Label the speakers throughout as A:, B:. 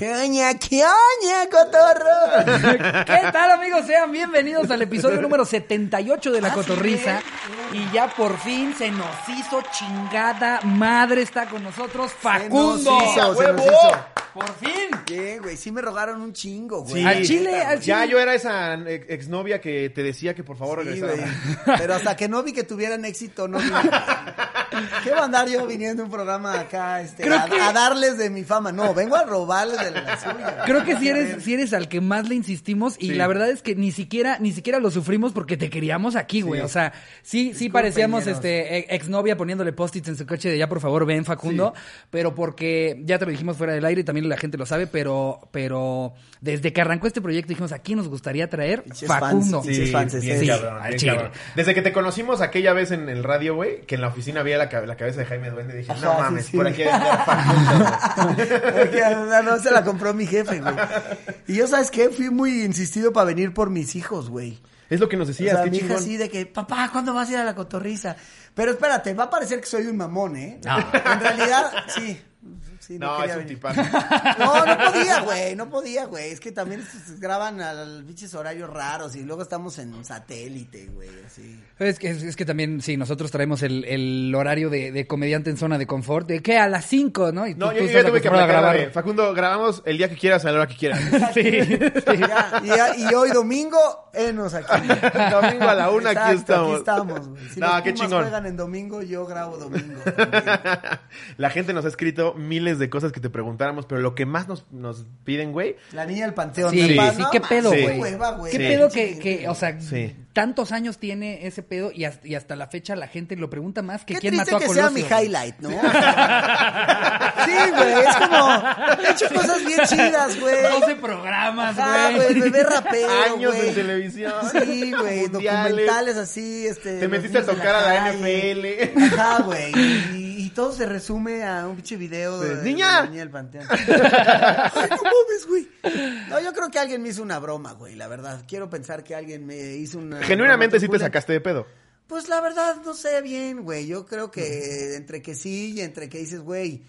A: ¿Qué oña, qué oña, cotorro?
B: ¿Qué tal amigos? Sean bienvenidos al episodio número 78 de La Cotorriza. Y ya por fin se nos hizo chingada madre está con nosotros
A: Se
B: Facundo.
A: nos hizo,
B: ¡A
A: se nos
B: huevo!
A: hizo.
B: Por fin.
A: Bien, güey, sí me rogaron un chingo, güey.
C: Sí.
B: Al chile, al
C: Ya
B: chile.
C: yo era esa ex- exnovia que te decía que por favor
A: Sí,
C: regresara.
A: Pero hasta que no vi que tuvieran éxito, no vi. ¿Qué va a andar yo viniendo a un programa acá este,
B: Creo
A: a,
B: que-
A: a darles de mi fama? No, vengo a robarles de la suya.
B: Creo que si eres, si eres al que más le insistimos y
C: Sí.
B: la verdad es que ni siquiera, ni siquiera lo sufrimos porque te queríamos aquí, güey.
C: Sí.
B: O sea, sí, sí parecíamos este e- exnovia poniéndole post-its en su coche de ya por favor ven Facundo, pero porque ya te lo dijimos fuera del aire y también la gente lo sabe, pero, pero desde que arrancó este proyecto dijimos aquí nos gustaría traer Facundo.
A: fans, pinches fans,
C: bien
A: sí,
C: cabrón,
B: al
C: bien
B: chile.
C: cabrón. Desde que te conocimos aquella vez en el radio, güey, que en la oficina había la, la cabeza de Jaime Duende, dije, no
A: Ajá,
C: mames,
A: sí.
C: por aquí hay que andar Facundo.
A: Porque, no, no, se la compró mi jefe, güey. Y yo, ¿sabes qué? Fui muy insistido para venir por mis hijos, güey.
C: Es lo que nos
A: O
C: decías,
A: sea,
C: qué
A: mi hija así de que, papá, ¿cuándo vas a ir a la cotorriza? Pero espérate, va a parecer que soy un mamón, ¿eh?
B: No.
A: En realidad, sí. Sí, no,
C: No,
A: quería
C: es un.
A: No, no podía, güey, no podía, güey. Es que también se graban a los pinches horarios raros y luego estamos en satélite, güey, así.
B: Es que, es que también, sí, nosotros traemos el, el horario de, de comediante en zona de confort, de que a las 5, ¿no? Y
C: No,
B: tú-
C: yo,
B: tú
C: yo tuve que
B: grabar.
C: de, Facundo, grabamos el día que quieras, a la hora que quieras.
B: Sí, sí.
A: Ya, y, y hoy domingo, enos aquí.
C: Domingo a la una, aquí estamos.
A: Aquí estamos, güey. Si
C: No,
A: los
C: qué
A: Pumas
C: chingón.
A: juegan en domingo, yo grabo domingo. también.
C: La gente nos ha escrito miles de cosas que te preguntáramos, pero lo que más nos, nos piden, güey,
A: La niña del panteón.
B: Sí, sí, sí,
A: no
B: qué pedo,
C: Sí.
B: güey.
A: güey.
B: ¿Qué
C: Sí.
B: pedo que, que, o sea,
C: Sí.
B: tantos años tiene ese pedo y hasta, y hasta la fecha la gente lo pregunta más que
A: Qué
B: quién mató a
A: que
B: Colosio.
A: sea mi highlight, ¿no? sí, güey, es como... He hecho cosas bien chidas, güey.
B: 12 programas,
A: Ajá,
B: güey.
A: güey, bebé rapero,
C: Años
A: güey.
C: en televisión.
A: Sí, güey, documentales así, este...
C: Te metiste a tocar a la. NFL.
A: Ajá, güey, y, y todo se resume a un pinche video de.
C: ¡Niña!
A: de niña del panteón. Ay, no mames, güey. No, yo creo que alguien me hizo una broma, güey, la verdad. Quiero pensar que alguien me hizo una...
C: Genuinamente
A: broma
C: sí te sacaste de pedo.
A: Pues la verdad no sé bien, güey. Yo creo que entre que sí y entre que dices, güey.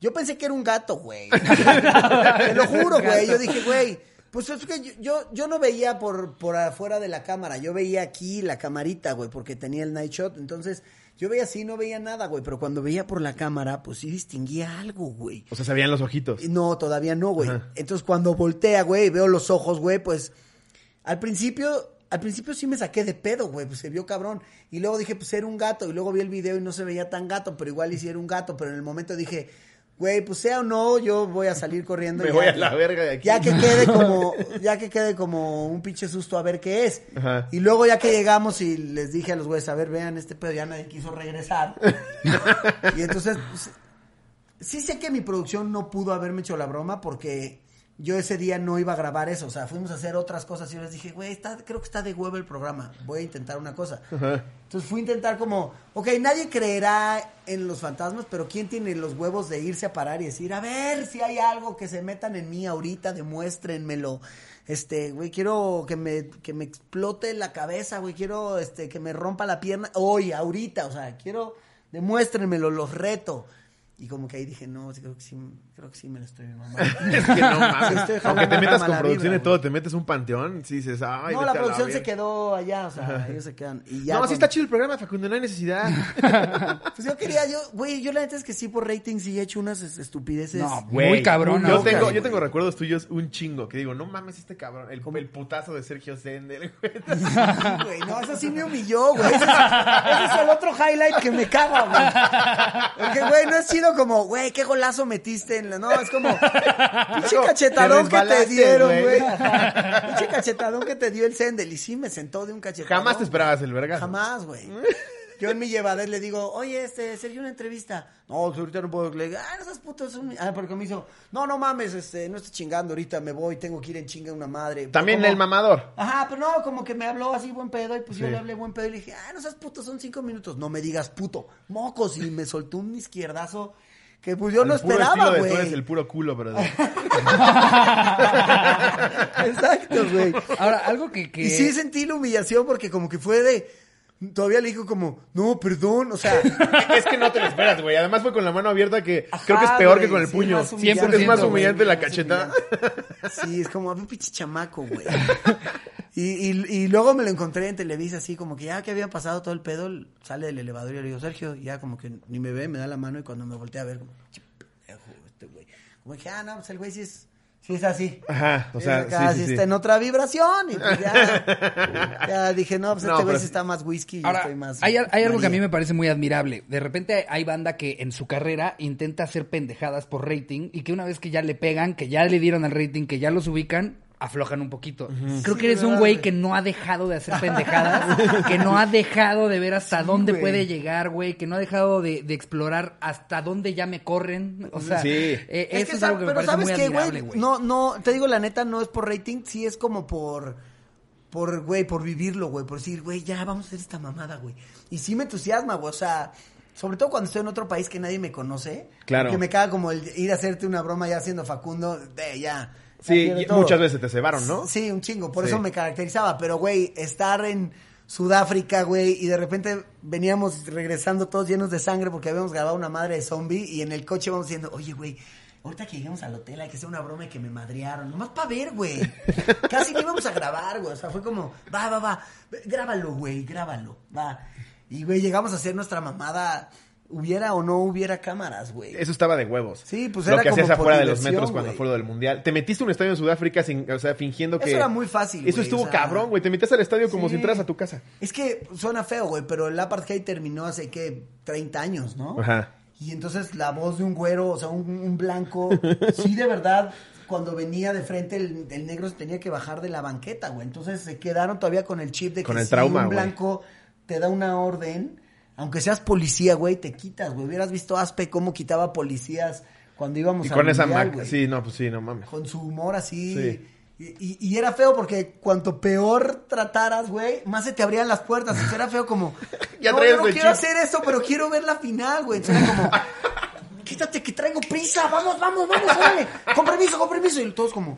A: Yo pensé que era un gato, güey. Te lo juro, güey. Yo dije, güey. Pues es que yo, yo, yo no veía por, por afuera de la cámara. Yo veía aquí la camarita, güey, porque tenía el night shot. Entonces, yo veía así, no veía nada, güey. Pero cuando veía por la cámara, pues sí distinguía algo, güey.
C: O sea, sabían los ojitos.
A: No, todavía no, güey.
C: Ajá.
A: Entonces, cuando voltea, güey, veo los ojos, güey, pues al principio, al principio sí me saqué de pedo, güey, pues se vio cabrón. Y luego dije, pues era un gato. Y luego vi el video y no se veía tan gato, pero igual hiciera un gato. Pero en el momento dije, güey, pues sea o no, yo voy a salir corriendo.
C: Me
A: ya
C: voy a
A: que-
C: la verga de aquí.
A: Ya que quede como, ya que quede como un pinche susto a ver qué es.
C: Ajá.
A: Y luego ya que llegamos y les dije a los güeyes, a ver, vean este pedo, ya nadie quiso regresar. y entonces, pues, sí sé que mi producción no pudo haberme hecho la broma porque yo ese día no iba a grabar eso. O sea, fuimos a hacer otras cosas y yo les dije, güey, está, creo que está de huevo el programa. Voy a intentar una cosa.
C: Ajá.
A: Entonces fui a intentar como, ok, nadie creerá en los fantasmas, pero ¿quién tiene los huevos de irse a parar y decir, a ver si hay algo que se metan en mí ahorita, demuéstrenmelo? Este, güey, quiero que me, que me explote la cabeza, güey, quiero, este, que me rompa la pierna hoy, ahorita, o sea, quiero, demuéstrenmelo, los reto. Y como que ahí dije, no, sí, creo que sí, creo que sí me lo estoy mamando.
C: Es que no mames. Aunque te metas con producción
A: vibra,
C: y todo, te metes un panteón, sí dices, ay,
A: no, la producción se quedó allá, o sea, ellos se quedan. Y ya
C: No,
A: con-
C: sí está chido el programa, Facundo, no hay necesidad.
A: Pues yo quería, yo, güey, yo la neta es que sí por rating sí he hecho unas es- estupideces.
B: No,
C: Güey,
B: muy cabrón.
C: Yo tengo, yo tengo recuerdos tuyos un chingo, que digo, no mames este cabrón, el, el putazo de Sergio Sender, güey.
A: Sí, güey, no, eso sí me humilló, güey. Ese, es- ese es el otro highlight que me caga, güey. Porque, güey, no ha sido como, güey, qué golazo metiste en No, es como, pinche cachetadón que te dieron,
C: güey.
A: Pinche cachetadón que te dio el Sendel. Y sí me sentó de un cachetadón.
C: Jamás te esperabas el verga.
A: Jamás, güey. Yo en mi llevadez le digo, oye, este, Sergio, una entrevista. No, pues ahorita no puedo. Le digo, ah, no seas puto. es un-". Ah, porque me hizo, no, no mames, este, no estoy chingando ahorita, me voy, tengo que ir en chinga a una madre.
C: También
A: como-
C: el mamador.
A: Ajá, pero no, como que me habló así buen pedo y pues yo le hablé buen pedo y le dije, ah, no seas puto, son cinco minutos. No me digas puto, mocos. Y me soltó un izquierdazo que pues yo no
C: El
A: esperaba,
C: tú
A: güey.
C: eres el puro culo, pero
A: Exacto, güey.
B: Ahora, algo que... que...
A: Y sí sentí la humillación porque como que fue de, todavía le dijo como, no, perdón, o sea,
C: es que no te lo esperas, güey. Además fue con la mano abierta que creo que es peor que con el
A: sí,
C: puño.
A: más humillante,
C: Siempre es más humillante la cacheta.
A: humillante. Sí, es como, un pinche chamaco, güey. Y, y, y luego me lo encontré en Televisa así, como que ya que había pasado todo el pedo, sale del elevador y le digo, Sergio, y ya como que ni me ve, me da la mano y cuando me volteé a ver, como, "Che, pendejo, este güey. Como que, ah, no, pues el güey sí es, sí es así.
C: Ajá, o sea,
A: acá,
C: sí, sí,
A: sí
C: sí.
A: está en otra vibración. Y pues ya, ya dije, no, pues
C: No,
A: este güey sí está más whisky y
B: Ahora,
A: estoy más.
B: hay, hay algo que a mí me parece muy admirable. De repente hay banda que en su carrera intenta hacer pendejadas por rating y que una vez que ya le pegan, que ya le dieron el rating, que ya los ubican, aflojan un poquito. Creo
A: Sí,
B: que eres un
A: verdad,
B: güey
A: güey.
B: que no ha dejado de hacer pendejadas, que no ha dejado de ver hasta dónde
A: güey.
B: puede llegar, güey, que no ha dejado de, de explorar hasta dónde ya me corren. O sea,
C: Sí.
B: eh,
A: Es
B: eso
A: que
B: es algo que me
A: pero
B: parece
A: sabes
B: muy
A: güey,
B: güey.
A: no, no, te digo la neta, no es por rating, sí es como por, por, güey, por vivirlo, güey, por decir, güey, ya vamos a hacer esta mamada, güey. Y sí me entusiasma, güey, o sea, sobre todo cuando estoy en otro país que nadie me conoce.
C: Claro.
A: Que me caga como el ir a hacerte una broma ya siendo Facundo, de ya.
C: Sí, muchas veces te cebaron, ¿no?
A: Sí, un chingo, por
C: Sí.
A: eso me caracterizaba. Pero, güey, estar en Sudáfrica, güey, y de repente veníamos regresando todos llenos de sangre porque habíamos grabado una madre de zombie y en el coche vamos diciendo, oye, güey, ahorita que lleguemos al hotel hay que hacer una broma y que me madrearon. Nomás para ver, güey. Casi ni íbamos a grabar, güey. O sea, fue como, va, va, va, grábalo, güey, grábalo, va. Y, güey, llegamos a hacer nuestra mamada, hubiera o no hubiera cámaras, güey.
C: Eso estaba de huevos.
A: Sí, pues
C: Lo
A: era
C: que hacías
A: como por
C: afuera de los metros cuando fue lo del mundial. Te metiste a un estadio en Sudáfrica sin, o sea, fingiendo que.
A: Eso era muy fácil,
C: Eso estuvo
A: o sea-
C: cabrón, güey. Te metías al estadio como
A: Sí.
C: si entras a tu casa.
A: Es que suena feo, güey, pero el apartheid terminó hace, ¿qué? 30 años, ¿no?
C: Ajá.
A: Y entonces la voz de un güero, o sea, un, un blanco, sí, de verdad, cuando venía de frente el, el negro se tenía que bajar de la banqueta, güey. Entonces se quedaron todavía con el chip de que
C: Con el
A: si
C: trauma,
A: un
C: güey.
A: blanco te da una orden, aunque seas policía, güey, te quitas, güey. Hubieras visto a Aspe cómo quitaba policías cuando íbamos
C: Y
A: al
C: con esa
A: mundial, güey.
C: Sí, no, pues sí, no mames.
A: Con su humor así.
C: Sí.
A: Y, era feo porque cuanto peor trataras, güey, más se te abrían las puertas. Entonces era feo como,
C: Ya
A: no, yo no quiero
C: chip".
A: hacer esto, pero quiero ver la final, güey. Entonces era como, quítate que traigo prisa, vamos, vamos, vamos, órale. Con permiso, con permiso. Y todos como,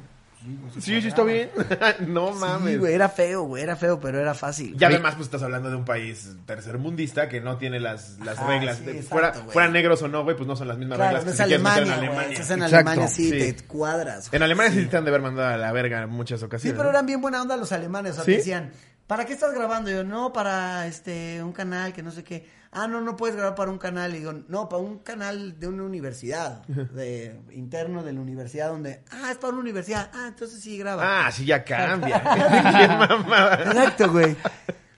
C: Sí, sí, está bien. no
A: sí,
C: mames.
A: güey, era feo, güey, era feo, pero era fácil.
C: Y además, pues estás hablando de un país tercermundista que no tiene las, las
A: Ajá,
C: reglas.
A: sí,
C: De-
A: exacto,
C: fuera,
A: güey.
C: fueran negros o no, güey, pues no son las mismas
A: Claro,
C: reglas
A: no
C: que
A: es
C: meter
A: Alemania,
C: en
A: güey.
C: Alemania.
A: Estás en
B: Exacto.
A: Alemania, sí,
C: Sí.
A: te cuadras.
C: En Alemania sí. te han de haber mandado a la verga en muchas
A: Sí,
C: ocasiones.
A: pero
C: ¿no?
A: eran bien buena onda los alemanes. O sea,
C: ¿Sí?
A: te decían, ¿para qué estás grabando? Y yo, no, para este un canal que no sé qué. Ah, no, no puedes grabar para un canal. Y digo, no, para un canal de una universidad, de interno de la universidad, donde, ah, es para una universidad. Ah, entonces sí graba.
C: Ah, sí, ya cambia.
A: Exacto, güey.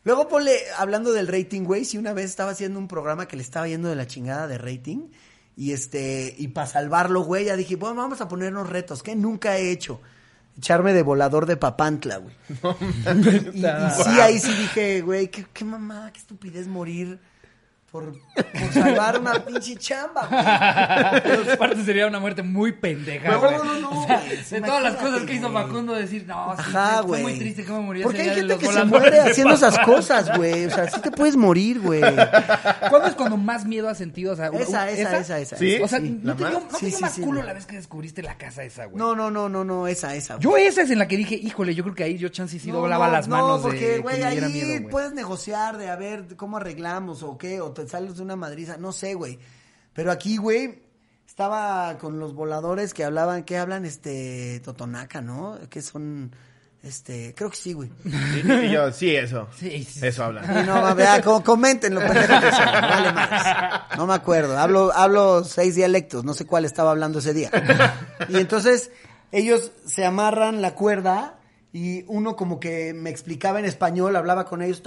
A: Luego ponle, hablando del rating, güey, si una vez estaba haciendo un programa que le estaba yendo de la chingada de rating, y este, y para salvarlo, güey, ya dije, bueno, vamos a ponernos retos, que nunca he hecho. Echarme de volador de papantla, güey. y, y sí, ahí sí dije, güey, qué, qué mamada, qué estupidez morir por, por salvar una pinche chamba, güey.
B: Pero aparte sería una muerte muy pendeja.
A: No,
B: güey.
A: no, no, no,
B: O sea,
A: güey.
B: de todas las cosas que hizo. Facundo, decir, no, sí,
A: Ajá,
B: fue
A: güey.
B: muy triste cómo murió.
A: Porque hay gente que se muere haciendo esas cosas, güey. O sea, sí te puedes morir, güey.
B: ¿Cuándo es cuando más miedo has sentido? O sea,
A: Esa, esa, esa, esa.
C: Sí.
B: O sea,
A: Sí.
B: ¿no te
C: ¿La
B: dio,
C: más?
B: no te dio
A: sí,
B: más
A: sí,
B: culo la vez que descubriste la casa esa, güey?
A: No, no, no, no, no, esa, esa. güey.
B: Yo esa es en la que dije, híjole, yo creo que ahí yo chance sí doblaba las manos
A: No, porque,
B: de
A: güey,
B: que me
A: ahí puedes negociar de a ver cómo arreglamos o qué, o sales de una madriza, no sé, güey. Pero aquí, güey, estaba con los voladores que hablaban, ¿qué hablan? Este, Totonaca, ¿no? Que son, este, creo que sí, güey.
C: Y, y yo, sí, eso.
B: Sí, sí,
C: Eso habla.
A: Sí, no, vea, co- coméntenlo, pendejo que son, vale más. No me acuerdo, hablo, hablo seis dialectos, no sé cuál estaba hablando ese día. Y entonces, ellos se amarran la cuerda y uno como que me explicaba en español, hablaba con ellos,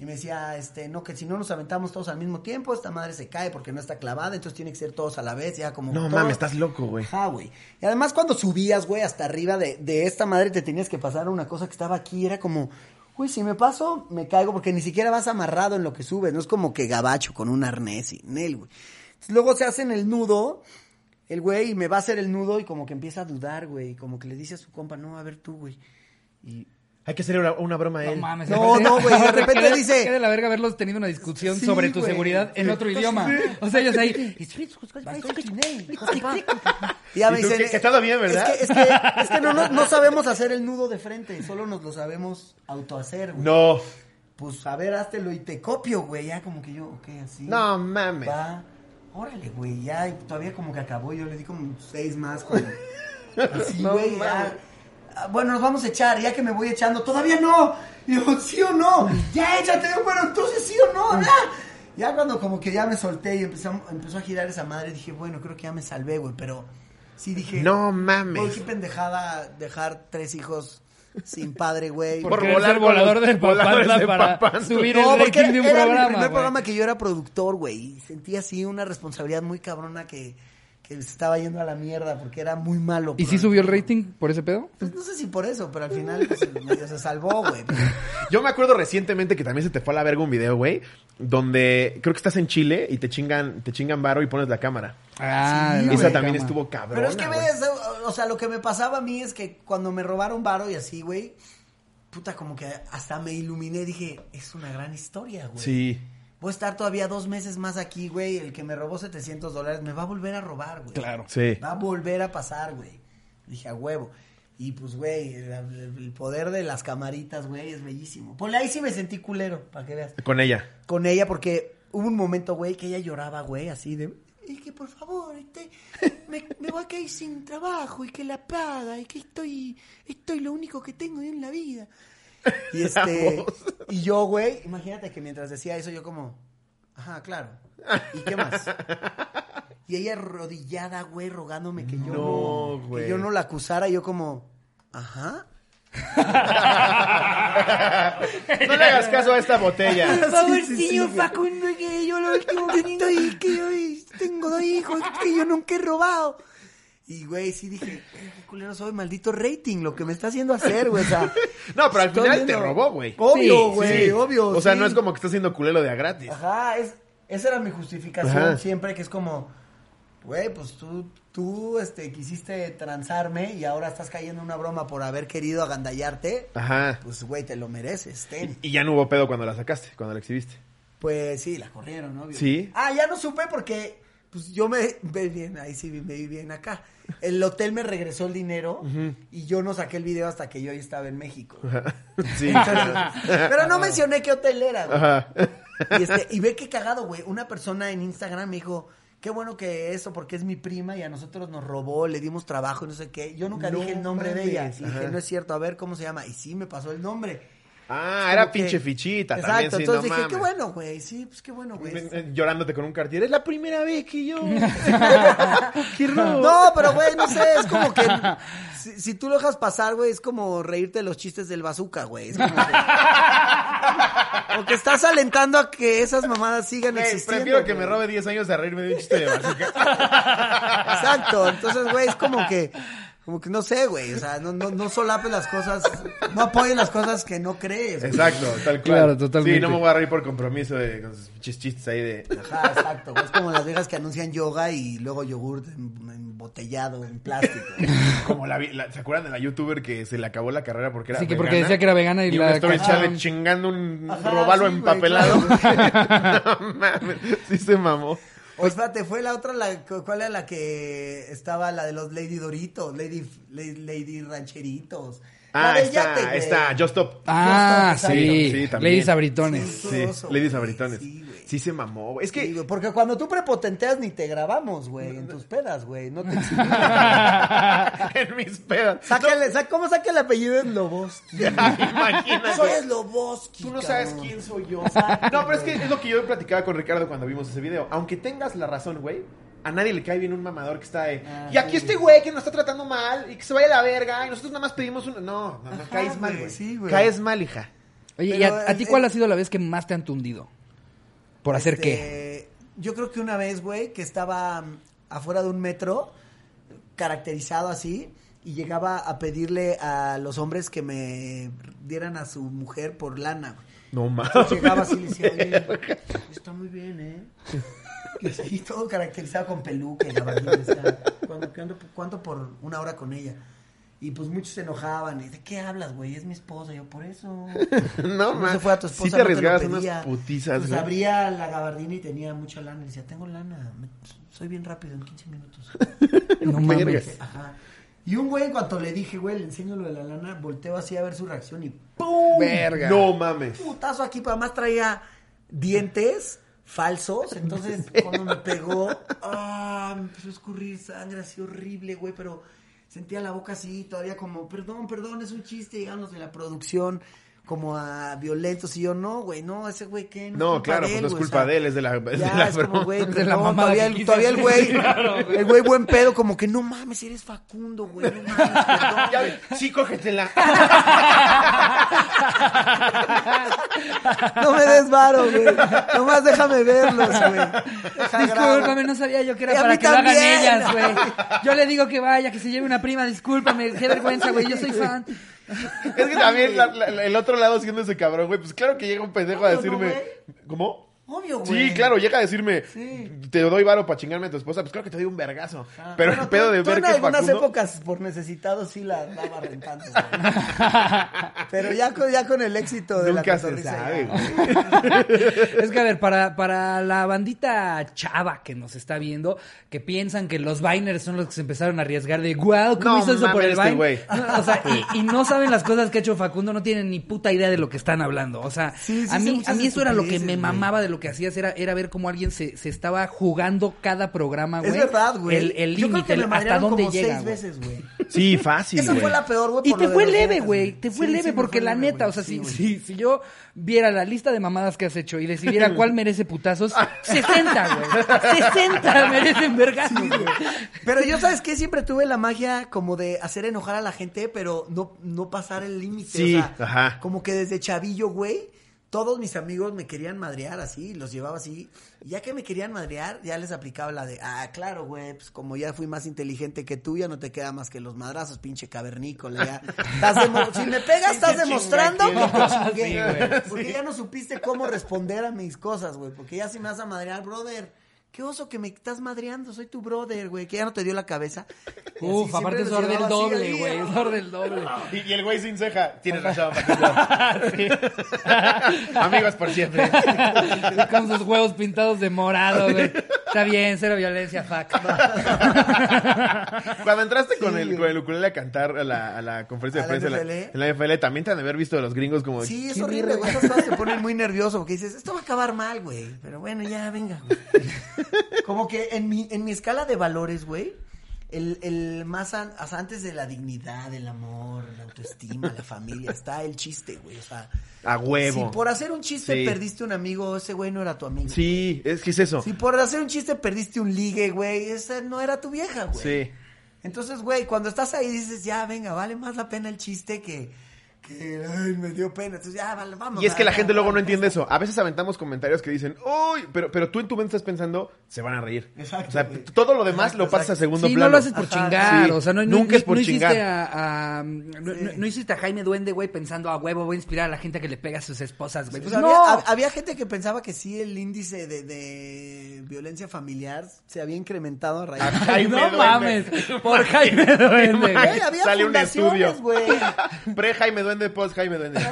A: y me decía, este, no, que si no nos aventamos todos al mismo tiempo, esta madre se cae porque no está clavada, entonces tiene que ser todos a la vez, ya como
C: No mames, estás loco, güey.
A: Güey. Y además cuando subías, güey, hasta arriba de, de esta madre te tenías que pasar una cosa que estaba aquí, era como, güey, si me paso, me caigo, porque ni siquiera vas amarrado en lo que subes, no es como que gabacho con un arnés y Nel, güey. Luego se hacen el nudo, el güey, y me va a hacer el nudo y como que empieza a dudar, güey, y como que le dice a su compa, no, a ver tú, güey. Y
C: Hay que hacer una, una broma a
B: No
C: él.
B: mames.
A: No, no, güey, de repente
B: qué
A: dice-
B: Qué de la verga haberlos tenido una discusión
A: Sí,
B: sobre tu
A: güey.
B: seguridad en otro idioma. O sea, ellos ahí.
A: Y ya
C: ¿Y
A: me dicen,
C: qué- que todo bien, verdad?
A: Es que, es que, es que no, no, no sabemos hacer el nudo de frente, solo nos lo sabemos autohacer, güey.
C: No.
A: Pues a ver, háztelo y te copio, güey. Ya como que yo, ok, así.
C: No mames.
A: Va. Órale, güey, ya, y todavía como que acabó, yo le di como seis más, como, así,
C: No
A: güey, ya. Ah, Bueno, nos vamos a echar, ya que me voy echando, todavía no. Y yo, sí o no, ya échate, bueno, entonces sí o no, ah. Ya cuando como que ya me solté y empezó, empezó a girar esa madre, dije, bueno, creo que ya me salvé, güey, pero sí dije,
C: No
A: güey,
C: mames.
A: qué pendejada dejar tres hijos sin padre, güey.
B: Por
C: volar
B: volador
C: de
B: para
C: Papantla.
B: subir
A: No,
B: el
A: porque
B: rating de un
A: era el
B: programa.
A: primer
B: güey.
A: programa que yo era productor, güey. Y sentí así una responsabilidad muy cabrona que, que se estaba yendo a la mierda porque era muy malo.
B: ¿Y sí subió el rating por ese pedo?
A: Pues no sé si por eso, pero al final pues, medio se salvó, güey.
C: Yo me acuerdo recientemente que también se te fue a la verga un video, güey, donde creo que estás en Chile y te chingan, te chingan varo y pones la cámara.
B: Ah,
A: Sí,
C: Esa también
B: cama.
C: estuvo cabrón.
A: Pero es que ves, o- sea, lo que me pasaba a mí es que cuando me robaron varo y así, güey, puta, como que hasta me iluminé. Dije, es una gran historia, güey.
C: Sí.
A: Voy a estar todavía dos meses más aquí, güey. El que me robó 700 dólares me va a volver a robar, güey.
B: Claro.
C: Sí.
A: Va a volver a pasar, güey. Dije, a huevo. Y pues, güey, el, el poder de las camaritas, güey, es bellísimo. Ponle ahí sí me sentí culero, para que veas.
C: Con ella.
A: Con ella, porque hubo un momento, güey, que ella lloraba, güey, así de... Y que por favor, este, me, me voy a quedar sin trabajo y que la paga y que estoy, estoy lo único que tengo en la vida. Y este, y yo, güey, imagínate que mientras decía eso yo como, ajá, claro. ¿Y qué más? Y ella arrodillada, güey, rogándome que yo
C: No,
A: que yo no la acusara, yo como, ajá.
C: No le hagas caso a esta botella.
A: Por
D: favor,
A: Sí, sí, sí,
D: señor. Facundo, que yo lo último que tengo
A: estoy, que yo tengo dos hijos que yo nunca he robado. Y, güey, sí dije, "Eh, qué culero soy, maldito rating, lo que me está haciendo hacer, güey, o sea.
C: No, pero al final te robó, güey.
A: Obvio,
B: Sí,
A: güey,
C: Sí.
A: obvio.
C: O sea,
A: sí.
C: no es como que estás haciendo culero de a gratis.
A: Ajá, es, esa era mi justificación
C: Ajá.
A: siempre, que es como, güey, pues tú, tú, este, quisiste transarme y ahora estás cayendo en una broma por haber querido agandallarte.
C: Ajá.
A: Pues, güey, te lo mereces, ten.
C: Y ya no hubo pedo cuando la sacaste, cuando la exhibiste.
A: Pues sí, la corrieron, ¿no?
C: Sí.
A: Ah, ya no supe porque pues yo me ve bien, ahí sí me vi bien acá. El hotel me regresó el dinero y yo no saqué el video hasta que yo ya estaba en México.
C: Sí.
A: Entonces, pero no mencioné qué hotel era, güey.
C: Ajá.
A: Y, este, y ve qué cagado, güey. Una persona en Instagram me dijo, qué bueno que eso, porque es mi prima y a nosotros nos robó, le dimos trabajo y no sé qué. Yo nunca
C: No
A: dije el nombre de ella. Y dije, no es cierto, a ver cómo se llama. Y sí, me pasó el nombre.
C: Ah, era
A: que-
C: pinche fichita
A: Exacto,
C: también, sí,
A: entonces
C: no
A: dije,
C: mames.
A: qué bueno, güey. Sí, pues qué bueno, güey.
C: Llorándote con un cartier. Es la primera vez que yo. Qué.
A: No, pero güey, no sé, es como que si, si tú lo dejas pasar, güey, es como reírte de los chistes del bazooka, güey. Es como que, como que estás alentando a que esas mamadas sigan
C: Güey,
A: existiendo.
C: prefiero que me robe 10 años a reírme de un chiste de bazooka.
A: Exacto, entonces, güey, es como que como que no sé, güey, o sea, no, no, no solapes las cosas, no apoyes las cosas que no crees. güey.
C: Exacto, tal cual.
B: Claro, totalmente.
C: Sí, no me voy a reír por compromiso de, con sus pinches chistes ahí de.
A: Ajá, exacto, güey, es como las viejas que anuncian yoga y luego yogurt embotellado en plástico.
C: Como la, vi- la- ¿Se acuerdan de la youtuber que se le acabó la carrera porque era
B: Sí, que porque
C: vegana?
B: decía que era vegana y
C: y
B: la
C: story challenge chingando un
A: Ajá,
C: robalo
A: sí, güey,
C: empapelado.
A: claro.
C: no mames, sí se mamó.
A: O espérate, fue la otra, la, ¿cuál era la que estaba la de los Lady Doritos, Lady, Lady, Lady Rancheritos?
C: Ah, está, está, Just Stop.
B: Ah,
A: Justo,
B: sí.
C: Sí, también.
B: Ladies Abritones.
A: Sí.
C: Sí,
A: Oso,
C: Ladies
A: güey,
C: Abritones.
A: sí.
C: Sí se mamó, güey. Es que
A: Sí, porque cuando tú prepotenteas ni te grabamos, güey, en tus pedas, güey, no te
C: en mis pedas.
A: Sácale, sa- ¿cómo saca el apellido en Loboski?
C: Imagínate.
A: Soy Sloboski.
C: Tú no sabes quién soy yo. No, pero es que es lo que yo platicaba con Ricardo cuando vimos ese video. Aunque tengas la razón, güey, a nadie le cae bien un mamador que está de.
A: Ah,
C: y aquí
A: sí.
C: este güey que nos está tratando mal y que se vaya a la verga y nosotros nada más pedimos un. No, no, no,
A: Ajá,
C: caes mal,
A: güey,
C: güey.
A: sí, güey.
C: Caes mal, hija.
B: Oye, ¿y a, a ti cuál
A: eh,
B: ha sido la vez que más te han tundido? ¿Por hacer qué?
A: Este, Yo creo que una vez, güey, que estaba mm, afuera de un metro, caracterizado así, y llegaba a pedirle a los hombres que me dieran a su mujer por lana, güey.
C: No mames.
A: Llegaba así y le decía, oye, está muy bien, ¿eh? Y así, todo caracterizado con peluca y ¿cuánto, cuánto- cuánto por una hora con ella? Y pues muchos se enojaban. Y, ¿de qué hablas, güey? Es mi esposa. Yo, por eso.
C: No,
A: No
C: man.
A: se fue a tu esposa.
C: Sí te
A: no
C: arriesgabas
A: pedía.
C: unas putizas,
A: Pues
C: güey.
A: abría la gabardina y tenía mucha lana. Y decía, tengo lana. me- soy bien rápido en 15 minutos.
B: No mames.
A: Ajá. Y un güey, en cuanto le dije, güey, le enseño lo de la lana, volteo así a ver su reacción y ¡pum!
B: Verga.
C: No mames.
A: putazo aquí, pero además traía dientes falsos. Entonces, cuando me pegó, ah, me empezó a escurrir sangre así horrible, güey, pero sentía la boca así, todavía como, perdón, perdón, es un chiste, digamos, de la producción, como a violentos. Y yo, no, güey, no, ese güey, ¿qué?
C: No,
A: culpa
C: claro,
A: de
C: pues no es culpa de él, es de la, es
A: ya,
C: de la
A: es como, güey,
B: De la
A: todavía,
B: que
A: el,
B: quise
A: todavía el güey.
B: Claro,
A: el güey buen pedo, como que no mames, eres Facundo, güey, no mames, perdón, güey.
C: Ya, sí, cógetela.
A: No me des varo, güey. Nomás déjame verlos, güey.
B: Discúlpame, no sabía yo que era para
A: mí
B: que lo hagan
A: también.
B: ellas, güey. Yo le digo que vaya, que se lleve una prima, discúlpame, qué vergüenza, güey, yo soy fan.
C: Es que también la- la- el otro lado siendo ese cabrón, güey. Pues claro que llega un pendejo a decirme. ¿Cómo?
A: Obvio, güey.
C: Sí, claro, llega a decirme,
A: Sí.
C: te doy varo para chingarme a tu esposa, pues claro que te doy un vergazo. Pero
A: Bueno,
C: el pedo
A: tú-
C: de
A: tú
C: ver
A: en
C: que
A: algunas
C: Facundo...
A: épocas por necesitado sí la daba rentando. Pero ya con, ya con el éxito de
C: Nunca
A: la
C: se sabe.
B: Es que, a ver, para, para la bandita chava que nos está viendo, que piensan que los Viners son los que se empezaron a arriesgar de, wow, ¿cómo
C: No
B: hizo eso por el
C: este
B: Vine?
C: güey.
B: No, o sea, y, y no saben las cosas que ha hecho Facundo, no tienen ni puta idea de lo que están hablando. O sea,
A: Sí, sí,
B: a mí, a mí eso era lo que me mamaba de lo que hacías, era, era ver cómo alguien se, se estaba jugando cada programa, güey.
A: Es verdad, güey.
B: El el
A: Yo creo
B: límite,
A: que me
B: el hasta dónde
A: como
B: llega.
A: seis veces, güey.
C: Sí, fácil,
A: Esa fue la peor, güey.
B: Y te fue leve, güey. Te fue
A: Sí,
B: leve
A: sí,
B: porque
A: fue
B: la
A: leve,
B: neta, o sea,
A: Sí,
B: si, si, si yo viera la lista de mamadas que has hecho y decidiera cuál merece putazos, 60, güey. 60 merecen vergazos, güey.
A: Pero yo, ¿sabes qué? Siempre tuve la magia como de hacer enojar a la gente, pero no, no pasar el límite.
C: Sí,
A: o sea,
C: ajá.
A: Como que desde chavillo, güey, todos mis amigos me querían madrear así, los llevaba así. Y ya que me querían madrear, ya les aplicaba la de, ah, claro, güey, pues como ya fui más inteligente que tú, ya no te queda más que los madrazos, pinche cavernícola. Ya. Estás demo- si me pegas, estás demostrando que te
B: Sí.
A: Porque ya no supiste cómo responder a mis cosas, güey. Porque ya si me vas a madrear, brother. Qué oso que me estás madreando, soy tu brother, güey, que ya no te dio la cabeza. Y
B: Uf, aparte es orden doble, güey. Es orden doble.
C: Y, y el güey sin ceja. Tienes razón. Amigos por siempre.
B: Con sus huevos pintados de morado, güey. Está bien, cero violencia, fuck.
C: Cuando entraste con, el, con el ukulele a cantar a la, a la conferencia de
A: ¿A la
C: prensa en la, la NFL, también te han de haber visto de los gringos como...
A: Sí, es
C: "¿Qué
A: horrible,
C: verga?".
A: güey. Esas cosas te ponen muy nervioso porque dices, esto va a acabar mal, güey. Pero bueno, ya, venga, güey. Como que en mi, en mi escala de valores, güey, el, el más an- antes de la dignidad, el amor, la autoestima, la familia, está el chiste, güey. O sea,
C: A huevo.
A: si por hacer un chiste
C: Sí.
A: perdiste un amigo, ese güey no era tu amigo.
C: Sí, es que es eso.
A: Si por hacer un chiste perdiste un ligue, güey, esa no era tu vieja, güey.
C: Sí.
A: Entonces, güey, cuando estás ahí dices, ya, venga, vale más la pena el chiste que, que ay, me dio pena. Entonces, ya, vale, vamos.
C: Y es que la
A: ya,
C: gente
A: ya,
C: luego no entiende eso. A veces aventamos comentarios que dicen, uy, pero, pero tú en tu mente estás pensando, se van a reír.
A: Exacto,
C: O sea,
A: güey.
C: todo lo demás
A: Exacto,
C: lo pasas a segundo
B: Sí,
C: plano.
B: no lo haces por
A: Ajá,
B: chingar,
C: sí.
B: o sea, no,
C: Nunca
B: no-
C: es por
B: no hiciste
C: chingar.
B: a, a- no, no- no hiciste a Jaime Duende, güey, pensando a huevo, voy a inspirar a la gente a que le pega a sus esposas, güey.
A: Pues
B: Pues
A: había,
B: no.
A: hab- había gente que pensaba que sí el índice de, de violencia familiar se había incrementado a raíz de...
C: Jaime
B: no
C: Duende.
B: mames, por Jaime Duende, güey.
A: Había
C: Sale un
A: fundaciones,
C: estudio.
A: güey.
C: Pre Jaime Duende, post Jaime Duende.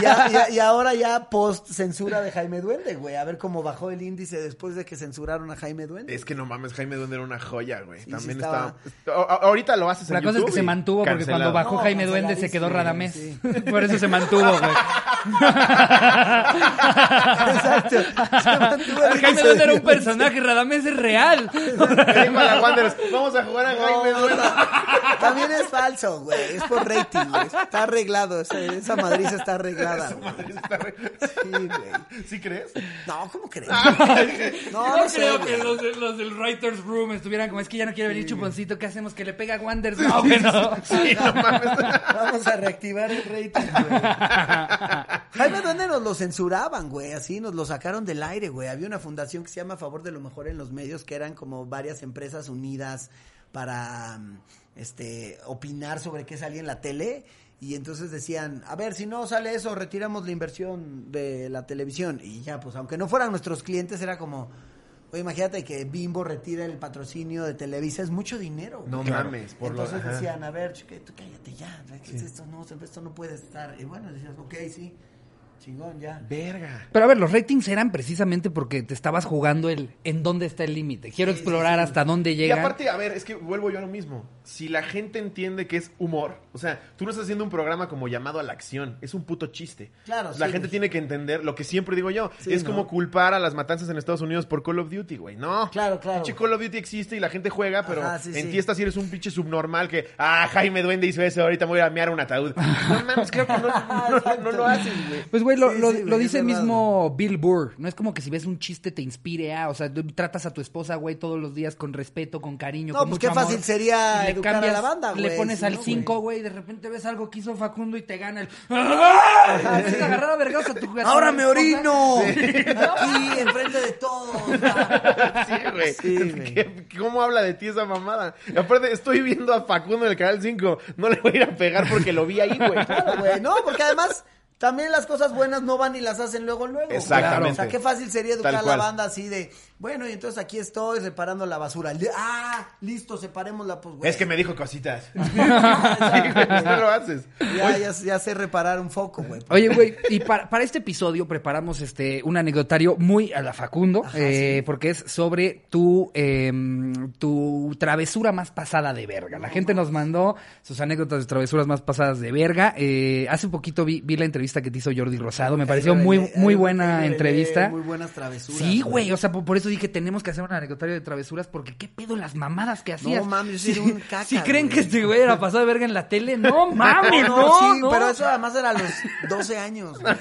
A: Y, a- y a- y ahora ya post censura de Jaime Duende, güey. A ver cómo bajó el índice después de que censuraron a Jaime Duende.
C: Es que no mames, Jaime Duende era una joya, güey.
A: Sí,
C: También
A: sí estaba-
C: a- Ahorita lo haces en
B: La cosa es que se mantuvo porque
C: cancelado.
B: cuando bajó
A: No,
B: Jaime Duende se quedó Radamés.
A: sí.
B: Por eso se mantuvo, güey.
A: Exacto. Se mantuvo el
B: Jaime Duende era un personaje, Radamés es real.
C: Vamos a jugar a Jaime
A: No,
C: Duende.
A: También es falso, güey. Es por rating, Está arreglado. Esa, esa madriza está arreglada. Sí, güey.
C: ¿Sí crees?
A: No, ¿cómo crees?
B: No,
A: No, no, sé,
B: creo
A: güey.
B: que los, de- los del Writer's Room estuvieran como, es que ya no quiere venir Chuponcito, ¿qué hacemos? ¿Que le pega a Wanders? No, no.
C: Sí, no mames.
A: Vamos a reactivar el rating, güey. Jaime, ¿dónde nos lo censuraban, güey? Así nos lo sacaron del aire, güey. Había una fundación que se llama A Favor de lo Mejor en los Medios, que eran como varias empresas unidas para este opinar sobre qué salía en la tele. Y entonces decían, a ver, si no sale eso, retiramos la inversión de la televisión. Y ya, pues, aunque no fueran nuestros clientes, era como, Oye, imagínate que Bimbo retira el patrocinio de Televisa, es mucho dinero.
C: No mames, por
A: Entonces decían, a ver, chica, tú cállate ya, ¿qué es esto? No, esto no puede estar. Y bueno, decías, ok, sí, chingón, ya.
C: Verga.
B: Pero a ver, los ratings eran precisamente porque te estabas jugando el en dónde está el límite. Quiero explorar hasta dónde
C: Y
B: llega.
C: aparte, a ver, es que vuelvo yo a lo mismo. Si la gente entiende que es humor, o sea, tú no estás haciendo un programa como llamado a la acción, es un puto chiste.
A: Claro,
C: La
A: sí,
C: gente
A: güey.
C: tiene que entender lo que siempre digo yo.
A: Sí,
C: es
A: ¿no?
C: como culpar a las matanzas en Estados Unidos por Call of Duty, güey. No.
A: Claro, claro.
C: Pinche Call of Duty existe y la gente juega, pero
A: Ajá, sí,
C: en
A: sí.
C: ti estás si eres un pinche subnormal que, ah, Jaime Duende hizo eso, ahorita me voy a mear un ataúd. No mames, creo que no, no, no lo haces, güey.
B: Pues, güey, lo,
A: Sí,
B: lo-
A: sí,
B: lo
A: güey,
B: dice el mismo Bill Burr. No es como que si ves un chiste te inspire a... O sea, tratas a tu esposa, güey, todos los días con respeto, con cariño,
A: No,
B: con
A: pues
B: mucho
A: qué fácil sería
B: le
A: educar a
B: cambias-
A: la banda, güey.
B: Le pones
A: si
B: al
A: no,
B: 5, güey, y de repente ves algo que hizo Facundo y te gana el... ¡Ah! Agarrar a vergas a tu
A: ¡Ahora me orino! Aquí, enfrente de todos.
C: Sí, güey.
A: Sí, güey.
C: ¿Qué- ¿Cómo habla de ti esa mamada? Y aparte, estoy viendo a Facundo en el canal 5. No le voy a ir a pegar porque lo vi ahí, güey.
A: Claro, güey, no, porque además también las cosas buenas no van y las hacen luego, luego.
C: Exactamente.
A: O sea, qué fácil sería educar a la banda así de, bueno, y entonces aquí estoy separando la basura. Ah, listo, separémosla, pues, güey.
C: Es que me dijo cositas. Sí, güey, pues no lo haces.
A: Ya, ya, ya sé reparar un foco, güey.
B: Oye, güey, y para, para este episodio preparamos este un anecdotario muy a la Facundo, eh, porque es sobre tu, eh, tu travesura más pasada de verga. La gente nos mandó sus anécdotas de travesuras más pasadas de verga. Eh, hace un poquito vi, vi la entrevista que te hizo Jordi Rosado, me pareció muy, muy buena entrevista.
A: Muy buenas travesuras.
B: Sí, güey, o sea, por, por eso dije, tenemos que hacer un anecdotario de travesuras, porque qué pedo las mamadas que hacías.
A: mames, yo sí era un caca,
B: Si creen
A: güey.
B: que este güey era pasado de verga en la tele, no mames, no,
A: no, sí,
B: no.
A: pero eso además era a los 12 años, güey.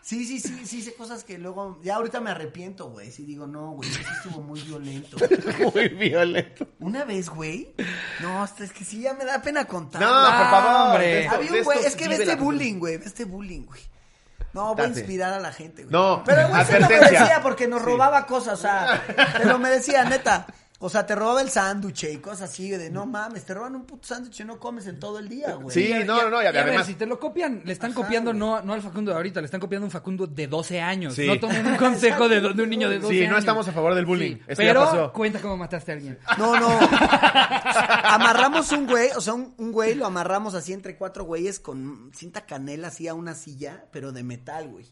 A: Sí, sí, sí, sí, hice cosas que luego, ya ahorita me arrepiento, güey. Sí digo, no, güey, eso estuvo muy violento.
C: Muy violento.
A: Una vez, güey, no, hasta es que sí, ya me da pena contar.
C: No, por favor.
B: hombre.
A: Había un güey, es que ve este bullying, güey, ve este bullying, güey. No, voy a inspirar a la gente, güey.
C: No,
A: pero el güey se lo merecía porque nos robaba cosas, o sea, te lo merecía, neta. O sea, te robaba el sándwich y cosas así de, no mames, te roban un puto sándwich y no comes en todo el día, güey.
C: Sí, no, no, no, y
B: Y a ver,
C: además...
B: si te lo copian, le están
A: Ajá,
B: copiando
A: güey.
B: no, no al Facundo de ahorita, le están copiando un Facundo de 12 años.
C: Sí.
B: No tomen un consejo de, de un niño de 12
C: Sí,
B: años.
C: no estamos a favor del bullying. Ya
B: pero
C: pasó.
B: cuenta cómo mataste a alguien.
A: No, no. amarramos un güey, o sea, un, un güey lo amarramos así entre cuatro güeyes con cinta canela así a una silla, pero de metal, güey.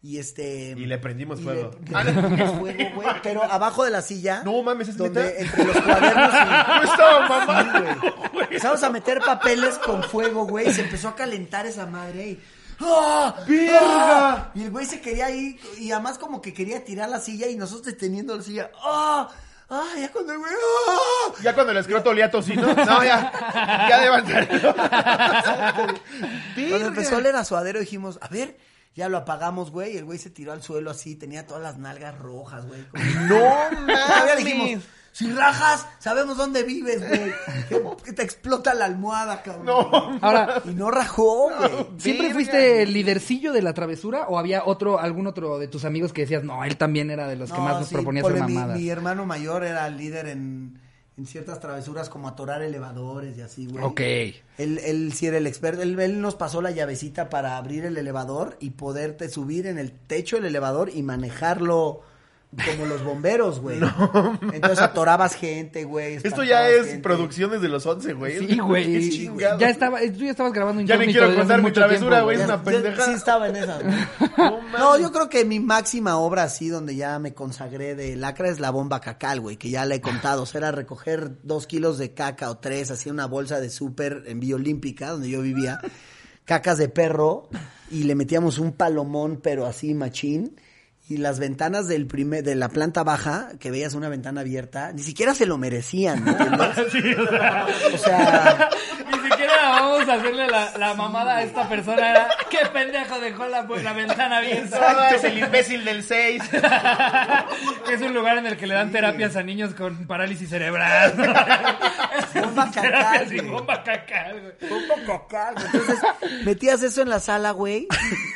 A: Y este.
C: Y le prendimos
A: y
C: fuego.
A: le- le prendimos fuego, güey. Pero abajo de la silla.
C: No mames, ¿es
A: donde
C: neta?
A: entre los cuadernos y.
C: No estaba mamá.
A: Sí, güey. Empezamos a meter papeles con fuego, güey. y Se empezó a calentar esa madre y. ¡Ah!
C: ¡Verga!
A: ¡Ah! Y el güey se quería ir. Y además, como que quería tirar la silla y nosotros deteniendo la silla. ¡Ah! ¡Ah! Ya cuando el güey. ¡Ah!
C: Ya cuando el escroto olía tocino. No, ya. Ya levantarlo.
A: Cuando empezó a oler a suadero dijimos, a ver, ya lo apagamos, güey. Y el güey se tiró al suelo así, tenía todas las nalgas rojas, güey. Como-
C: No
A: Todavía dijimos,
C: mames.
A: si rajas, sabemos dónde vives, güey. Que- te explota la almohada, cabrón.
C: No.
B: Ahora,
A: Y no rajó, güey.
B: ¿siempre
C: Verga.
B: fuiste el lidercillo de la travesura o había otro, algún otro de tus amigos que decías, no, él también era de los que más nos
A: sí,
B: proponía hacer
A: mi,
B: mamadas?
A: mi hermano mayor era el líder en, en ciertas travesuras como atorar elevadores y así, güey.
B: Ok.
A: Él, él sí era el experto. Él, él nos pasó la llavecita para abrir el elevador y poderte subir en el techo del elevador y manejarlo como los bomberos, güey. Entonces atorabas gente, güey.
C: Esto ya es
A: gente.
C: producción desde los 11, güey.
B: Sí,
C: Qué
B: güey.
C: chingado.
B: Ya estaba, tú ya estabas grabando
C: Ya ni
B: Incógnito
C: quiero contar mi
B: mucho
C: travesura,
B: tiempo,
C: güey. Es una pendejada.
A: Sí estaba en esa.
C: No,
A: yo creo que mi máxima obra así donde ya me consagré de lacra es la bomba cacal, güey, que ya le he contado. O sea, era recoger dos kilos de caca o tres, así una bolsa de súper en Vía Olímpica, donde yo vivía, cacas de perro, y le metíamos un palomón, pero así machín. Y las ventanas del primer, de la planta baja, que veías una ventana abierta, ni siquiera se lo merecían, ¿me entiendes? O sea,
B: Ni siquiera vamos a hacerle la, la mamada a esta persona. Era, ¿Qué pendejo dejó la, la ventana abierta?
C: Es el imbécil del 6.
B: es un lugar en el que le dan terapias a niños con parálisis cerebral.
A: Bomba cacal,
B: Sí, bomba cacal, güey.
A: Bomba cacal. Entonces, metías eso en la sala, güey,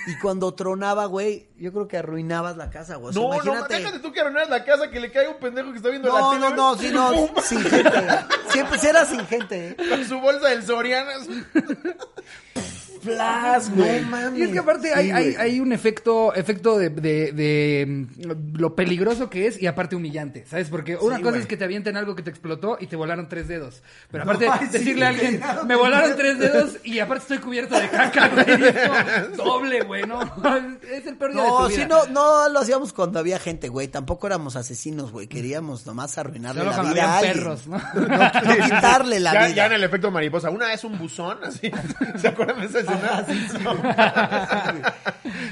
A: y cuando tronaba, güey, yo creo que arruinabas la casa, güey. O sea,
C: No, no,
A: imagínate.
C: déjate tú que arruinas la casa que le caiga un pendejo que está viendo la
A: No,
C: tele.
A: no, no, sí, no, sin gente. Siempre si era sin gente, ¿eh?
C: Con su bolsa del Soriana.
A: flash, güey.
C: No mames.
B: Y es que aparte
A: Sí,
B: hay, hay,
A: güey.
B: hay un efecto, efecto de, de, de, mm, lo peligroso que es y aparte humillante, ¿sabes? Porque una cosa es que te avienten algo que te explotó y te volaron tres dedos. Pero
A: No,
B: aparte
A: ay,
B: decirle a alguien, me
A: de
B: volaron
A: dedos".
B: tres dedos y aparte estoy cubierto de caca, güey. Es doble, güey, ¿no? Es el peor día de
A: No,
B: tu vida.
A: sí, no, no lo hacíamos cuando había gente, güey. Tampoco éramos asesinos, güey. Queríamos nomás arruinarle
B: Solo
A: la vida a alguien.
B: perros, ¿no?
A: No, quitarle la
C: ya,
A: vida.
C: ya en el efecto mariposa. Una vez un buzón, así. ¿Se acuerdan de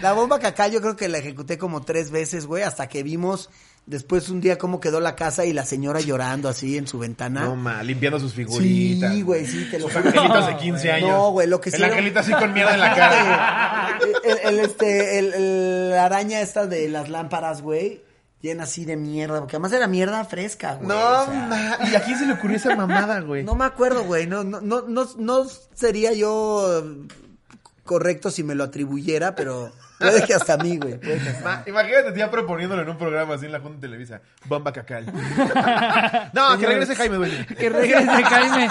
A: La bomba cacá yo creo que la ejecuté como tres veces, güey, hasta que vimos después un día cómo quedó la casa y la señora llorando así en su ventana.
C: No, ma, limpiando sus figuritas.
A: Sí, güey, sí, te lo
C: Sus
A: juro.
C: angelitos de 15 años.
A: No, güey, lo que
C: El
A: hicieron-
C: angelito así con mierda en la cara.
A: el, el, este, el, el- la araña esta de las lámparas, güey, llena así de mierda, porque además era mierda fresca, güey.
C: No,
A: o sea,
C: ma. ¿Y a quién se le ocurrió esa mamada, güey?
A: no me acuerdo, güey, no, no, no, no, no sería yo correcto si me lo atribuyera, pero puede que hasta a mí, güey.
C: Ma, imagínate ya proponiéndolo en un programa así en la Junta de Televisa. Bomba cacal. no, que regrese Jaime Dueño.
B: Que regrese, Jaime.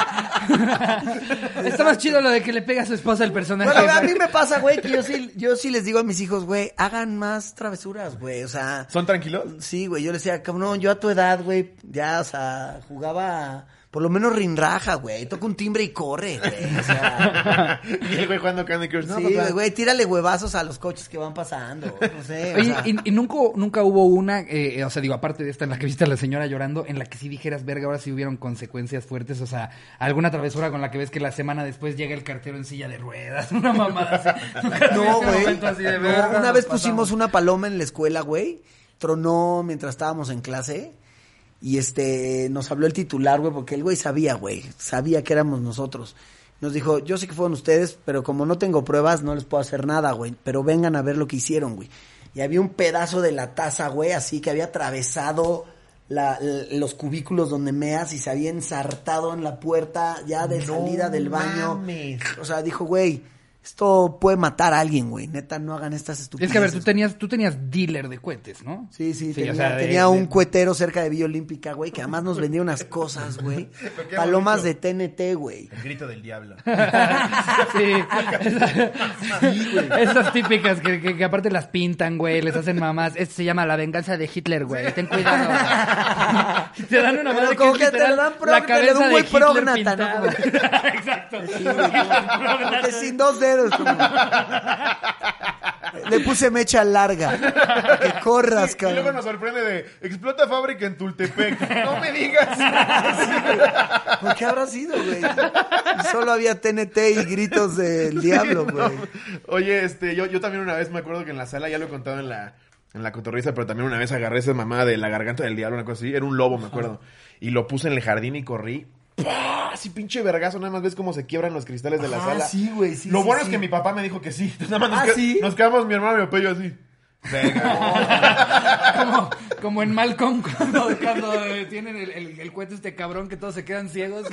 B: Está más chido lo de que le pega a su esposa el personaje.
A: Bueno, a mí me pasa, güey, que yo sí, yo sí les digo a mis hijos, güey, hagan más travesuras, güey, o sea...
C: ¿Son tranquilos?
A: Sí, güey, yo le decía, cabrón, yo a tu edad, güey, ya, o sea, jugaba por lo menos rinraja, güey, toca un timbre y corre, güey, o sea,
C: y el güey jugando Candy Crush. No,
A: sí,
C: papá.
A: güey, tírale huevazos a los coches que van pasando, no sé, o
B: Oye,
A: sea,
B: y, y nunca, nunca hubo una, eh, o sea, digo, aparte de esta en la que viste a la señora llorando, en la que sí dijeras, verga, ahora sí hubieron consecuencias fuertes, o sea, alguna travesura con la que ves que la semana después llega el cartero en silla de ruedas, una mamada así.
A: No, güey,
B: así de
A: no, una vez
B: pasamos.
A: pusimos una paloma en la escuela, güey, tronó mientras estábamos en clase, y este, nos habló el titular, güey, porque el güey sabía, güey, sabía que éramos nosotros. Nos dijo, yo sé que fueron ustedes, pero como no tengo pruebas, no les puedo hacer nada, güey, pero vengan a ver lo que hicieron, güey. Y había un pedazo de la taza, güey, así que había atravesado la- los cubículos donde meas y se había ensartado en la puerta ya de
C: No
A: salida del baño.
C: mames.
A: O sea, dijo, güey, esto puede matar a alguien, güey. Neta, no hagan estas estupideces.
B: Es que a ver, tú tenías, tú tenías dealer de cohetes, ¿no?
A: Sí, sí,
B: o
A: tenía,
B: sea, de-
A: tenía
B: de-
A: un cuetero cerca de Villa Olímpica, güey, que además nos vendía unas cosas, güey. Palomas de TNT, güey.
C: El grito del diablo.
B: Sí. Esas típicas que, que, que aparte las pintan, güey, les hacen mamás. Esto se llama la venganza de Hitler, güey. Ten cuidado. te dan una madre
A: como
B: que,
A: que te dan pro-
B: la
A: te le
B: cabeza
A: un
B: de
A: güey
B: Hitler.
A: ¿no?
B: Exacto.
A: Porque sin dos como... Le puse mecha larga. para Que corras,
C: Y luego
A: cabrón.
C: nos sorprende de explota fábrica en Tultepec. No me digas.
A: ¿Por qué habrá sido, güey? Solo había TNT y gritos del diablo, güey.
C: Oye, este, yo, yo también una vez me acuerdo que en la sala, ya lo he contado en la, en la cotorriza, pero también una vez agarré esa mamada de la garganta del diablo, una cosa así. Era un lobo, me acuerdo. Y lo puse en el jardín y corrí. ¡Pah! Así pinche vergazo, nada más ves cómo se quiebran los cristales de la
A: Ah,
C: sala.
A: sí, güey, sí,
C: Lo
A: sí,
C: bueno
A: sí.
C: es que mi papá me dijo que sí. Entonces, nada más nos,
A: Ah,
C: qued-
A: ¿sí?
C: nos quedamos mi hermano y mi papá y yo así. Venga.
B: Como, como en Malcolm cuando, cuando eh, tienen el, el, el cohete este cabrón que todos se quedan ciegos.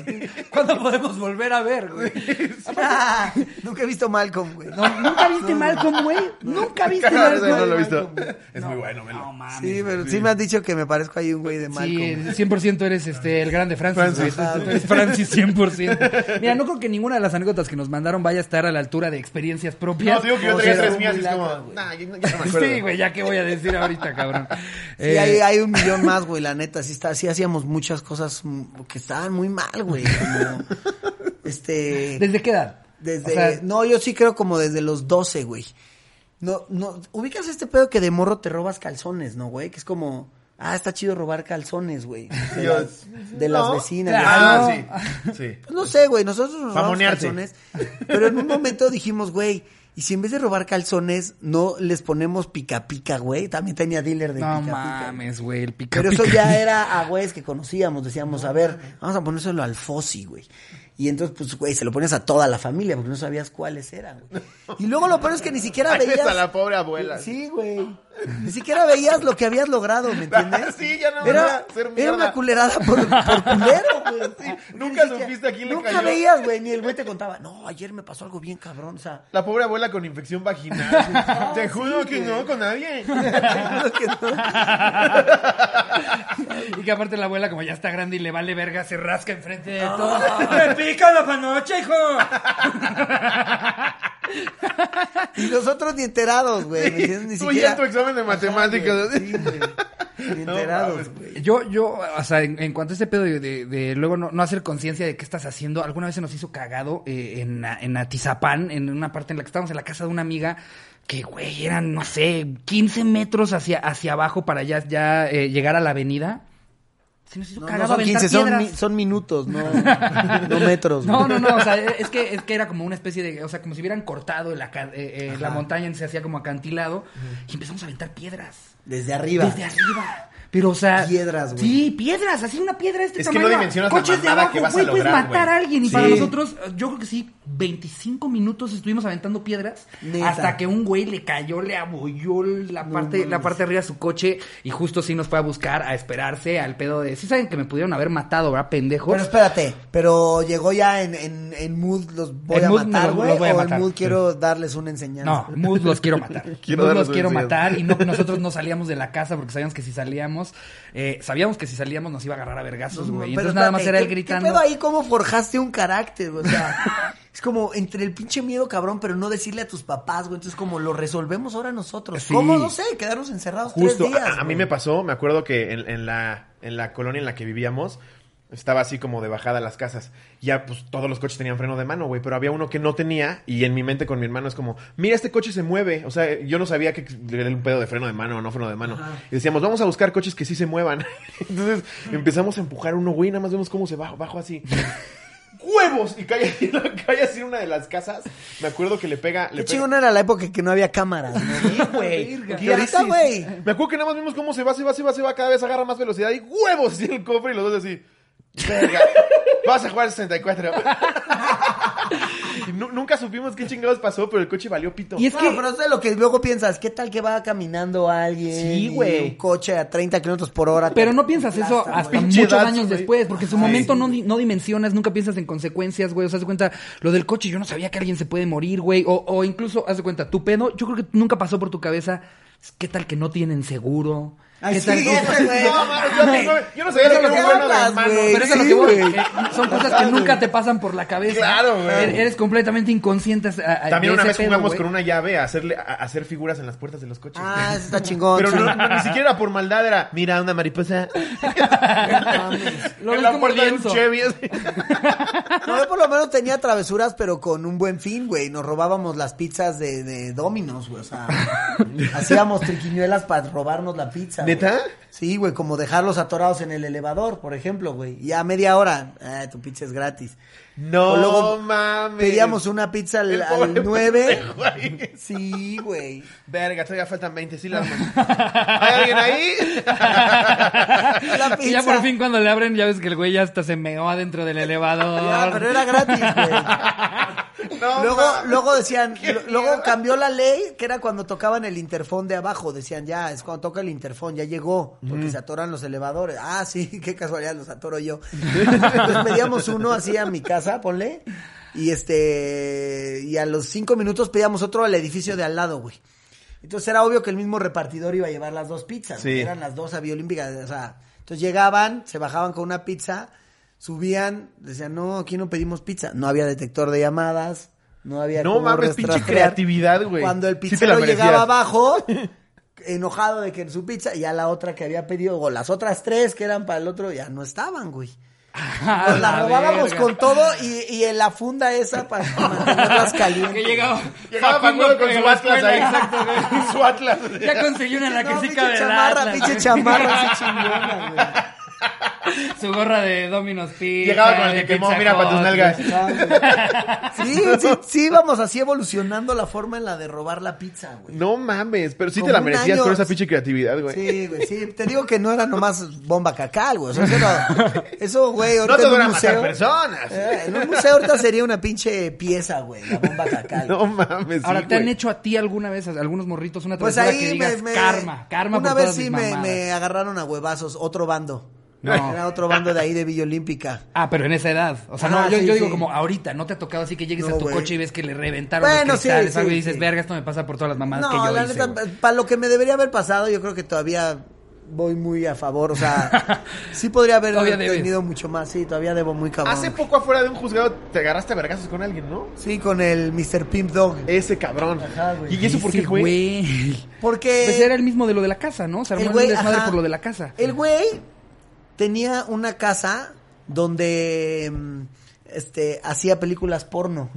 B: ¿Cuándo podemos volver a ver, güey?
A: Ah, Nunca he visto Malcolm, güey.
B: No, ¿Nunca viste Malcolm, güey? ¿Nunca viste Malcolm?
C: no lo he visto.
A: Malcolm.
C: Es muy bueno, velo.
B: No mames.
A: Sí, pero sí me han dicho que me parezco ahí un güey de Malcolm.
B: Sí, 100% eres este, el grande Francis.
C: Francis.
B: güey. Tú- tú eres Francis 100%. Mira, no creo que ninguna de las anécdotas que nos mandaron vaya a estar a la altura de experiencias propias.
C: No, te digo que yo traía tres mías y es como, nah, ya, ya no me acuerdo.
B: Sí, güey, ya que voy a decir ahorita, cabrón.
A: Sí,
B: Eh,
A: hay, hay un millón más, güey, la neta. Sí, está, sí hacíamos muchas cosas que estaban muy mal, güey. Como, este...
B: ¿Desde qué edad?
A: Desde...
B: O sea,
A: no, yo sí creo como desde los 12, güey. No, no, ubicas este pedo que de morro te robas calzones, ¿no, güey? Que es como... Ah, está chido robar calzones, güey. De,
C: Yo-
A: las, de las vecinas.
B: Claro.
C: Ah, sí. Sí.
A: Pues no sé, güey, nosotros nos robamos calzones. Pero en un momento dijimos, güey, y si en vez de robar calzones, no les ponemos pica pica, güey. También tenía dealer de
B: no
A: pica pica.
B: mames, güey, el pica
A: Pero eso ya era a güeyes que conocíamos. Decíamos, a ver, vamos a ponérselo al Fossi, güey. Y entonces, pues, güey, se lo pones a toda la familia porque no sabías cuáles eran, güey. Y luego lo peor es que ni siquiera veías.
C: a la pobre abuela.
A: Sí, güey. Ni siquiera veías lo que habías logrado, ¿me entiendes?
C: Sí, ya no
A: era,
C: era ser
A: era
C: mierda.
A: una culerada por, por culero, güey.
C: nunca supiste a quién le
A: Nunca
C: cayó.
A: veías, güey, ni el güey te contaba, no, ayer me pasó algo bien cabrón, o sea.
C: La pobre abuela con infección vaginal. Te juro que no, con nadie.
B: Y que aparte la abuela, como ya está grande y le vale verga, se rasca enfrente de todo. ¡Me pica la panocha, hijo!
A: Y nosotros ni enterados, güey. ¿me entiendes? Ni
C: Tú
A: siquiera.
C: ya en tu examen de matemáticas.
A: Sí, güey. Ni enterados, güey.
B: Yo, yo, o sea, en, en cuanto a ese pedo de, de- de luego no, no hacer conciencia de qué estás haciendo, alguna vez se nos hizo cagado eh, en, a- en Atizapán, en una parte en la que estábamos en la casa de una amiga, que, güey, eran, no sé, 15 metros hacia, hacia abajo para ya, ya eh, llegar a la avenida. Se nos hizo
A: No, son
B: aventar
A: 15, son,
B: piedras.
A: mi- son minutos, no, no metros.
B: No, no, no, o sea, es que, es que era como una especie de, o sea, como si hubieran cortado aca- eh, eh, la montaña, se hacía como acantilado, y empezamos a aventar piedras.
A: Desde arriba.
B: Desde arriba. Pero, o sea.
A: Piedras, güey.
B: Sí, piedras. Así una piedra de este
C: Es que
B: tamaño.
C: no dimensionas la
B: Coches de abajo,
C: que vas a
B: güey, puedes
C: lograr,
B: matar
C: güey.
B: a alguien. Y
A: Sí.
B: para nosotros, yo creo que sí, 25 minutos estuvimos aventando piedras.
A: Neta.
B: Hasta que un güey le cayó, le abolló la
A: No
B: parte, la parte de arriba de su coche. Y justo sí nos fue a buscar, a esperarse al pedo de. Sí saben que me pudieron haber matado, ¿verdad, pendejos?
A: Pero espérate, pero llegó ya en, en, en mood los voy
B: En
A: a
B: mood
A: matar, güey, o en mood quiero darles una enseñanza.
B: No, Mood los quiero matar.
C: Quiero
B: Mood los quiero matar y no, nosotros no salíamos de la casa porque sabíamos que si salíamos, eh, sabíamos que si salíamos nos iba a agarrar a vergazos, güey.
A: Pero
B: Entonces nada más era él
A: ¿qué-
B: gritando.
A: ¿Qué pedo ahí? ¿Cómo forjaste un carácter? O sea, es como entre el pinche miedo cabrón, pero no decirle a tus papás, güey. Entonces, como lo resolvemos ahora nosotros.
B: Sí.
A: ¿Cómo? No sé, quedarnos encerrados
C: Justo,
A: tres días.
C: a, a mí me pasó, me acuerdo que en, en la, en la colonia en la que vivíamos, estaba así como de bajada las casas. Ya, pues, todos los coches tenían freno de mano, güey, pero había uno que no tenía, y en mi mente con mi hermano es como, mira, este coche se mueve. O sea, yo no sabía que era un pedo de freno de mano o no freno de mano. Y decíamos, vamos a buscar coches que sí se muevan. Entonces, empezamos a empujar uno, güey, nada más vemos cómo se baja, bajo así. ¡Huevos! Y cae, así- cae así en una de las casas. Me acuerdo que le pega... Le
A: Qué
C: pega-
A: chingón era la época que no había cámaras, ¿no?
C: Sí, güey. Y
A: Y güey.
C: Me acuerdo que nada más vimos cómo se va, se va, se va, se va, cada vez agarra más velocidad y huevos así en el cofre y los dos así. Verga. Vas a jugar 64. y nu- nunca supimos qué chingados pasó, pero el coche valió pito.
B: Y es
A: No,
B: que
A: pero es lo que luego piensas, ¿qué tal que va caminando alguien?
B: Sí,
A: y
B: güey.
A: Un coche a 30 kilómetros por hora.
B: Pero no piensas eso
A: aplasta,
B: hasta
A: güey.
C: Pinche
B: muchos años
C: güey.
B: después, porque en su momento no, di- no dimensionas, nunca piensas en consecuencias, güey. O sea, haz de cuenta, lo del coche, yo no sabía que alguien se puede morir, güey. O, o incluso, haz de cuenta, tu pedo, yo creo que nunca pasó por tu cabeza, ¿qué tal que no tienen seguro?
A: Ay,
B: ¿Qué
A: sí,
B: tal
A: ese, güey.
C: No, mames, yo, no- yo no sabía
A: ¿De
C: lo que
A: hablas, güey?
B: Pero eso es lo que voy.
A: güey.
B: eh, son cosas que nunca te pasan por la cabeza.
C: Claro, güey.
B: Er- Eres completamente inconsciente. a- a-
C: También una vez
B: pedo,
C: jugamos
B: güey.
C: con una llave a hacerle a a hacer figuras en las puertas de los coches.
A: Ah, eso está chingón.
C: Pero no, no, ni siquiera era por maldad, era, mira, una mariposa.
B: Lo
C: en la puerta de un. Chevy.
A: No, yo por lo menos tenía travesuras, pero con un buen fin, güey. Nos robábamos las pizzas de, de Domino's, güey. O sea, hacíamos triquiñuelas para robarnos la pizza. Güey. Sí, güey, como dejarlos atorados en el elevador, por ejemplo, güey. Y a media hora, eh, tu pizza es gratis.
C: No
A: O luego
C: mames.
A: Pedíamos una pizza al, al
C: pobre
A: 9.
C: pendejo ahí.
A: Sí, güey.
C: Verga, todavía faltan 20, sí las ¿Hay alguien ahí?
A: La
B: Y ya
A: pizza.
B: por fin cuando le abren, ya ves que el güey ya hasta se meó adentro del elevador.
A: Ya, pero era gratis, güey.
C: No,
A: luego,
C: mames.
A: luego decían, luego cambió la ley, que era cuando tocaban el interfón de abajo. Decían, ya, es cuando toca el interfón, ya llegó, porque se atoran los elevadores. Ah, sí, qué casualidad, los atoro yo. Entonces pedíamos uno así a mi casa, ponle. Y este, y a los cinco minutos pedíamos otro al edificio de al lado, güey. Entonces era obvio que el mismo repartidor iba a llevar las dos pizzas.
C: Sí.
A: Eran las dos a Vía Olímpica. O sea, entonces llegaban, se bajaban con una pizza, subían, decían, no, aquí no pedimos pizza. No había detector de llamadas, no había
C: No mames, pinche creatividad, güey.
A: Cuando el
C: Sí
A: pizzero
C: merecías.
A: llegaba abajo, enojado de que en su pizza, ya la otra que había pedido, o las otras tres que eran para el otro, ya no estaban, güey. Nos la
B: la
A: robábamos
B: verga.
A: con todo y, y en la funda esa para mantenerlas calientes.
B: Que llegaba.
C: Llegaba
B: Facundo
C: con su
B: la
C: Atlas ahí.
B: exacto, güey.
C: Su Atlas.
B: Ya conseguí una en la
A: No,
B: quesita
A: pinche
B: de
A: chamarra, pinche chamarra así chingona, güey.
B: Su gorra de Domino's Pizza.
C: Llegaba con el
B: de
C: que quemó, mira, para tus nalgas.
A: Sí, sí, sí, íbamos así evolucionando la forma en la de robar la pizza, güey.
C: No mames, pero sí
A: Como
C: te la merecías por esa pinche creatividad, güey.
A: Sí, güey, sí. Te digo que no era nomás bomba cacal, güey. O sea, eso, no- eso, güey,
C: No
A: ahorita
C: te
A: en un museo.
C: personas.
A: eh, en un museo ahorita sería una pinche pieza, güey, la bomba cacal.
C: No mames,
B: Ahora,
C: sí,
B: ¿te han hecho a ti alguna vez, a algunos morritos, una
A: Pues
B: travesura
A: ahí
B: que digas
A: me, me-
B: karma? Karma
A: Una
B: por
A: vez
B: todas
A: sí
B: mis
A: me,
B: mamadas.
A: me agarraron a huevazos, otro bando.
B: No.
A: Era otro bando de ahí de Villa Olímpica.
B: Ah, pero en esa edad. O sea,
A: Ah,
B: no, yo,
A: sí,
B: yo digo
A: sí.
B: como ahorita, ¿no te ha tocado así que llegues
A: No,
B: a tu coche y ves que le reventaron
A: Bueno,
B: los
A: sí,
B: cristales algo y
A: sí,
B: dices,
A: sí.
B: verga, esto me pasa por todas las mamadas que
A: No,
B: yo
A: la
B: hice,
A: neta,
B: güey"?
A: para lo que me debería haber pasado, yo creo que todavía voy muy a favor. O sea, sí podría haber tenido mucho más. Sí, todavía debo muy cabrón.
C: Hace poco afuera de un juzgado te agarraste a vergazos con alguien, ¿no?
A: Sí, con el Mr. Pimp Dog.
C: Ese cabrón.
A: Ajá, güey.
C: ¿Y eso por qué
B: güey.
A: Porque
B: Pues era el mismo de lo de la casa, ¿no? Se armó
A: el
B: el,
A: güey,
B: desmadre
A: ajá.
B: por lo de la casa.
A: El güey tenía una casa donde mm, este hacía películas porno.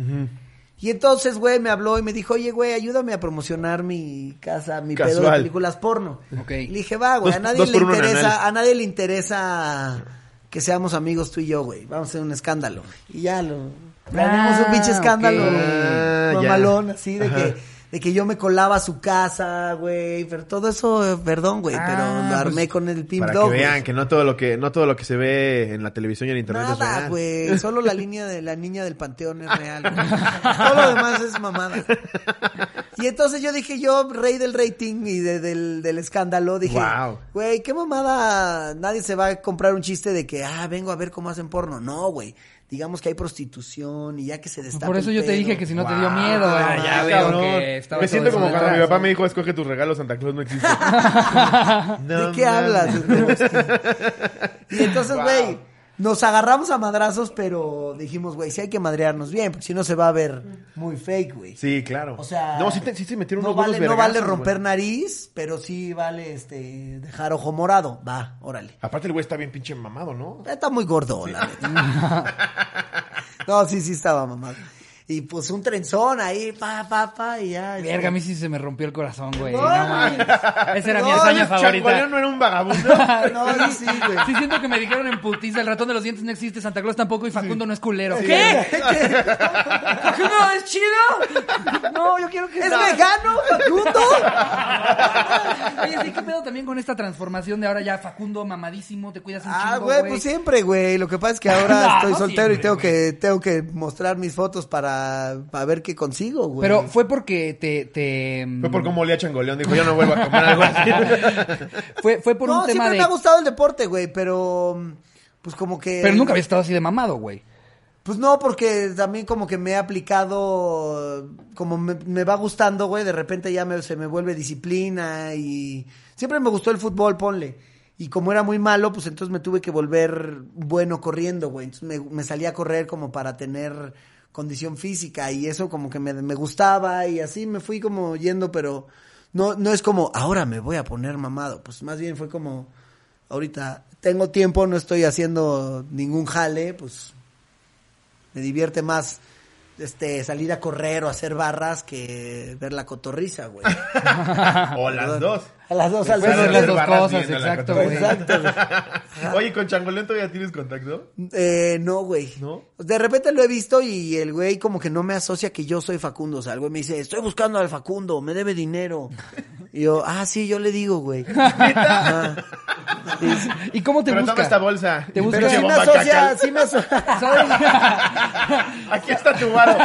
A: Y entonces, güey, me habló y me dijo, oye, güey, ayúdame a promocionar mi casa, mi pedo de películas porno.
B: Ok.
A: Le dije, va, güey, a nadie
C: dos
A: le interesa, a nadie le interesa que seamos amigos tú y yo, güey. Vamos a hacer un escándalo. Y ya lo planeamos un pinche
B: Ah,
A: escándalo
B: ok.
C: Ah,
A: mamalón, así de
C: Ajá.
A: que de que yo me colaba a su casa, güey, pero todo eso, perdón, güey,
B: Ah,
A: pero lo armé
B: pues,
A: con el Pimp
C: Para
A: Dog.
C: que vean que no todo lo que no todo lo que se ve en la televisión y en internet es
A: Nada,
C: real.
A: güey. Solo la línea de la niña del panteón es real. güey. Todo lo demás es mamada. Y entonces yo dije, yo, rey del rating y de- del, del escándalo, dije,
C: Wow.
A: güey, qué mamada. Nadie se va a comprar un chiste de que, ah, vengo a ver cómo hacen porno. No, güey. Digamos que hay prostitución y ya que se destapa
B: Por eso
A: el
B: yo te dije que si no te dio miedo. ah,
C: no,
B: ya
C: no,
B: veo que estaba
C: Me
B: todo
C: siento como cuando mi papá me dijo, escoge tus regalos, Santa Claus no existe.
A: ¿De qué hablas? y entonces,
C: Wow.
A: Nos agarramos a madrazos, pero dijimos, güey, sí hay que madrearnos bien, porque si no se va a ver muy fake, güey.
C: Sí, claro.
A: O sea,
C: no, sí, te- sí se metieron
A: no
C: unos
A: vale, no vale romper
C: güey.
A: nariz, pero sí vale este dejar ojo morado. Va, órale.
C: Aparte el güey está bien pinche mamado, ¿no?
A: Está muy gordo, la neta. No, sí, sí estaba mamado. Y pues un trenzón ahí, pa, pa, pa, y ya.
B: Verga, a mí sí se me rompió el corazón, güey.
A: No,
B: No, mames. Esa era mi hazaña favorita.
C: No era un vagabundo.
A: No, sí, güey.
B: Sí, siento que me dijeron en putiza, el ratón de los dientes no existe, Santa Claus tampoco y Facundo no es culero.
A: Sí.
B: ¿Qué? ¿Facundo es chido? No, yo quiero que...
A: ¿Es vegano, Facundo?
B: Oye, sí, ¿qué pedo también con esta transformación de ahora ya Facundo mamadísimo, te cuidas un
A: Ah,
B: chingo,
A: güey, pues siempre, güey. Lo que pasa es que ahora
B: No,
A: estoy soltero y tengo que, tengo que mostrar mis fotos para, para ver qué consigo, güey.
B: Pero fue porque te... te
C: Fue por cómo olía Changoleón. Dijo, ya no vuelvo a comer algo así.
B: Fue, fue por
A: no,
B: un tema
A: siempre
B: de...
A: me ha gustado el deporte, güey, pero mm, pues como que...
B: Pero nunca había estado así de mamado, güey.
A: Pues no, porque también como que me he aplicado, como me, me va gustando, güey, de repente ya me- se me vuelve disciplina y siempre me gustó el fútbol, ponle. Y como era muy malo, pues entonces me tuve que volver bueno corriendo, güey. Entonces me, me salí a correr como para tener condición física y eso como que me, me gustaba y así me fui como yendo, pero no, no es como, ahora me voy a poner mamado. Pues más bien fue como, ahorita tengo tiempo, no estoy haciendo ningún jale, pues me divierte más este salir a correr o hacer barras que ver la cotorriza, güey.
C: o las dos.
A: A las dos al menos.
B: las dos cosas, exacto, güey.
A: Exacto. güey.
C: Oye, ¿con Changoleón todavía tienes contacto?
A: Eh, no, güey.
C: ¿No?
A: De repente lo he visto y el güey como que no me asocia que yo soy Facundo. O sea, el güey me dice, estoy buscando al Facundo, me debe dinero. Y yo, ah, sí, yo le digo, güey.
B: ¿Y cómo te
C: Pero
B: busca?
C: toma esta bolsa.
B: Te busca-
A: Pero sí me asocia, sí me asocia.
C: Aquí está tu varo.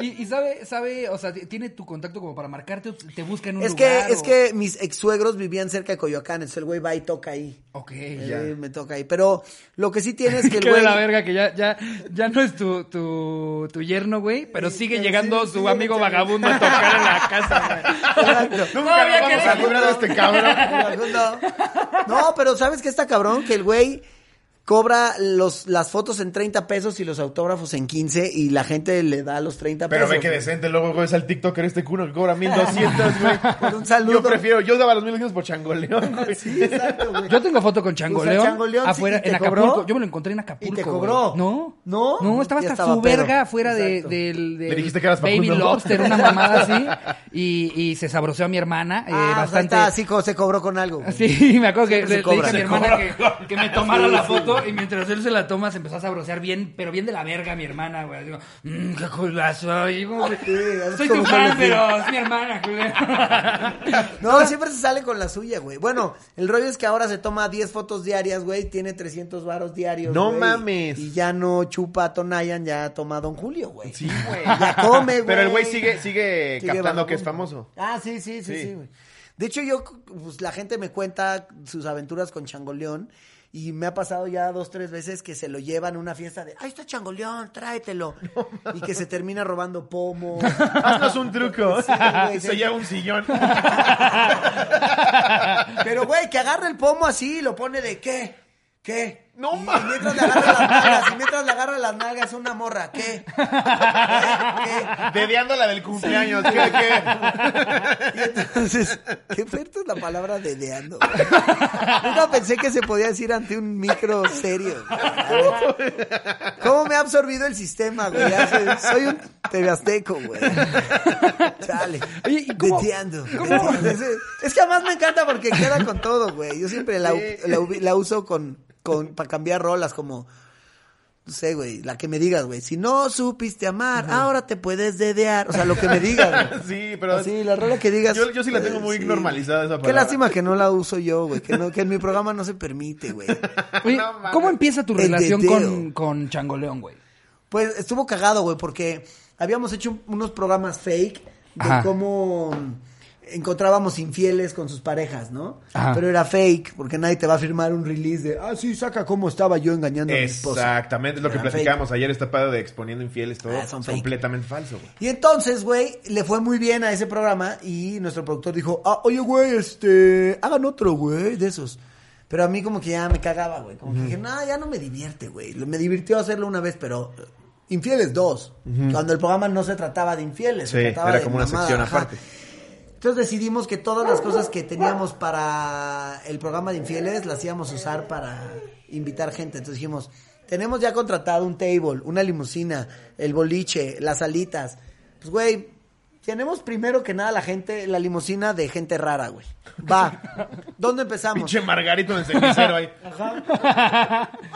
B: y, y sabe, sabe, o sea, tiene tu contacto como para marcarte o te busca en un
A: Es
B: lugar.
A: que, es
B: o-
A: que mis ex suegros vivían cerca de Coyoacán, entonces el güey va y toca ahí.
B: Ok,
A: El
B: ya.
A: me toca ahí. Pero lo que sí tiene es que el güey.
B: la verga que ya, ya, ya no es tu, tu, tu yerno, güey, pero sigue
A: pero
B: llegando
A: sí,
B: su
A: sí,
B: amigo
A: sí.
B: vagabundo a tocar en la casa, güey.
A: Exacto.
C: Nunca
B: había
C: nos vamos a librar de este cabrón.
A: No. No, pero ¿sabes qué está cabrón? Que el güey cobra los, las fotos en 30 pesos y los autógrafos en 15 y la gente le da los 30
C: Pero
A: pesos.
C: ve que decente, luego ves al TikToker este cuno que cobra 1200, güey.
A: Por un saludo.
C: Yo prefiero, yo daba los 1200 por Changoleón, güey.
A: Sí, exacto, güey.
B: Yo tengo foto con Changoleón,
A: Changoleón, sí,
B: afuera,
A: ¿y te
B: en
A: cobró?
B: Acapulco. Yo me lo encontré en Acapulco.
A: ¿Y te
B: güey.
A: cobró?
B: No.
A: ¿No?
B: No, estaba hasta
A: estaba
B: su
A: pedo.
B: verga afuera de, del, del
C: Le dijiste que eras
B: Baby
C: Facundo.
B: Lobster, una mamada así. Y, y se sabroseó a mi hermana eh,
A: Ah, pues
B: bastante.
A: está, sí, co- se cobró con algo. güey.
B: Sí, me acuerdo que le,
A: se
B: le dije a
A: cobra.
B: mi hermana que, que me tomara la foto y mientras él se la toma se empezó a sabrosear bien, pero bien de la verga mi hermana, güey. Digo, mmm, qué culazo. Y como, soy tu fan, pero es mi hermana, culero.
A: No, siempre se sale con la suya, güey. Bueno, el rollo es que ahora se toma 10 fotos diarias, güey. Tiene 300 varos diarios.
C: No
A: güey.
C: mames.
A: Y ya no chupa a Tonayan, ya toma a Don Julio, güey.
C: Sí, güey.
A: Ya come, güey.
C: Pero el güey sigue, sigue,
A: Sigue
C: captando que es famoso.
A: Ah, sí, sí, sí,
C: Sí.
A: sí, güey. De hecho, yo, pues la gente me cuenta sus aventuras con Changoleón. Y me ha pasado ya dos, tres veces que se lo llevan a una fiesta de, ahí está Changoleón, tráetelo. y que se termina robando pomo.
C: Haznos un truco.
A: Sí, güey,
C: Se lleva un sillón.
A: Pero, güey, que agarra el pomo así y lo pone de ¿qué? ¿Qué?
C: No
A: y, y
C: mames.
A: mientras le agarra las nalgas, y mientras le agarra las nalgas una morra, ¿qué? ¿Qué? ¿Qué?
C: Dedeando la del cumpleaños. ¿Qué, qué?
A: Y entonces, qué fuerte es la palabra dedeando. Nunca pensé que se podía decir ante un micro serio. güey. ¿Cómo me ha absorbido el sistema, güey? Ya Soy un tebeasteco, güey. Chale.
B: Oye, ¿y cómo-
A: Dedeando,
B: cómo-.
A: Es, es que además me encanta porque queda con todo, güey. Yo siempre la, la, la uso con, con, para cambiar rolas como... No sé, güey, la que me digas, güey. Si no supiste amar, ahora te puedes dedear. O sea, lo que me digas, güey.
C: Sí, pero.
A: Sí, la rola que digas.
C: Yo, yo sí la tengo muy
A: sí.
C: normalizada esa palabra.
A: Qué lástima que no la uso yo, güey. Que, no, que en mi programa no se permite, güey.
B: Oye,
C: No mames.
B: ¿cómo empieza tu
A: El
B: relación con, con Changoleón, güey?
A: Pues estuvo cagado, güey, porque habíamos hecho unos programas fake de
B: Ajá.
A: cómo encontrábamos infieles con sus parejas, ¿no?
B: Ajá.
A: Pero era fake, porque nadie te va a firmar un release de, ah, sí, saca cómo estaba yo engañando a mi esposa.
C: Exactamente, es lo que
A: Era
C: platicamos ayer, esta padre de exponiendo infieles, todo
A: Ah, son
C: completamente falso, güey.
A: Y entonces, güey, le fue muy bien a ese programa y nuestro productor dijo, ah, oye, güey, este, hagan otro, güey, de esos. Pero a mí como que ya me cagaba, güey. Como que dije, no, ya no me divierte, güey. Me divirtió hacerlo una vez, pero eh, infieles dos. Cuando el programa no se trataba de infieles. se
C: Sí,
A: trataba
C: era
A: de
C: como una sección
A: ajá.
C: aparte.
A: Entonces decidimos que todas las cosas que teníamos para el programa de infieles las íbamos a usar para invitar gente. Entonces dijimos, tenemos ya contratado un table, una limusina, el boliche, las alitas. Pues, güey, tenemos primero que nada la gente, la limusina de gente rara, güey. Va. ¿Dónde empezamos?
C: Pinche Margarito en el cenicero ahí.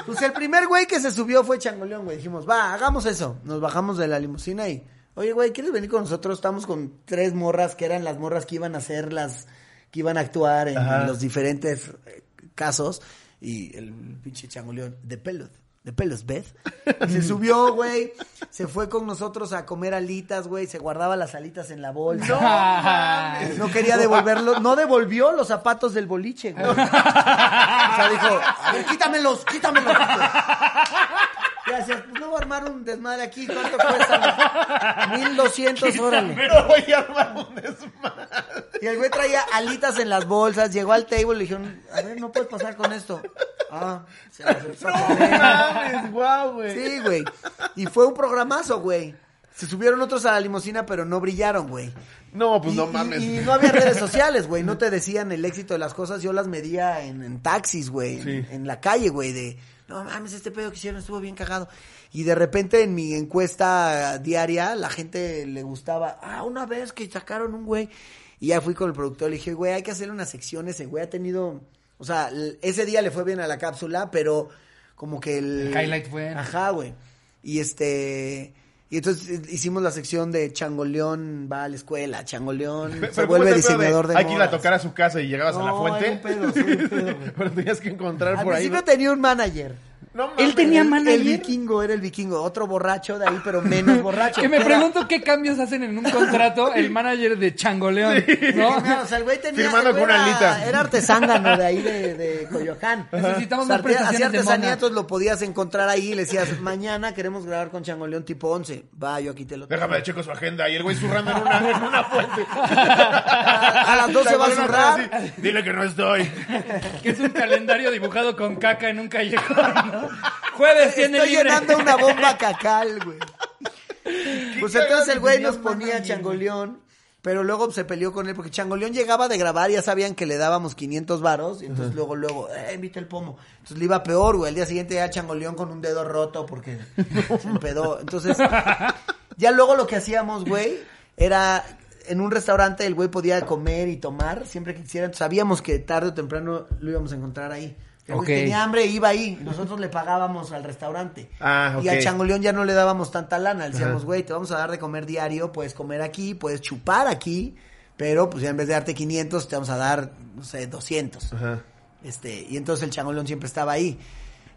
A: Pues el primer güey que se subió fue Changoleón, güey. Dijimos, va, hagamos eso. Nos bajamos de la limusina y, oye, güey, ¿quieres venir con nosotros? Estamos con tres morras que eran las morras que iban a ser las, que iban a actuar en, los diferentes eh, casos. Y el pinche Changoleón, de pelos, de pelos, ¿ves? Se subió, güey. Se fue con nosotros a comer alitas, güey. Se guardaba las alitas en la bolsa. No quería devolverlo, no devolvió los zapatos del boliche, güey. O sea, dijo, a ver, quítamelos, quítamelos. Gracias, pues no voy a armar un desmadre aquí, ¿cuánto cuesta? 1200, órale.
C: Pero voy a armar un desmadre.
A: Y el güey traía alitas en las bolsas, llegó al table y le dijeron, a ver, no puedes pasar con esto. Ah, se las comer.
C: mames, guau, güey.
A: Sí, güey. Y fue un programazo, güey. Se subieron otros a la limusina, pero no brillaron, güey.
C: No, pues
A: y,
C: no
A: y-
C: mames.
A: Y, no había redes sociales, güey. No te decían el éxito de las cosas. Yo las medía en, en taxis, güey.
C: Sí.
A: En, en la calle, güey. De, no mames, este pedo que hicieron estuvo bien cagado. Y de repente en mi encuesta diaria, la gente le gustaba. Ah, una vez que sacaron un güey. Y ya fui con el productor. Le dije, güey, hay que hacerle una sección. Ese güey ha tenido. O sea, ese día le fue bien a la cápsula, pero como que el.
B: El highlight fue-
A: Ajá, güey. Y este. Y entonces eh, hicimos la sección de Changoleón va a la escuela, Changoleón se
C: ¿cómo
A: vuelve diseñador de
C: Hay que ir a tocar a su casa y llegabas a la
A: No,
C: fuente.
A: hay un pedo, sí, un pedo.
C: Pero tenías que encontrar
A: Al
C: por ahí.
A: principio tenía un manager.
C: No
B: Él tenía
A: El-
B: manager.
A: El vikingo, era el vikingo. Otro borracho de ahí, pero menos borracho.
B: Que me
A: Era-
B: pregunto qué cambios hacen en un contrato el manager de Changoleón, ¿no?
A: No, o sea, el güey tenía.
C: Firmando con una
A: era-
C: alita.
A: Era artesángano de ahí de, de Coyoacán.
B: Necesitamos más prestaciones
A: Hacía
B: de
A: artesanía,
B: mona.
A: entonces lo podías encontrar ahí y le decías, mañana queremos grabar con Changoleón tipo 11. Va, yo aquí te lo
C: Déjame checo su agenda. Y el güey zurrando en una, en una fuente.
A: A las 12 va a zurrar.
C: Dile que no estoy.
B: Que es un calendario dibujado con caca en un callejón, ¿no? Jueves tiene
A: Estoy
B: libre.
A: llenando una bomba cacal, güey. Pues entonces el
C: que
A: güey nos ponía Changoleón, pero luego se peleó con él porque Changoleón llegaba de grabar, ya sabían que le dábamos 500 varos, y entonces luego, luego, eh, invita el pomo. Entonces le iba peor, güey. El día siguiente ya Changoleón con un dedo roto porque se empedó. Entonces, ya luego lo que hacíamos, güey, era en un restaurante el güey podía comer y tomar siempre que quisiera. Entonces, sabíamos que tarde o temprano lo íbamos a encontrar ahí. El güey
B: Ok.
A: tenía hambre e iba ahí. Nosotros le pagábamos al restaurante.
C: Ah,
A: Y a. Changoleón ya no le dábamos tanta lana. Le decíamos, güey, te vamos a dar de comer diario, puedes comer aquí, puedes chupar aquí, pero pues ya en vez de darte 500, te vamos a dar, no sé, 200.
C: Ajá.
A: Este, y entonces el Changoleón siempre estaba ahí.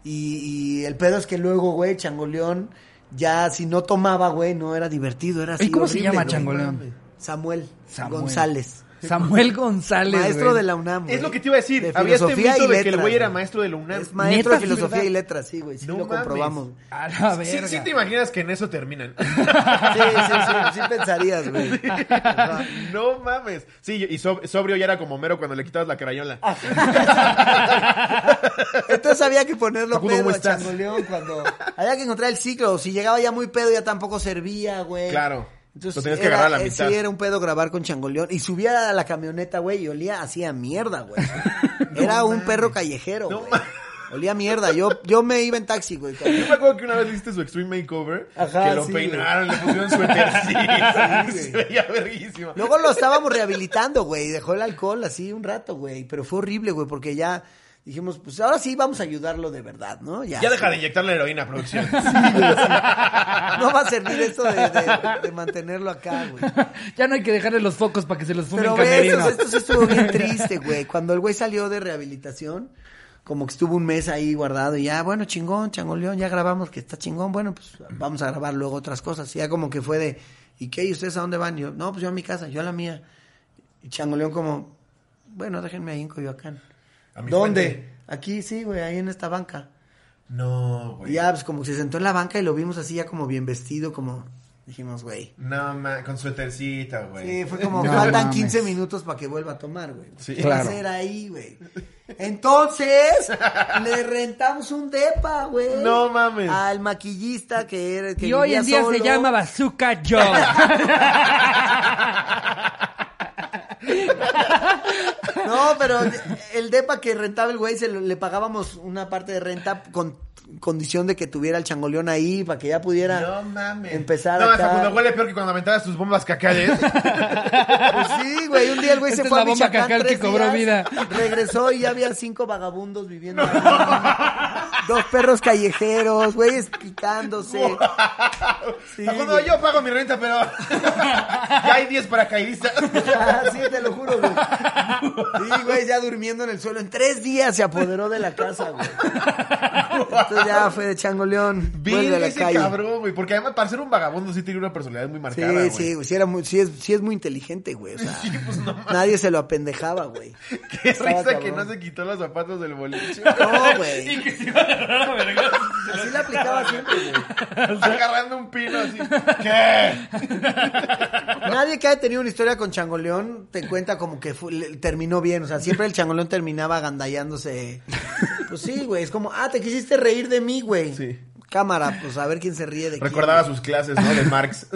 A: Y, y el pedo es que luego, güey, Changoleón ya si no tomaba, güey, no era divertido, era así.
B: ¿Y cómo se llama. Changoleón?
A: Samuel,
B: Samuel.
A: González.
B: Samuel González.
A: Maestro
B: güey.
A: de la UNAM, güey.
C: Es lo que te iba a decir.
A: De
C: Había este
A: filosofía
C: mito
A: y
C: de que el
A: letras,
C: güey era maestro de la UNAM.
A: Es maestro
B: ¿Neta?
A: de filosofía
B: ¿verdad?
A: y letras, sí, güey. Sí
C: No
A: lo
C: mames.
A: comprobamos.
B: A la verga.
C: sí te imaginas que en eso terminan.
A: Sí, sí, sí, sí pensarías, güey.
C: No mames. Sí, y sob- sobrio ya era como mero cuando le quitabas la carayola.
A: Entonces había que ponerlo
C: Facundo,
A: pedo
C: ¿cómo
A: a
C: estás?
A: Changoleón cuando... Había que encontrar el ciclo. Si llegaba ya muy pedo ya tampoco servía, güey.
C: Claro.
A: Entonces,
C: Lo tenías que
A: era-
C: agarrar a la
A: eh,
C: mitad.
A: Sí, era un pedo grabar con Changoleón. Y subía a la camioneta, güey, y olía hacía mierda, güey. era un perro callejero,
C: No
A: güey.
C: mames.
A: Olía mierda. Yo, yo me iba en taxi, güey.
C: Yo me acuerdo que una vez viste su Extreme Makeover.
A: Ajá,
C: que lo
A: sí,
C: peinaron, le pusieron suétercito. se veía verguísimo.
A: Luego lo estábamos rehabilitando, güey. Dejó el alcohol así un rato, güey. Pero fue horrible, güey, porque ya dijimos, pues ahora sí vamos a ayudarlo de verdad, ¿no? Ya,
C: Ya deja de inyectarle heroína, producción.
A: No va a servir esto de, de- de mantenerlo acá, güey.
B: Ya no hay que dejarle los focos para que se los fume
A: Pero esto sí estuvo bien triste, güey. Cuando el güey salió de rehabilitación, como que estuvo un mes ahí guardado y ya, bueno, chingón, changoleón, ya grabamos que está chingón, bueno, pues vamos a grabar luego otras cosas. Y ya como que fue de, ¿y qué? ¿Y ustedes a dónde van? Y yo, no, pues yo a mi casa, yo a la mía. Y changoleón como, bueno, déjenme ahí en Coyoacán.
C: A mi
A: ¿Dónde?
C: fuente.
A: Aquí, sí, güey, ahí en esta banca.
C: No, güey.
A: Y ya, pues como que se sentó en la banca y lo vimos así ya como bien vestido, como dijimos, güey.
C: No, ma, con suétercita, güey.
A: Sí, fue como,
B: No
A: faltan
B: mames.
A: 15 minutos para que vuelva a tomar, güey.
C: Sí.
A: ¿Qué
B: Claro.
A: va a hacer ahí, güey? Entonces, le rentamos un depa, güey.
C: No mames.
A: Al maquillista que era que
B: Y hoy en día
A: solo.
B: se llama Bazooka Joe.
A: No, pero el depa que rentaba el güey, se le pagábamos una parte de renta con condición de que tuviera el changoleón ahí para que ya pudiera
C: No mames.
A: empezar
C: no,
A: acá.
C: Facundo, huele peor que cuando aventabas tus bombas cacales.
A: Pues sí, güey, un día el güey
B: Esta
A: se fue
B: la
A: a
B: bomba
A: Michoacán
B: cacal que
A: tres
B: cobró
A: días,
B: vida.
A: Regresó y ya había cinco vagabundos viviendo ahí. Dos perros callejeros, güeyes picándose. Sí,
C: yo pago mi renta, pero ya hay 10 paracaidistas.
A: Sí, te lo juro, güey. Sí, güey, ya durmiendo en el suelo. En tres días se apoderó de la casa, güey. Entonces ya fue de changoleón. Vuelve a
C: Bien ese
A: calle.
C: cabrón, güey. Porque además, para ser un vagabundo, sí tiene una personalidad muy
A: Sí,
C: marcada, güey.
A: sí, güey. Sí, era muy, sí, es, sí es muy inteligente, güey. O sea,
C: Sí, pues no
A: nadie se lo apendejaba, güey.
C: Qué
A: Estaba
C: risa que no se quitó los zapatos del boliche.
A: No, güey.
C: y que se iba a agarrar a vergas.
A: Así la aplicaba siempre, güey.
C: Agarrando un pino así. ¿Qué?
A: Nadie que haya tenido una historia con Changoleón te cuenta como que fue- le- terminó bien. O sea, siempre el Changoleón terminaba agandallándose. Pues sí, güey. Es como, ah, te quisiste reír de mí, güey.
C: Sí.
A: Cámara, pues a ver quién se ríe de quién.
C: Recordaba sus clases, ¿no? De Marx.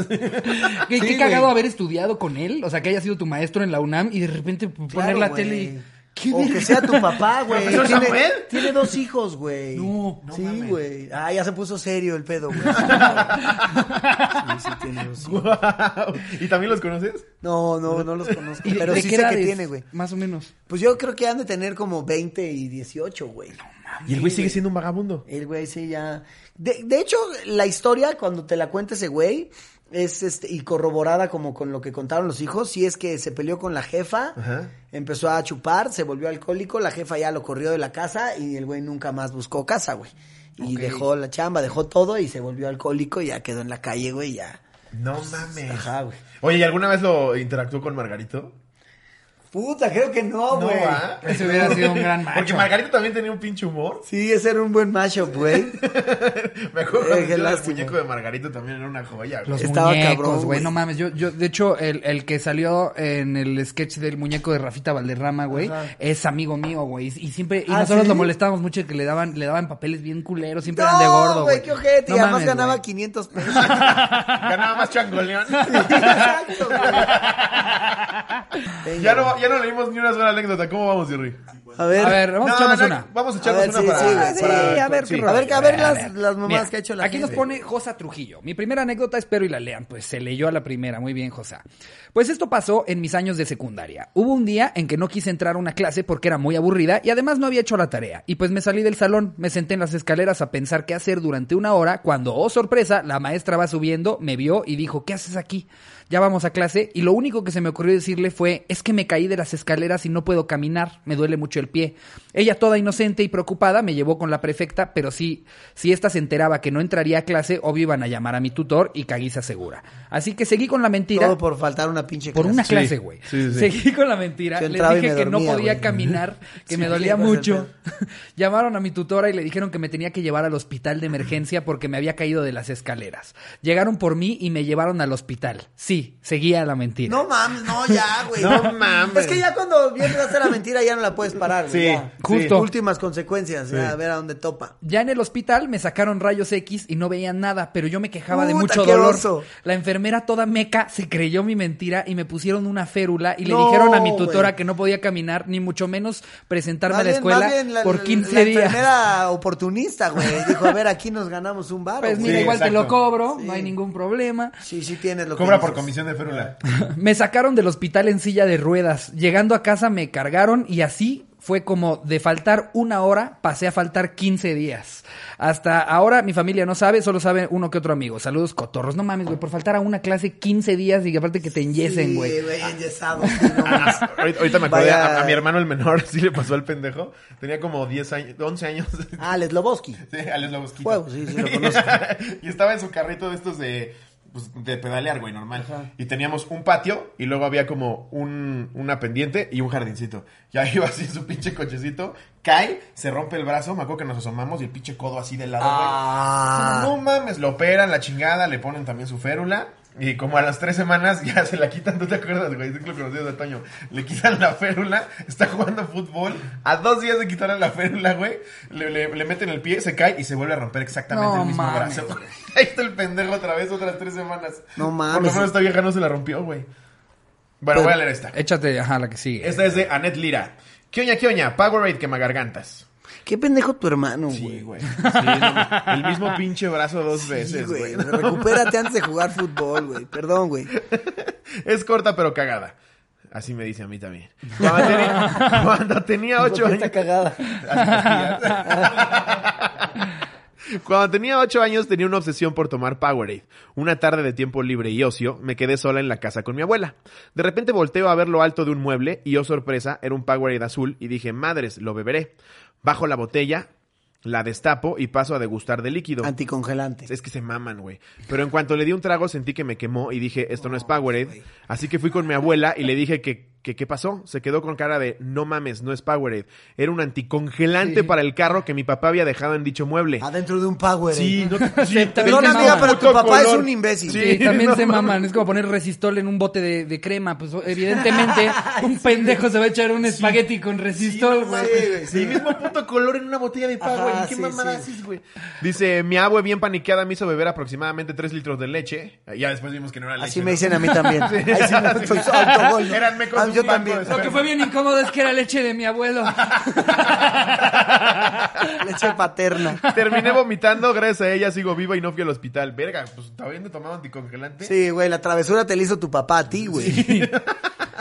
B: Qué,
A: Sí,
B: qué cagado
A: güey.
B: haber estudiado con él. O sea, que haya sido tu maestro en la UNAM y de repente poner
A: Claro,
B: la
A: güey.
B: tele y. ¿Qué
A: o que sea tu papá, güey.
C: ¿Profesor
A: Tiene, tiene dos hijos, güey.
B: No, no
A: Sí,
C: mames.
A: güey. Ah, ya se puso serio el pedo, güey. Sí, sí, tiene dos hijos.
C: Guau. ¿Y también los conoces?
A: No, no, no los conozco.
B: ¿Y de-
A: Pero
B: de
A: sí
B: qué
A: sé que
B: edades?
A: tiene, güey.
B: Más o menos.
A: Pues yo creo que han de tener como 20 y 18, güey.
C: Y el güey sigue siendo un vagabundo.
A: El güey sí ya. De, de hecho, la historia, cuando te la cuenta ese güey, es este, y corroborada como con lo que contaron los hijos, sí es que se peleó con la jefa,
C: Ajá.
A: empezó a chupar, se volvió alcohólico, la jefa ya lo corrió de la casa y el güey nunca más buscó casa, güey. Y dejó la chamba, dejó todo y se volvió alcohólico y ya quedó en la calle, güey, ya.
C: No mames.
A: Ajá, güey.
C: Oye, ¿y alguna vez lo interactuó con Margarito?
A: Puta, creo que no, güey.
C: ¿va?
B: Ese hubiera sido un gran macho.
C: Porque Margarito también tenía un pinche humor.
A: Sí, ese era un buen mashup, güey.
C: Me acuerdo
A: Eh,
C: hicieron el muñeco de Margarito también era una joya, güey.
B: Los
A: Estaba
B: muñecos,
A: cabrón,
B: güey. No mames. Yo, yo, de hecho, el, el que salió en el sketch del muñeco de Rafita Valderrama, güey, es amigo mío, güey. Y siempre, y
A: ¿Ah,
B: nosotros
A: sí?
B: lo molestábamos mucho de que le daban, le daban papeles bien culeros, siempre eran de
A: No,
B: gordo,
A: güey,
B: güey.
A: qué ojete.
B: No
A: y además
B: mames,
A: ganaba
B: güey.
A: 500 pesos.
C: Ganaba más changoleón.
A: Exacto, güey.
C: Ya, no, ya no leímos ni una sola anécdota. ¿Cómo vamos, Jerry?
A: A ver.
B: A ver, vamos a
C: No,
B: echarnos
C: no,
B: una.
C: Vamos a
A: A
C: echarnos
A: ver,
C: una
A: sí,
C: para,
A: sí,
C: para-
B: Sí, a ver,
C: sí.
A: A ver, a ver las, las mamás
B: Mira,
A: que ha hecho la
B: Aquí
A: gente.
B: nos pone Josa Trujillo. Mi primera anécdota, espero y la lean. Pues se leyó a la primera. Muy bien, Josa. Pues esto pasó en mis años de secundaria. Hubo un día en que no quise entrar a una clase porque era muy aburrida y además no había hecho la tarea. Y pues me salí del salón, me senté en las escaleras a pensar qué hacer durante una hora cuando, oh sorpresa, la maestra va subiendo, me vio y dijo, ¿qué haces aquí? Ya vamos a clase y lo único que se me ocurrió decirle fue, es que me caí de las escaleras y no puedo caminar, me duele mucho el pie. Ella toda inocente y preocupada me llevó con la prefecta, pero sí, si ésta se enteraba que no entraría a clase, obvio iban a llamar a mi tutor y caguiza segura. Así que seguí con la mentira.
A: Todo por faltar una pinche
B: Por
A: clase.
B: una
C: Sí,
B: clase, güey.
C: sí, sí.
B: Seguí con la mentira. Les
A: y
B: dije
A: me
B: que no podía caminar, que
A: Sí,
B: me dolía mucho. Llamaron a mi tutora y le dijeron que me tenía que llevar al hospital de emergencia porque me había caído de las escaleras. Llegaron por mí y me llevaron al hospital. Sí, seguía la mentira.
A: No mames, no, ya, güey.
C: No mames.
A: Es que ya cuando vienes a hacer la mentira ya no la puedes parar, güey.
C: Sí,
A: ya.
B: justo.
A: Últimas consecuencias, ya, a ver a dónde topa.
B: Ya en el hospital me sacaron rayos X y no veían nada, pero yo me quejaba de mucho
A: qué
B: dolor.
A: oso.
B: La enfermera toda meca se creyó mi mentira y me pusieron una férula y le
A: No,
B: dijeron a mi tutora que no podía caminar ni mucho menos presentarme
A: Más
B: a la escuela
A: bien la-
B: por 15
A: la
B: días.
A: enfermera oportunista, güey. Dijo, a ver, aquí nos ganamos un bar.
B: Pues mira,
C: Sí,
B: igual te lo cobro,
A: Sí.
B: no hay ningún problema.
A: Sí, sí tienes lo
C: Cobra
A: que
C: por. Comisión de férula.
B: Me sacaron del hospital en silla de ruedas. Llegando a casa me cargaron y así fue como de faltar una hora pasé a faltar 15 días. Hasta ahora mi familia no sabe, solo sabe uno que otro amigo. Saludos cotorros. No mames, güey, por faltar a una clase 15 días y que aparte que te enyesen, güey.
A: Sí, güey, enyesado. no mames.
C: Ahorita, ahorita me acordé, a, a mi hermano el menor sí le pasó al pendejo. Tenía como 10 años, 11 años.
A: Ah, Les Loboski.
C: Sí, Alex.
A: Huevo, sí, sí, lo conozco.
C: y estaba en su carrito de estos de, pues, de pedalear, güey, normal. Y teníamos un patio y luego había como un, una pendiente y un jardincito. Ya iba así su pinche cochecito, cae, se rompe el brazo, me acuerdo que nos asomamos y el pinche codo así de lado, güey.
A: Ah.
C: No mames, lo operan, la chingada, le ponen también su férula. Y como a las tres semanas ya se la quitan, ¿tú te acuerdas, güey? Es lo conocido de Toño. Le quitan la férula, está jugando fútbol. A dos días de quitarle la férula, güey. Le, le- le meten el pie, se cae y se vuelve a romper exactamente
B: No
C: el mismo
B: mames.
C: brazo. Ahí está el pendejo otra vez, otras tres semanas.
A: No mames.
C: Por lo menos esta vieja no se la rompió, güey. Bueno, voy a leer esta.
B: Échate, ajá, la que sigue.
C: Esta es de Anet Lira. ¿Qué oña, qué oña? Powerade quemagargantas.
A: Qué pendejo tu hermano,
C: Sí,
A: güey.
C: güey. Sí, no, el mismo pinche brazo dos
A: Sí,
C: veces,
A: güey.
C: güey.
A: Recupérate antes de jugar fútbol, güey. Perdón, güey.
C: Es corta pero cagada. Así me dice a mí también. Cuando tenía, cuando tenía ocho años.
A: está cagada.
C: Cuando tenía ocho años tenía una obsesión por tomar Powerade. Una tarde de tiempo libre y ocio, me quedé sola en la casa con mi abuela. De repente volteo a ver lo alto de un mueble y, oh sorpresa, era un Powerade azul y dije, madres, lo beberé. Bajo la botella, la destapo y paso a degustar de líquido.
A: Anticongelante.
C: Es que se maman, güey. Pero en cuanto le di un trago sentí que me quemó y dije, esto no es Powerade. Así que fui con mi abuela y le dije que, que qué pasó. Se quedó con cara de, no mames, no es Powerade. Era un anticongelante para el carro que mi papá había dejado en dicho mueble.
A: Adentro de un power.
C: Sí, no te...
B: Sí,
A: Perdón, amiga, pero tu papá es un imbécil.
B: Sí,
C: Sí,
B: también
C: no
B: se
C: mames.
B: maman. Es como poner resistol en un bote de, de crema. Pues evidentemente un pendejo se va a echar un espagueti con resistol, güey.
A: Sí.
C: El mismo puto color en una botella de Powerade. ¿Qué
A: sí,
C: mamada
A: sí.
C: haces, güey? Dice, mi abue bien paniqueada me hizo beber aproximadamente 3 litros de leche. Ya después vimos que no era leche.
A: Así me dicen a mí también.
C: Eran
A: Yo también.
B: Lo que fue bien incómodo es que era leche de mi abuelo.
A: Leche paterna.
C: Terminé vomitando, gracias a ella sigo viva y no fui al hospital. Verga, pues habiendo tomado anticongelante.
A: Sí, güey, la travesura te la hizo tu papá a ti, güey.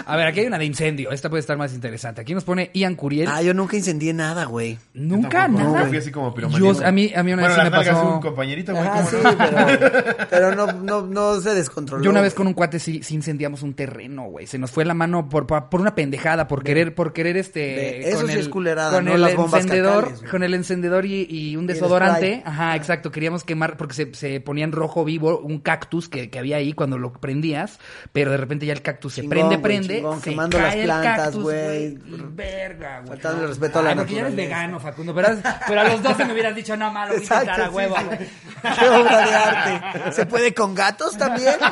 B: A ver, aquí hay una de incendio. Esta puede estar más interesante. Aquí nos pone Ian Curiel.
A: Ah, yo nunca incendié nada, güey.
B: Nunca,
C: Tampoco,
B: nada.
C: no, fui así como piromaníaco.
B: Yo- a mí- a mí una
C: bueno,
B: vez sí
C: las
B: me pasó-
C: un compañerito, güey.
A: Ah,
C: ¿cómo
A: sí,
C: no?
A: pero, pero no, no, no se descontroló.
B: Yo una vez con un cuate sí, sí incendiamos un terreno, güey. Se nos fue la mano por, por, una pendejada, por querer, por querer este.
A: Eso
B: con
A: sí
B: el,
A: es culerada,
B: Con
A: no
B: el
A: las bombas
B: encendedor,
A: cacales,
B: con el encendedor y, y un desodorante. Ajá, exacto. Queríamos quemar porque se, se ponía en rojo vivo un cactus que, que había ahí cuando lo prendías, pero de repente ya el cactus se
A: Chingón,
B: prende,
A: güey,
B: prende,
A: chingón,
B: se
A: quemando
B: cae
A: las
B: el
A: plantas, güey.
B: y Verga, güey.
A: Faltándole respeto a la
B: Ay, porque ya eres
A: naturaleza.
B: vegano, Facundo. Pero, pero a los 12 me hubieras dicho, no, malo, voy a intentar a
A: sí,
B: huevo.
A: sí. Qué obra de arte. ¿Se puede con gatos también?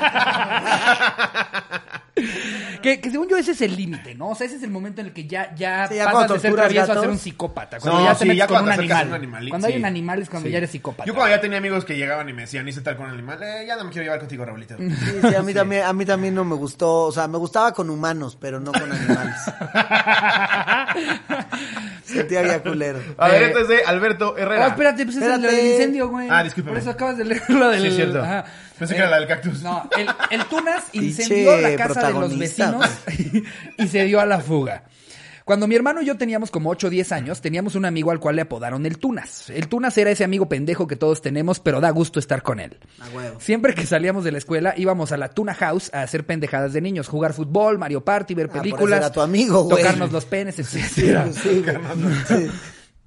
B: Que, que según yo ese es el límite, ¿no? O sea, ese es el momento en el que ya, ya,
A: Sí, ya
B: pasas de ser travieso a ser un psicópata. Cuando
C: No,
B: ya te
C: sí,
B: metes
C: ya
B: con un animal.
C: un animalito,
B: cuando hay
C: sí.
B: un animal es cuando
C: Sí.
B: ya eres psicópata.
C: Yo cuando ya tenía amigos que llegaban y me decían, hice tal con un animal, eh, ya no me quiero llevar contigo, Raulito.
A: Sí, sí, a mí también, a mí también no me gustó, o sea, me gustaba con humanos, pero no con animales. Sentía bien culero.
C: A ver,
B: Eh,
C: este es de Alberto Herrera.
B: espérate, pues es el
A: Espérate.
B: del incendio, güey.
C: Ah, discúlpame.
B: Por eso acabas de leer lo del...
C: Sí, es cierto.
B: Ajá.
C: Pensé que era la del cactus.
B: No, el, el Tunas incendió la casa de los vecinos y se dio a la fuga. Cuando mi hermano y yo teníamos como 8 o 10 años, teníamos un amigo al cual le apodaron el Tunas. El Tunas era ese amigo pendejo que todos tenemos, pero da gusto estar con él. Siempre que salíamos de la escuela íbamos a la Tuna House a hacer pendejadas de niños, jugar fútbol, Mario Party, ver
A: Ah,
B: películas,
A: era tu amigo, güey.
B: tocarnos los penes, etcétera.
A: Sí. Sí.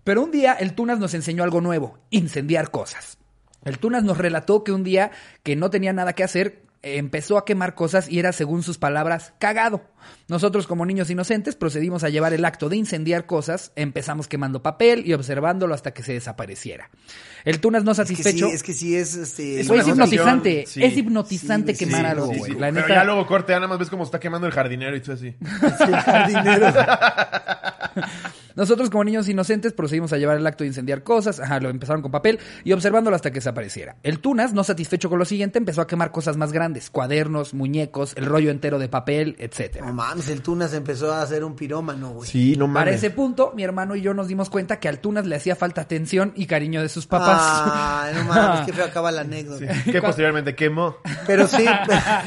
B: Pero un día el Tunas nos enseñó algo nuevo, incendiar cosas. El Tunas nos relató que un día que no tenía nada que hacer, empezó a quemar cosas y era, según sus palabras, cagado. Nosotros como niños inocentes procedimos a llevar el acto de incendiar cosas, empezamos quemando papel y observándolo hasta que se desapareciera. El Tunas no
A: Es que
B: satisfecho...
A: sí, es que sí es este.
C: Es
B: Güey,
C: una
B: es hipnotizante,
C: sí.
B: es hipnotizante
A: Sí,
B: quemar
A: sí,
B: algo,
A: sí,
B: güey.
A: sí.
C: Pero ya luego corte, nada más ves cómo está quemando el jardinero y tú así.
A: Sí, el jardinero.
B: Nosotros como niños inocentes procedimos a llevar el acto de incendiar cosas, ajá, lo empezaron con papel y observándolo hasta que desapareciera. El Tunas, no satisfecho con lo siguiente, empezó a quemar cosas más grandes, cuadernos, muñecos, el rollo entero de papel, etcétera.
A: No mames, el Tunas empezó a hacer un pirómano, güey.
C: Sí, no
B: Para
C: mames.
B: ese punto, mi hermano y yo nos dimos cuenta que al Tunas le hacía falta atención y cariño de sus papás.
A: Ay, no mames, qué feo acaba la anécdota.
C: Que posteriormente quemó.
A: Pero sí,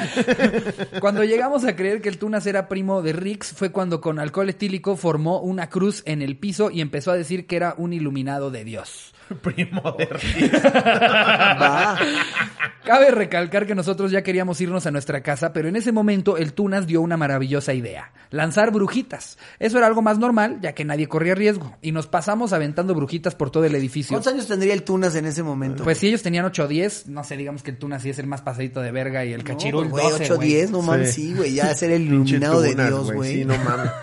B: Cuando llegamos a creer que el Tunas era primo de Rix, fue cuando con alcohol etílico formó una cruz en el piso y empezó a decir que era un iluminado de Dios.
C: Primo de Rick.
A: va.
B: Cabe recalcar que nosotros ya queríamos irnos a nuestra casa, pero en ese momento el Tunas dio una maravillosa idea. Lanzar brujitas. Eso era algo más normal, ya que nadie corría riesgo. Y nos pasamos aventando brujitas por todo el edificio.
A: ¿Cuántos años tendría el Tunas en ese momento?
B: Pues si ellos tenían 8 o 10, no sé, digamos que el Tunas sí es el más pasadito de verga y el
A: No,
B: cachirul
A: güey,
B: 12,
A: 8
B: güey.
A: 10, no mames,
C: Sí.
A: sí, güey, ya ser el iluminado de Dios, güey.
C: Sí, no mames.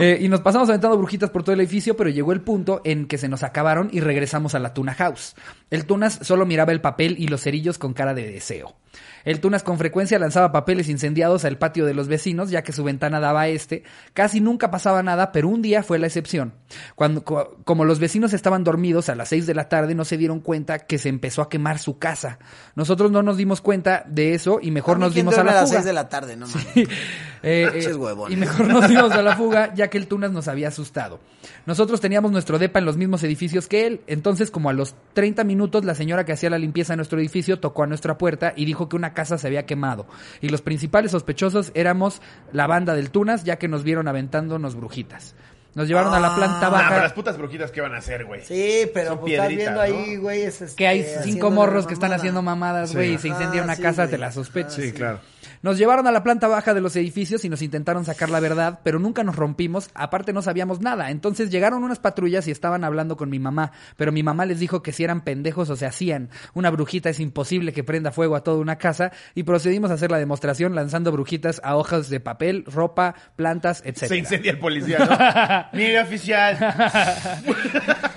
B: Eh, y nos pasamos aventando brujitas por todo el edificio, pero llegó el punto en que se nos acabaron y regresamos a la Tuna House. El Tunas solo miraba el papel y los cerillos con cara de deseo. El Tunas con frecuencia lanzaba papeles incendiados al patio de los vecinos, ya que su ventana daba a este. Casi nunca pasaba nada, pero un día fue la excepción. Cuando, co- como los vecinos estaban dormidos a las 6 de la tarde, no se dieron cuenta que se empezó a quemar su casa. Nosotros no nos dimos cuenta de eso y mejor nos
A: ¿Quién
B: dimos a la
A: las
B: fuga.
A: 6 de la tarde, no mames.
B: Eh, eh, y mejor nos dimos a la fuga, ya que el Tunas nos había asustado. Nosotros teníamos nuestro depa en los mismos edificios que él, entonces como a los 30 minutos la señora que hacía la limpieza en nuestro edificio tocó a nuestra puerta y dijo que una casa se había quemado. Y los principales sospechosos éramos la banda del Tunas, ya que nos vieron aventándonos brujitas. Nos llevaron a la planta
C: Ah,
B: baja.
C: pero las putas brujitas, ¿qué van a hacer, güey?
A: Sí, pero
C: Son
A: pues estás viendo ahí, güey, es este,
B: que hay cinco morros que están haciendo mamadas, güey, y se incendia una
A: sí,
B: casa,
A: güey.
B: te la sospechas.
C: Sí, claro.
B: Nos llevaron a la planta baja de los edificios y nos intentaron sacar la verdad, pero nunca nos rompimos, aparte no sabíamos nada. Entonces llegaron unas patrullas y estaban hablando con mi mamá, pero mi mamá les dijo que si eran pendejos o se hacían. Una brujita es imposible que prenda fuego a toda una casa y procedimos a hacer la demostración lanzando brujitas a hojas de papel, ropa, plantas, etc.
C: Se incendia el policía, ¿no? Mire, oficial.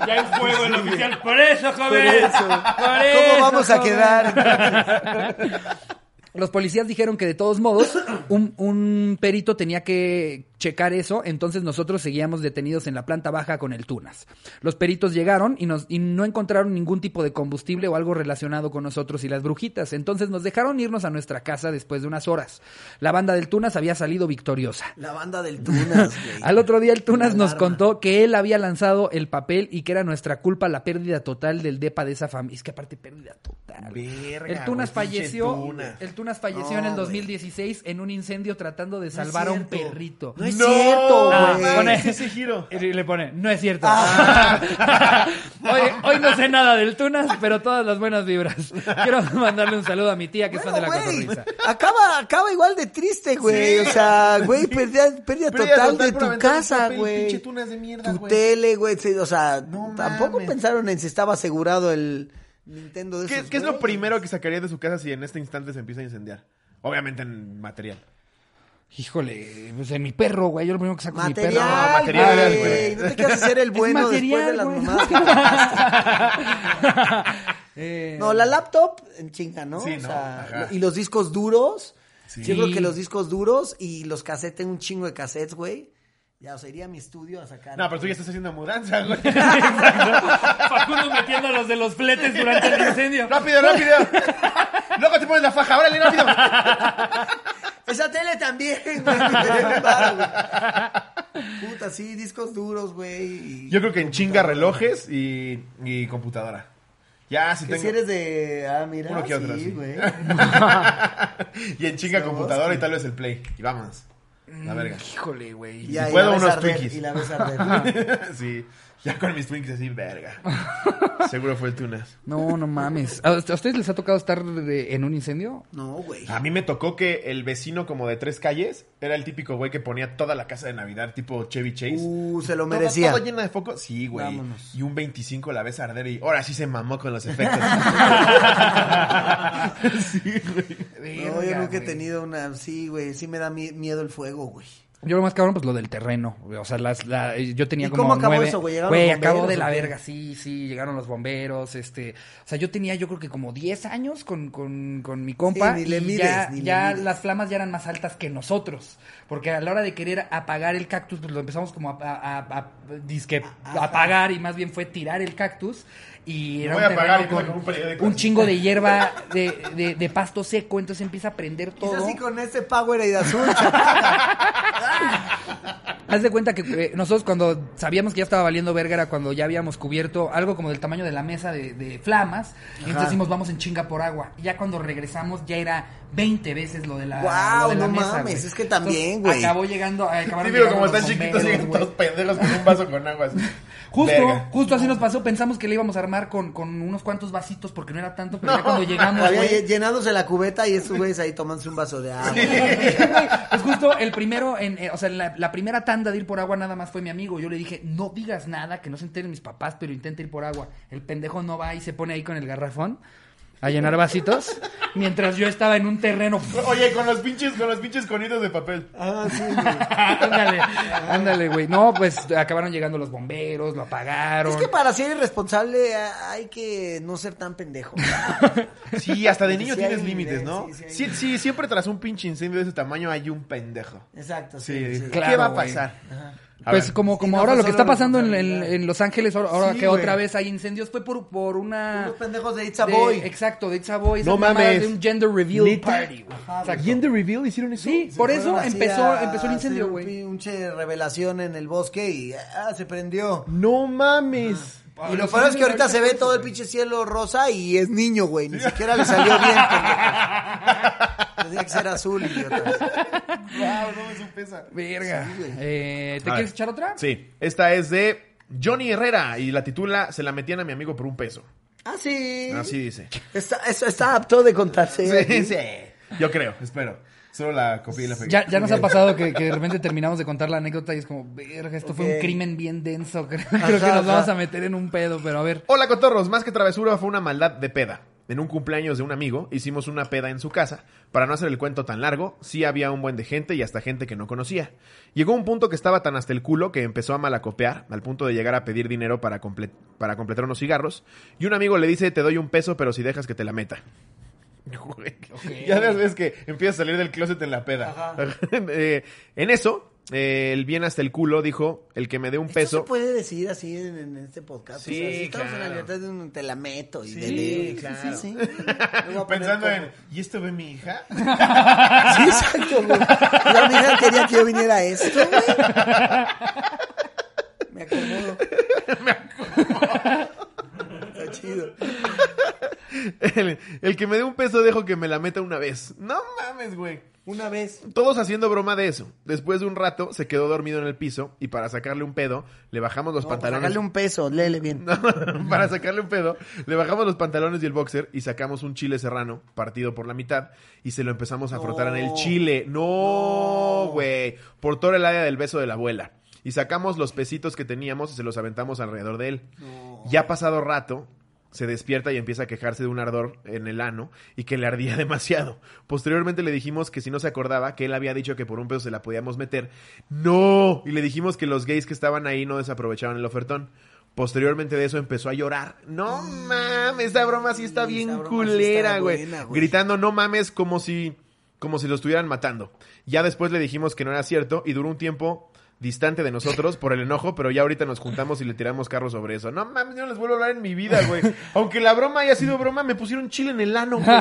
B: Ya hay fuego el oficial, por eso,
A: Por
B: joven.
A: eso. ¿Cómo vamos a quedar?
B: Los policías dijeron que de todos modos un, un perito tenía que checar eso, entonces nosotros seguíamos detenidos en la planta baja con el Tunas. Los peritos llegaron y, nos, y no encontraron ningún tipo de combustible o algo relacionado con nosotros y las brujitas, entonces nos dejaron irnos a nuestra casa después de unas horas. La banda del Tunas había salido victoriosa.
A: La banda del Tunas.
B: Al otro día el Tunas
A: Una
B: nos contó que él había lanzado el papel y que era nuestra culpa la pérdida total del depa de esa familia. Es que aparte pérdida total.
C: Verga,
B: el Tunas
C: güey,
B: falleció, el Tunas falleció en el
A: güey.
B: 2016 en un incendio tratando de
A: No
B: salvar a un perrito.
A: No es cierto,
B: Ah,
A: güey.
B: pone-
C: es ese giro.
B: Y le pone, no es cierto.
A: Ah.
B: hoy, hoy no sé nada del Tunas, pero todas las buenas vibras. Quiero mandarle un saludo a mi tía que es fan de la
A: Bueno,
B: cotorriza.
A: acaba, acaba igual de triste, güey.
C: Sí,
A: o sea, güey, pérdida, pérdida
C: Pérdida
A: total,
C: total
A: de tu casa, güey.
C: pinche Tunas de mierda,
A: Tu
C: güey.
A: tele, güey. sí, O sea,
C: No
A: tampoco
C: mames.
A: pensaron en si estaba asegurado el Nintendo de
C: ¿Qué,
A: esos
C: qué es lo primero que sacaría de su casa si en este instante se empieza a incendiar? Obviamente en material.
B: Híjole, pues en mi perro, güey. Yo lo primero que saco es mi perro.
C: No, material,
A: güey.
C: güey.
A: No te quieras hacer el bueno
B: material,
A: después de las mamadas.
B: Eh,
A: No, la laptop en chinga, ¿no?
C: Sí,
A: O
C: ¿no?
A: sea,
C: Ajá.
A: y los discos duros.
C: Sí.
A: Yo creo que los discos duros y los cassettes, tengo un chingo de cassettes, güey. Ya, o sea, iría a mi estudio a sacar.
C: No, pero tú ya estás haciendo mudanza, güey.
B: Facundo metiendo a los de los fletes durante el incendio.
C: ¡Rápido, rápido! Luego te pones la faja, órale, rápido.
A: Esa tele también, güey. Puta, sí, discos duros, güey. y-
C: Yo creo que en chinga relojes y, y computadora. Ya, si
A: Que
C: tengo...
A: si eres de. Ah, mira.
C: Uno que otro,
A: sí,
C: sí.
A: güey.
C: y en chinga computadora y tal vez el play. Y vámonos. La verga.
B: Híjole, güey.
A: Y ahí
C: puedo,
A: la ves
C: unos
A: arder,
C: Twinkies.
A: Y la ves arder.
C: sí. Ya con mis Twinkies así, verga. Seguro fue el Tunas.
B: No, no mames. ¿A ustedes les ha tocado estar de- en un incendio?
A: No, güey.
C: A mí me tocó que el vecino como de tres calles era el típico güey que ponía toda la casa de Navidad, tipo Chevy Chase.
A: Uh, se lo
C: Todo-
A: merecía.
C: Todo, llena de foco. Sí, güey.
A: Vámonos.
C: Y un 25 la ves arder y ahora sí se mamó con los efectos. sí, güey.
A: No, yo nunca he
B: güey.
A: tenido una. Sí, güey. Sí me da mi- miedo el fuego, güey.
B: Yo lo más cabrón, pues lo del terreno. güey. O sea, las, la, yo tenía
A: ¿Y
B: como
A: cómo acabó
B: nueve-
A: eso, güey? ¿Llegaron
B: Güey, acabó de la verga, sí, sí, llegaron los bomberos, este... O sea, yo tenía yo creo que como 10 años con, con, con mi compa
A: Sí, ni le
B: y ya,
A: ni le
B: ya las flamas ya eran más altas que nosotros. Porque a la hora de querer apagar el cactus, pues lo empezamos como a, a, a- a- disque apagar y más bien fue tirar el cactus. Y era
C: voy
B: un
C: con
B: chingo de hierba de, de, de pasto seco, entonces empieza a prender todo.
A: Quizás así con este Powerade azul.
B: Haz de cuenta que eh, nosotros cuando sabíamos que ya estaba valiendo verga era cuando ya habíamos cubierto algo como del tamaño de la mesa de, de flamas. Y entonces decimos, vamos en chinga por agua. Y ya cuando regresamos ya era 20 veces lo de la,
A: Guau,
B: lo de la
A: no
B: mesa,
A: mames,
B: güey.
A: es que también, güey.
B: Acabó llegando, acabaron
C: Sí, pero como están chiquitos,
B: güey.
C: todos pendejos con un vaso con agua así.
B: Justo,
C: Verga.
B: justo así nos pasó. Pensamos que le íbamos a armar con, con unos cuantos vasitos porque no era tanto, pero ya cuando llegamos,
A: Había
B: güey,
A: llenándose la cubeta y güeyes ahí tomándose un vaso de agua.
B: Pues justo el primero, en, eh, o sea, la, la primera tanda de ir por agua nada más fue mi amigo. Yo le dije, no digas nada, que no se enteren mis papás, pero intenta ir por agua. El pendejo no va y se pone ahí con el garrafón a llenar vasitos, mientras yo estaba en un terreno.
C: Oye, con los pinches, con los pinches conitos de papel.
A: Ah, sí, güey.
B: ándale, ándale, güey. No, pues acabaron llegando los bomberos, lo apagaron.
A: Es que para ser irresponsable ah, hay que no ser tan pendejo.
C: Sí, hasta de niño
A: sí
C: tienes límites, ¿no?
A: sí, sí hay
C: Sí, sí, siempre tras un pinche incendio de ese tamaño hay un pendejo.
A: Exacto, sí.
C: Sí,
A: sí.
B: Claro,
C: ¿qué va a
B: güey.
C: pasar? A
B: Pues
C: ver.
B: como, como ahora lo que está pasando en, en- Los Ángeles, ahora, ahora
A: Sí,
B: que
A: güey.
B: otra vez hay incendios, fue por, por una...
A: Unos pendejos de It's a
B: de-
A: Boy.
B: Exacto, de It's a Boy.
C: No mames.
B: De un gender reveal
C: ¿Neta?
B: party, güey.
A: Ajá.
C: ¿Gender reveal hicieron eso?
B: Sí, por eso empezó,
A: a
B: empezó el incendio, güey.
A: Un pinche revelación en el bosque y ah, se prendió.
C: No mames.
A: Y lo peor es que ahorita se ve todo el pinche cielo rosa y es niño, güey. Ni siquiera le salió bien. Tenía que ser azul, idiota.
C: Wow, no me supe esa.
B: Verga. Eh, ¿Te
C: A
B: quieres
C: ver.
B: echar otra?
C: Sí, esta es de Johnny Herrera y la titula Se la metían a mi amigo por un peso.
A: Ah, sí.
C: Así dice.
A: Está, eso está apto de contarse.
C: Sí, sí. Yo creo, espero. Solo la copié y la pegué.
B: Ya, ya nos ha pasado que, que de repente terminamos de contar la anécdota y es como, verga, esto fue
A: Ok.
B: un crimen bien denso. Creo, creo
A: Ajá,
B: que nos
A: ajá.
B: vamos a meter en un pedo, pero a ver.
C: Hola cotorros, más que travesura fue una maldad de peda. En un cumpleaños de un amigo hicimos una peda en su casa. Para no hacer el cuento tan largo, sí había un buen de gente y hasta gente que no conocía. Llegó un punto que estaba tan hasta el culo que empezó a malacopear, al punto de llegar a pedir dinero para, comple- para completar unos cigarros. Y un amigo le dice, te doy un peso, pero si dejas que te la meta. Güey, Ya ves que empieza a salir del closet en la peda. Eh, en eso, eh, el bien hasta el culo dijo, el que me dé un
A: Esto se
C: peso...
A: puede decir así en, en este podcast.
C: Sí,
A: o sea, si estamos en la libertad de un te la meto y
C: Sí,
A: de
C: claro.
A: Sí, sí. Me poner
C: Pensando
A: como-
C: en, ¿y esto ve mi hija?
A: Sí, exacto, güey. La amiga quería que yo viniera a esto, güey. Me acomodo. Está chido.
C: El, el que me dé un peso dejo que me la meta una vez. No mames, güey.
A: Una vez.
C: Todos haciendo broma de eso. Después de un rato se quedó dormido en el piso y para sacarle un pedo le bajamos los
A: No, pues,
C: pantalones.
A: sacarle un peso, léele bien.
C: No, para sacarle un pedo, le bajamos los pantalones y el boxer y sacamos un chile serrano partido por la mitad y se lo empezamos a frotar en el
A: No.
C: chile. No, güey. Por todo el área del beso de la abuela. Y sacamos los pesitos que teníamos y se los aventamos alrededor de él. Ya pasado rato, se despierta y empieza a quejarse de un ardor en el ano y que le ardía demasiado. Posteriormente le dijimos que si no se acordaba que él había dicho que por un peso se la podíamos meter. ¡No! Y le dijimos que los gays que estaban ahí no desaprovechaban el ofertón. Posteriormente de eso empezó a llorar. No mames, esa broma sí está bien
A: broma
C: culera, güey. Gritando no mames como si como si lo estuvieran matando. Ya después le dijimos que no era cierto y duró un tiempo distante de nosotros por el enojo, pero ya ahorita nos juntamos y le tiramos carro sobre eso. No mames, yo no les vuelvo a hablar en mi vida, güey. Aunque la broma haya sido broma, me pusieron chile en el ano, güey.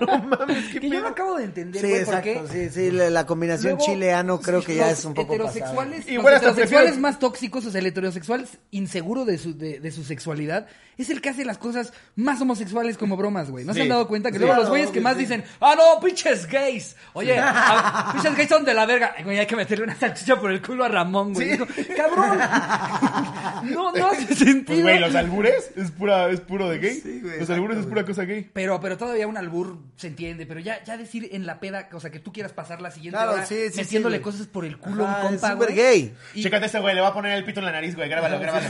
C: No mames, qué
B: Que yo no
C: pedo.
B: acabo de entender,
A: Sí,
B: güey, por
A: exacto.
B: qué.
A: Sí, sí, la, la combinación
B: Luego,
A: chileano creo que ya es un poco pasada.
B: heterosexuales,
C: Igual
B: los heterosexuales
C: prefiero-
B: más tóxicos, o sea, el heterosexual inseguro de su, de, de su sexualidad, es el que hace las cosas más homosexuales como bromas, güey. ¿No se han dado cuenta que
A: Sí,
B: luego los güeyes que más
A: sí.
B: dicen, ah, no, pinches gays? Oye, a- pinches gays son de la verga. Güey, hay que meterle una salchicha por el culo a Ramón, güey. Cabrón. no, no hace sentido.
C: Pues, güey, los albures es, pura, es puro de gay.
A: Sí, güey,
C: los albures es pura cosa gay.
B: Pero, pero todavía un albur se entiende, pero ya, ya decir en la peda, o sea, que tú quieras pasar la siguiente
A: Claro,
B: hora
A: sí, sí,
B: metiéndole cosas por el culo a un
A: es
B: compa,
A: súper
B: güey.
A: gay.
B: Y-
C: Chécate este güey, le va a poner el pito en la nariz, güey. Grábalo, grábalo.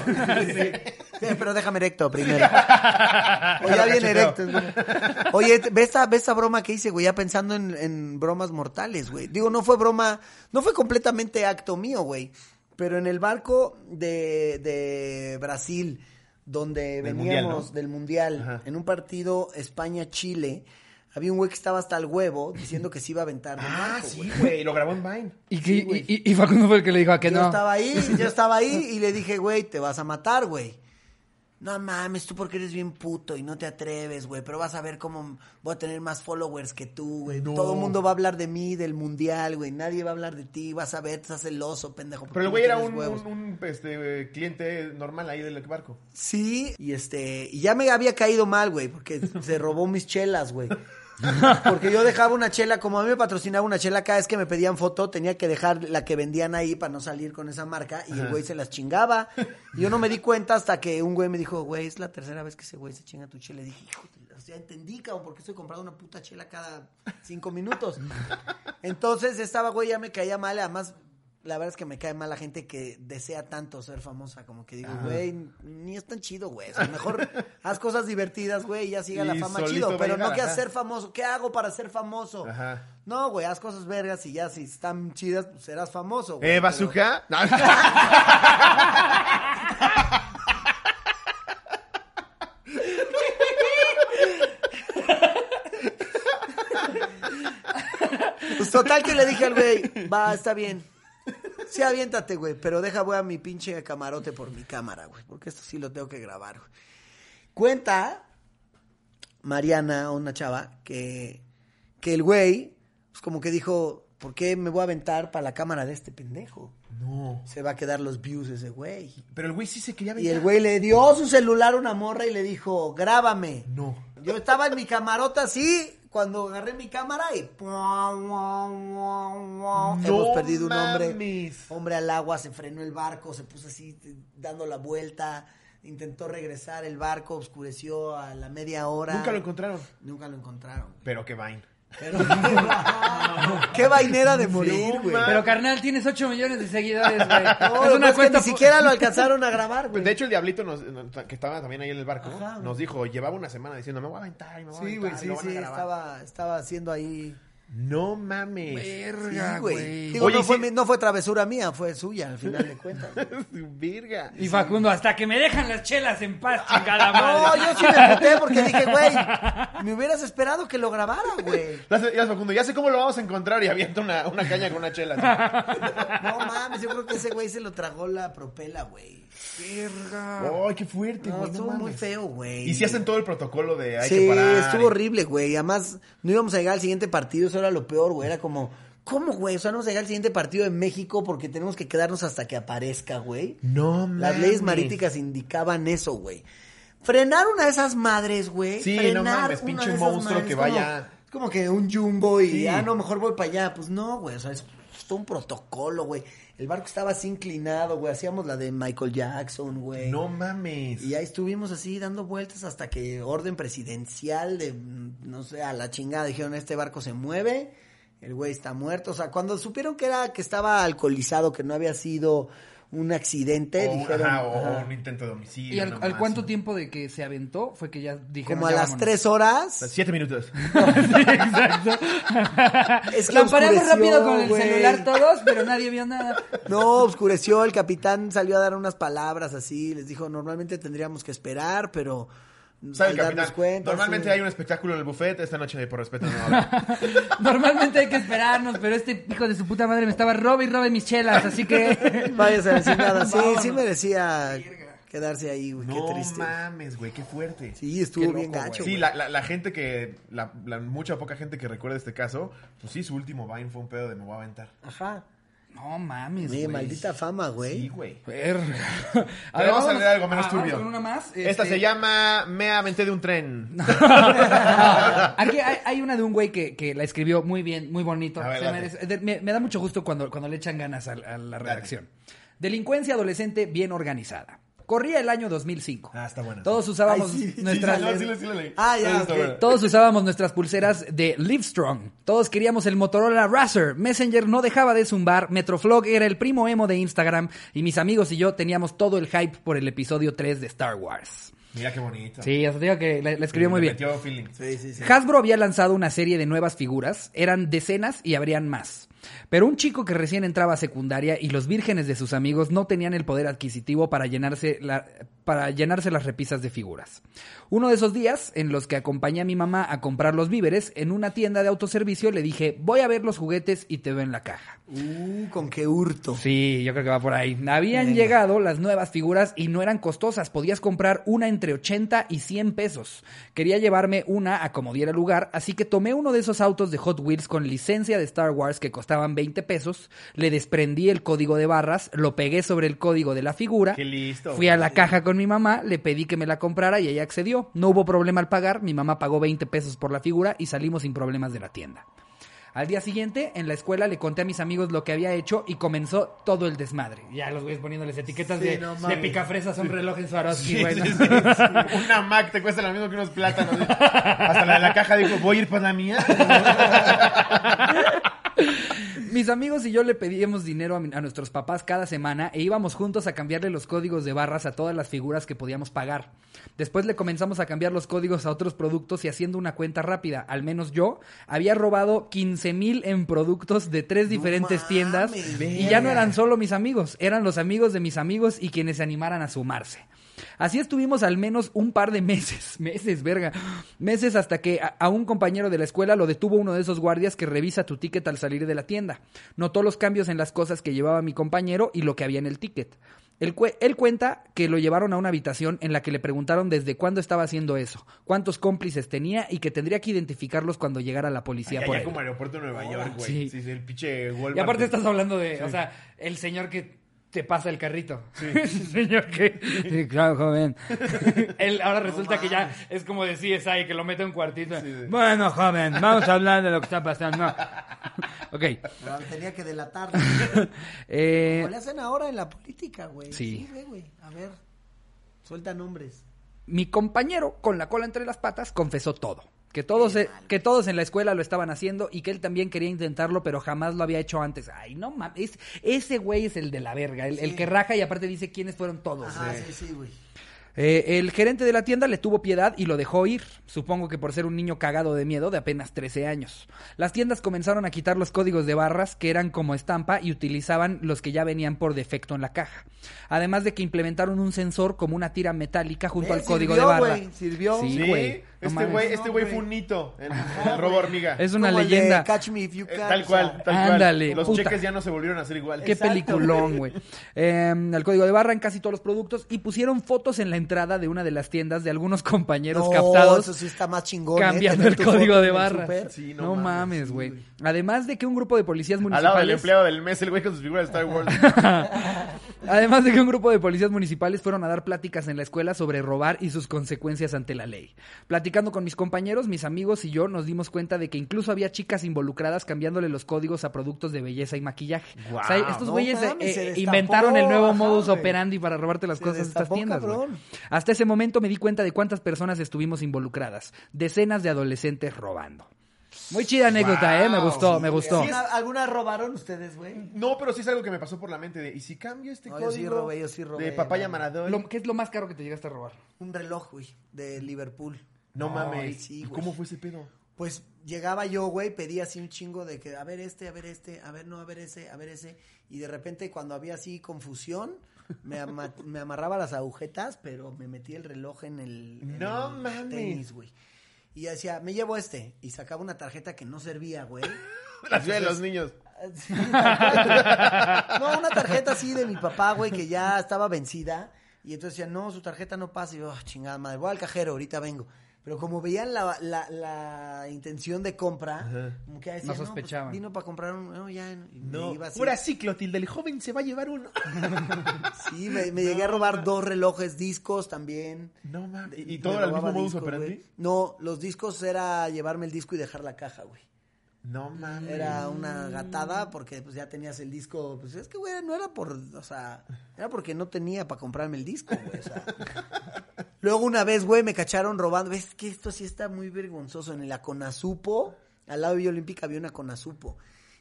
A: Sí, pero déjame erecto primero. O ya viene erecto. güey. Oye, ve esta, ve esta broma que hice, güey, ya pensando en, en bromas mortales, güey. Digo, no fue broma, no fue completamente acto mío, güey. Pero en el barco de, de Brasil, donde
C: Del
A: veníamos
C: Mundial, ¿no?
A: del Mundial,
C: Ajá.
A: en un partido España-Chile, había un güey que estaba hasta el huevo diciendo que se iba a aventar. del
C: Ah,
A: barco,
C: sí,
A: güey.
C: Lo grabó en Vine.
B: Y, que, y, y- y Facundo fue el que le dijo a que
A: yo
B: no.
A: estaba ahí, yo estaba ahí y le dije, güey, te vas a matar, güey. No mames, tú porque eres bien puto y no te atreves, güey. Pero vas a ver cómo voy a tener más followers que tú, güey.
C: No.
A: Todo el mundo va a hablar de mí, del mundial, güey. Nadie va a hablar de ti. Vas a ver, estás celoso, pendejo.
C: Pero el
A: no
C: güey era un, un, un, este, cliente normal ahí del barco.
A: Sí, y este, y ya me había caído mal, güey, porque se robó mis chelas, güey. Porque yo dejaba una chela, como a mí me patrocinaba una chela, cada vez que me pedían foto, tenía que dejar la que vendían ahí para no salir con esa marca, y el güey se las chingaba. Y yo no me di cuenta hasta que un güey me dijo, güey, es la tercera vez que ese güey se chinga tu chela. Y dije, hijo, la- ya entendí, cabrón, porque estoy comprando una puta chela cada cinco minutos. Entonces, estaba güey ya me caía mal, además la verdad es que me cae mal la gente que desea tanto ser famosa, como que digo, güey, ni es tan chido, güey. O sea, mejor haz cosas divertidas, güey, y ya siga la fama chido, pero no que ser famoso. ¿Qué hago para ser famoso?
C: Ajá.
A: No, güey, haz cosas vergas y ya si están chidas, pues serás famoso, güey.
C: Eh,
A: pero-
C: bazooka. No.
A: Pues total que le dije al güey, va, está bien. Sí, aviéntate, güey, pero deja, voy a mi pinche camarote por mi cámara, güey, porque esto sí lo tengo que grabar, güey. Cuenta Mariana, una chava, que, que el güey, pues como que dijo, ¿por qué me voy a aventar para la cámara de este pendejo?
C: No.
A: Se va a quedar los views ese güey.
C: Pero el güey sí se quería
A: Y
C: aventar.
A: el güey le dio su celular a una morra y le dijo, grábame.
C: No.
A: Yo estaba en mi camarota así, cuando agarré mi cámara y... Hemos perdido un hombre. Hombre al agua, se frenó el barco, se puso así dando la vuelta, intentó regresar el barco, oscureció a la media hora.
C: Nunca lo encontraron.
A: Nunca lo encontraron.
C: Pero qué Vine.
A: Pero qué vainera de morir, güey.
B: Pero carnal, tienes 8 millones de seguidores, güey.
A: No,
B: es
A: lo
B: una
A: que es que
B: cuenta
A: ni siquiera lo alcanzaron a grabar, güey.
C: De hecho, el diablito, nos, nos- que estaba también ahí en el barco,
A: Ajá, güey.
C: nos dijo, llevaba una semana diciendo, me voy a aventar, y me voy a
A: Sí,
C: aventar,
A: güey,
C: y
A: sí,
C: lo van a
A: sí,
C: grabar".
A: estaba, estaba haciendo ahí...
C: No mames.
B: Verga,
A: Sí, güey.
B: güey.
A: Digo,
C: Oye,
A: no, fue,
C: sí.
A: mi- no fue travesura mía, fue suya, al final de cuentas.
C: Virga.
B: Y Facundo, hasta que me dejan las chelas en paz, chingada
A: No,
B: madre.
A: yo sí me puté porque dije, güey, me hubieras esperado que lo grabara, güey.
C: Ya Facundo, ya sé cómo lo vamos a encontrar y avienta una, una caña con una chela.
A: No mames, yo creo que ese güey se lo tragó la propela, güey.
B: Verga.
C: Ay, qué fuerte,
A: No,
C: güey.
A: estuvo
C: mames.
A: muy feo, güey.
C: Y si hacen todo el protocolo de hay
A: Sí,
C: que parar.
A: estuvo horrible, güey. Además, no íbamos a llegar al siguiente partido, eso era lo peor, güey. Era como, ¿cómo, güey? O sea, no vamos a llegar al siguiente partido de México porque tenemos que quedarnos hasta que aparezca, güey.
C: No mames.
A: Las leyes maríticas indicaban eso, güey. Frenar una de esas madres, güey.
C: Sí, no mames, pinche monstruo
A: madres,
C: que
A: como-
C: vaya-
A: Es como que un jumbo y,
C: Sí.
A: ah, no, mejor voy para allá. Pues no, güey, o sea, es, es todo un protocolo, güey. El barco estaba así inclinado, güey. Hacíamos la de Michael Jackson, güey.
C: No mames.
A: Y ahí estuvimos así dando vueltas hasta que orden presidencial de, no sé, a la chingada dijeron, este barco se mueve, el güey está muerto. O sea, cuando supieron que era, que estaba alcoholizado, que no había sido un accidente,
C: O-
A: dijeron...
C: ajá, o
A: ajá.
C: un intento de homicidio.
B: ¿Y al, cuánto tiempo de que se aventó fue que ya dijeron
A: Como a las tres horas.
C: Siete minutos.
A: Es que oscureció,
B: rápido con el celular todos, pero nadie vio nada.
A: No, oscureció, el capitán salió a dar unas palabras así, les dijo, normalmente tendríamos que esperar, pero
C: Sabe
A: cuenta,
C: Normalmente
A: sí.
C: hay un espectáculo en el buffet. Esta noche, por respeto, no habrá.
B: Normalmente hay que esperarnos, pero este hijo de su puta madre me estaba robe y robe mis chelas, así que...
A: Váyase a la chingada. Sí, sí
B: Vámonos.
A: merecía quedarse ahí, güey.
C: no
A: Qué triste.
C: mames, güey, qué fuerte.
A: Sí, estuvo bien gacho.
C: Sí, la, la, la gente que, la, la mucha o poca gente que recuerda este caso, pues sí, su último Vine fue un pedo de me voy a aventar.
A: Ajá.
B: No mames, güey.
A: maldita fama, güey.
C: Sí, güey.
B: Verga.
C: Pero vamos a leer algo menos
B: ah, vamos
C: turbio.
B: con una más.
C: Esta
B: Este-
C: se llama Me aventé de un tren.
B: Aquí hay, hay una de un güey que, que la escribió muy bien, muy bonito.
C: A ver,
B: Se
C: date.
B: merece- de- me, me da mucho gusto cuando, cuando le echan ganas a, a la redacción. Delincuencia adolescente bien organizada. Corría el año 2005.
C: Ah, está buena.
B: Todos usábamos
A: Ay, sí, sí,
B: nuestras...
C: Sí, sí.
A: Ah, ya,
C: está.
B: Todos usábamos nuestras pulseras de Livestrong. Todos queríamos el Motorola Razr. Messenger no dejaba de zumbar. Metroflog era el primo emo de Instagram. Y mis amigos y yo teníamos todo el hype por el episodio 3 de Star Wars.
C: Mira qué bonito.
B: Sí, os digo que la, la escribió
C: Sí,
B: muy bien.
C: metió feeling.
A: Sí, sí, sí.
B: Hasbro había lanzado una serie de nuevas figuras, eran decenas y habrían más. Pero un chico que recién entraba a secundaria y los vírgenes de sus amigos no tenían el poder adquisitivo para llenarse, para llenarse las repisas de figuras. Uno de esos días, en los que acompañé a mi mamá a comprar los víveres, en una tienda de autoservicio le dije, voy a ver los juguetes y te veo en la caja.
A: Uh, con qué hurto.
B: Sí, yo creo que va por ahí. Habían
A: Venga.
B: llegado las nuevas figuras y no eran costosas. Podías comprar una entre 80 y 100 pesos. Quería llevarme una a como diera lugar, así que tomé uno de esos autos de Hot Wheels con licencia de Star Wars que costaban 20 pesos, le desprendí el código de barras, lo pegué sobre el código de la figura.
C: Qué listo.
B: Fui a la caja con mi mamá, le pedí que me la comprara y ella accedió. No hubo problema al pagar, mi mamá pagó 20 pesos por la figura y salimos sin problemas de la tienda. Al día siguiente, en la escuela, le conté a mis amigos lo que había hecho y comenzó todo el desmadre. Ya los güeyes poniéndoles etiquetas
A: Sí,
B: de,
A: no
B: de picafresas un reloj en Swarovski.
C: Una Mac te cuesta lo mismo que unos plátanos. Hasta la de la caja dijo, voy a ir por la mía.
B: Mis amigos y yo le pedíamos dinero a, mi- a nuestros papás cada semana e íbamos juntos a cambiarle los códigos de barras a todas las figuras que podíamos pagar. Después le comenzamos a cambiar los códigos a otros productos y haciendo una cuenta rápida, al menos yo, había robado 15 mil en productos de tres diferentes tiendas y ya no eran solo mis amigos, eran los amigos de mis amigos y quienes se animaran a sumarse. Así estuvimos al menos un par de meses, meses, verga, meses hasta que a, a un compañero de la escuela lo detuvo uno de esos guardias que revisa tu ticket al salir de la tienda. Notó los cambios en las cosas que llevaba mi compañero y lo que había en el ticket. Él, cue- él cuenta que lo llevaron a una habitación en la que le preguntaron desde cuándo estaba haciendo eso, cuántos cómplices tenía y que tendría que identificarlos cuando llegara la policía por
C: ya
B: él.
C: como aeropuerto de Nueva York, güey.
B: Sí.
C: Sí. el pinche Walmart.
B: Y aparte estás hablando de, o sea, el señor que te pasa el carrito. el señor que... Sí, claro, joven. Él ahora resulta que ya es como de CSI, que lo mete en un cuartito. Bueno, joven, vamos a hablar de lo que está pasando. ok.
A: Pero tenía que delatar.
B: Eh,
A: Como le hacen ahora en la política, güey.
B: Sí.
A: güey. A ver. Suelta nombres.
B: mi compañero, con la cola entre las patas, confesó todo. Que todos, eh, que todos en la escuela lo estaban haciendo y que él también quería intentarlo, pero jamás lo había hecho antes. Ay, no mames. Ese güey es el de la verga, el, que raja y aparte dice quiénes fueron todos.
A: Ajá, sí, sí, güey.
B: Eh, el gerente de la tienda le tuvo piedad y lo dejó ir, supongo que por ser un niño cagado de miedo de apenas 13 años. Las tiendas comenzaron a quitar los códigos de barras que eran como estampa y utilizaban los que ya venían por defecto en la caja. Además de que implementaron un sensor como una tira metálica junto
A: Eh,
B: al código
A: sirvió,
B: de barra.
A: güey, sirvió.
B: Sí,
C: Sí,
B: güey.
C: Este güey este güey fue un hito en el robo hormiga.
B: Es una
A: Como el de
B: leyenda.
A: Catch me if you
C: Eh,
A: can.
C: Tal
A: o
C: cual,
A: sea,
C: tal cual.
B: Ándale,
C: Los
B: puta.
C: cheques ya no se volvieron a hacer igual.
B: Qué
A: Exacto,
B: peliculón,
A: güey.
B: Eh, el código de barra en casi todos los productos y pusieron fotos en la entrada de una de las tiendas de algunos compañeros
A: No,
B: captados
A: eso sí está más chingón. ¿eh?
B: cambiando
A: Tener
B: el
A: tu
B: código
A: foto
B: de
A: en el
B: barra.
A: súper.
C: Sí,
B: no,
C: no mames,
B: güey. Además de que un grupo de policías
C: Al lado del
B: municipales
C: empleado del mes, el güey con sus figuras de Star Wars.
B: Además de que un grupo de policías municipales fueron a dar pláticas en la escuela sobre robar y sus consecuencias ante la ley. Platicando con mis compañeros, mis amigos y yo nos dimos cuenta de que incluso había chicas involucradas cambiándole los códigos a productos de belleza y maquillaje. o sea,
C: Guau.
B: estos
A: No
B: güeyes eh,
A: se
B: eh, inventaron el nuevo modus operandi para robarte las
A: Se
B: cosas de estas tiendas. Hasta ese momento me di cuenta de cuántas personas estuvimos involucradas. Decenas de adolescentes robando. Muy chida anécdota, ¿eh? Me
C: Wow,
B: gustó,
C: sí,
B: me gustó.
A: ¿Alguna, alguna robaron ustedes, güey?
C: No, pero sí es algo que me pasó por la mente de, ¿y si cambio este
A: No, yo
C: código
A: sí robé, yo sí robé,
C: de papaya
A: no.
C: Maradona?
B: ¿Qué es lo más caro que te llegaste a robar?
A: Un reloj, güey, de Liverpool.
C: No
A: Ay,
C: mames.
A: sí,
C: ¿Y
A: güey.
C: cómo fue ese pedo?
A: Pues llegaba yo, güey, pedía así un chingo de que, a ver este, a ver este, a ver no, a ver ese, a ver ese. Y de repente cuando había así confusión, Me, ama- me amarraba las agujetas, pero me metí el reloj en el, en
C: No
A: el
C: mames.
A: tenis, güey. Y decía, me llevo este. Y sacaba una tarjeta que no servía, güey.
C: La ciudad de los niños.
A: No, una tarjeta así de mi papá, güey, que ya estaba vencida. Y entonces decía, no, su tarjeta no pasa. Y yo, "Ah, chingada madre, voy al cajero, ahorita vengo. Pero como veían la, la, la intención de compra, como que decían,
B: No
A: no, pues,
B: sospechaban.
A: vino para comprar un... No, ya, y
C: No,
A: iba así.
C: pura sí, Clotilde, el joven se va a llevar uno.
A: Sí, me, me llegué a robar dos relojes, discos también.
C: No mames. ¿Y
A: Me
C: todo era el mismo modus operandi?
A: No, los discos era llevarme el disco y dejar la caja, güey.
C: No mames.
A: Era una gatada porque pues ya tenías el disco, pues es que güey, no era por, o sea, era porque no tenía para comprarme el disco, güey, o sea. Luego una vez, güey, me cacharon robando, ves que esto sí está muy vergonzoso en el Aconasupo, al lado de Villa Olímpica había una Aconasupo.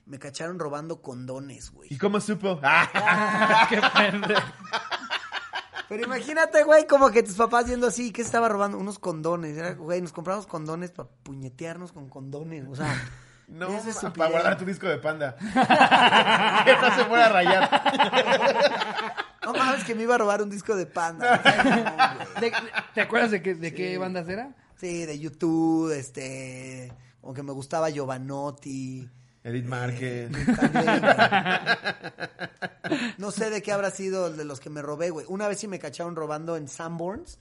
A: Me cacharon robando condones, güey.
C: ¿Y cómo supo? Ah,
B: Qué pendejo.
A: Pero imagínate, güey, como que tus papás yendo así, ¿qué estaba robando? Unos condones. Era, güey, nos compramos condones para puñetearnos con condones. O sea,
C: no, para guardar tu disco de panda. que no se fuera a rayar.
A: No mames que me iba a robar un disco de panda. O sea, no, güey.
B: ¿De- ¿Te acuerdas de, qué, de qué bandas era?
A: Sí, de YouTube, este, como que me gustaba Giovanotti.
C: Edith Márquez.
A: Güey. No sé de qué habrá sido el de los que me robé, güey. Una vez sí me cacharon robando en Sanborns.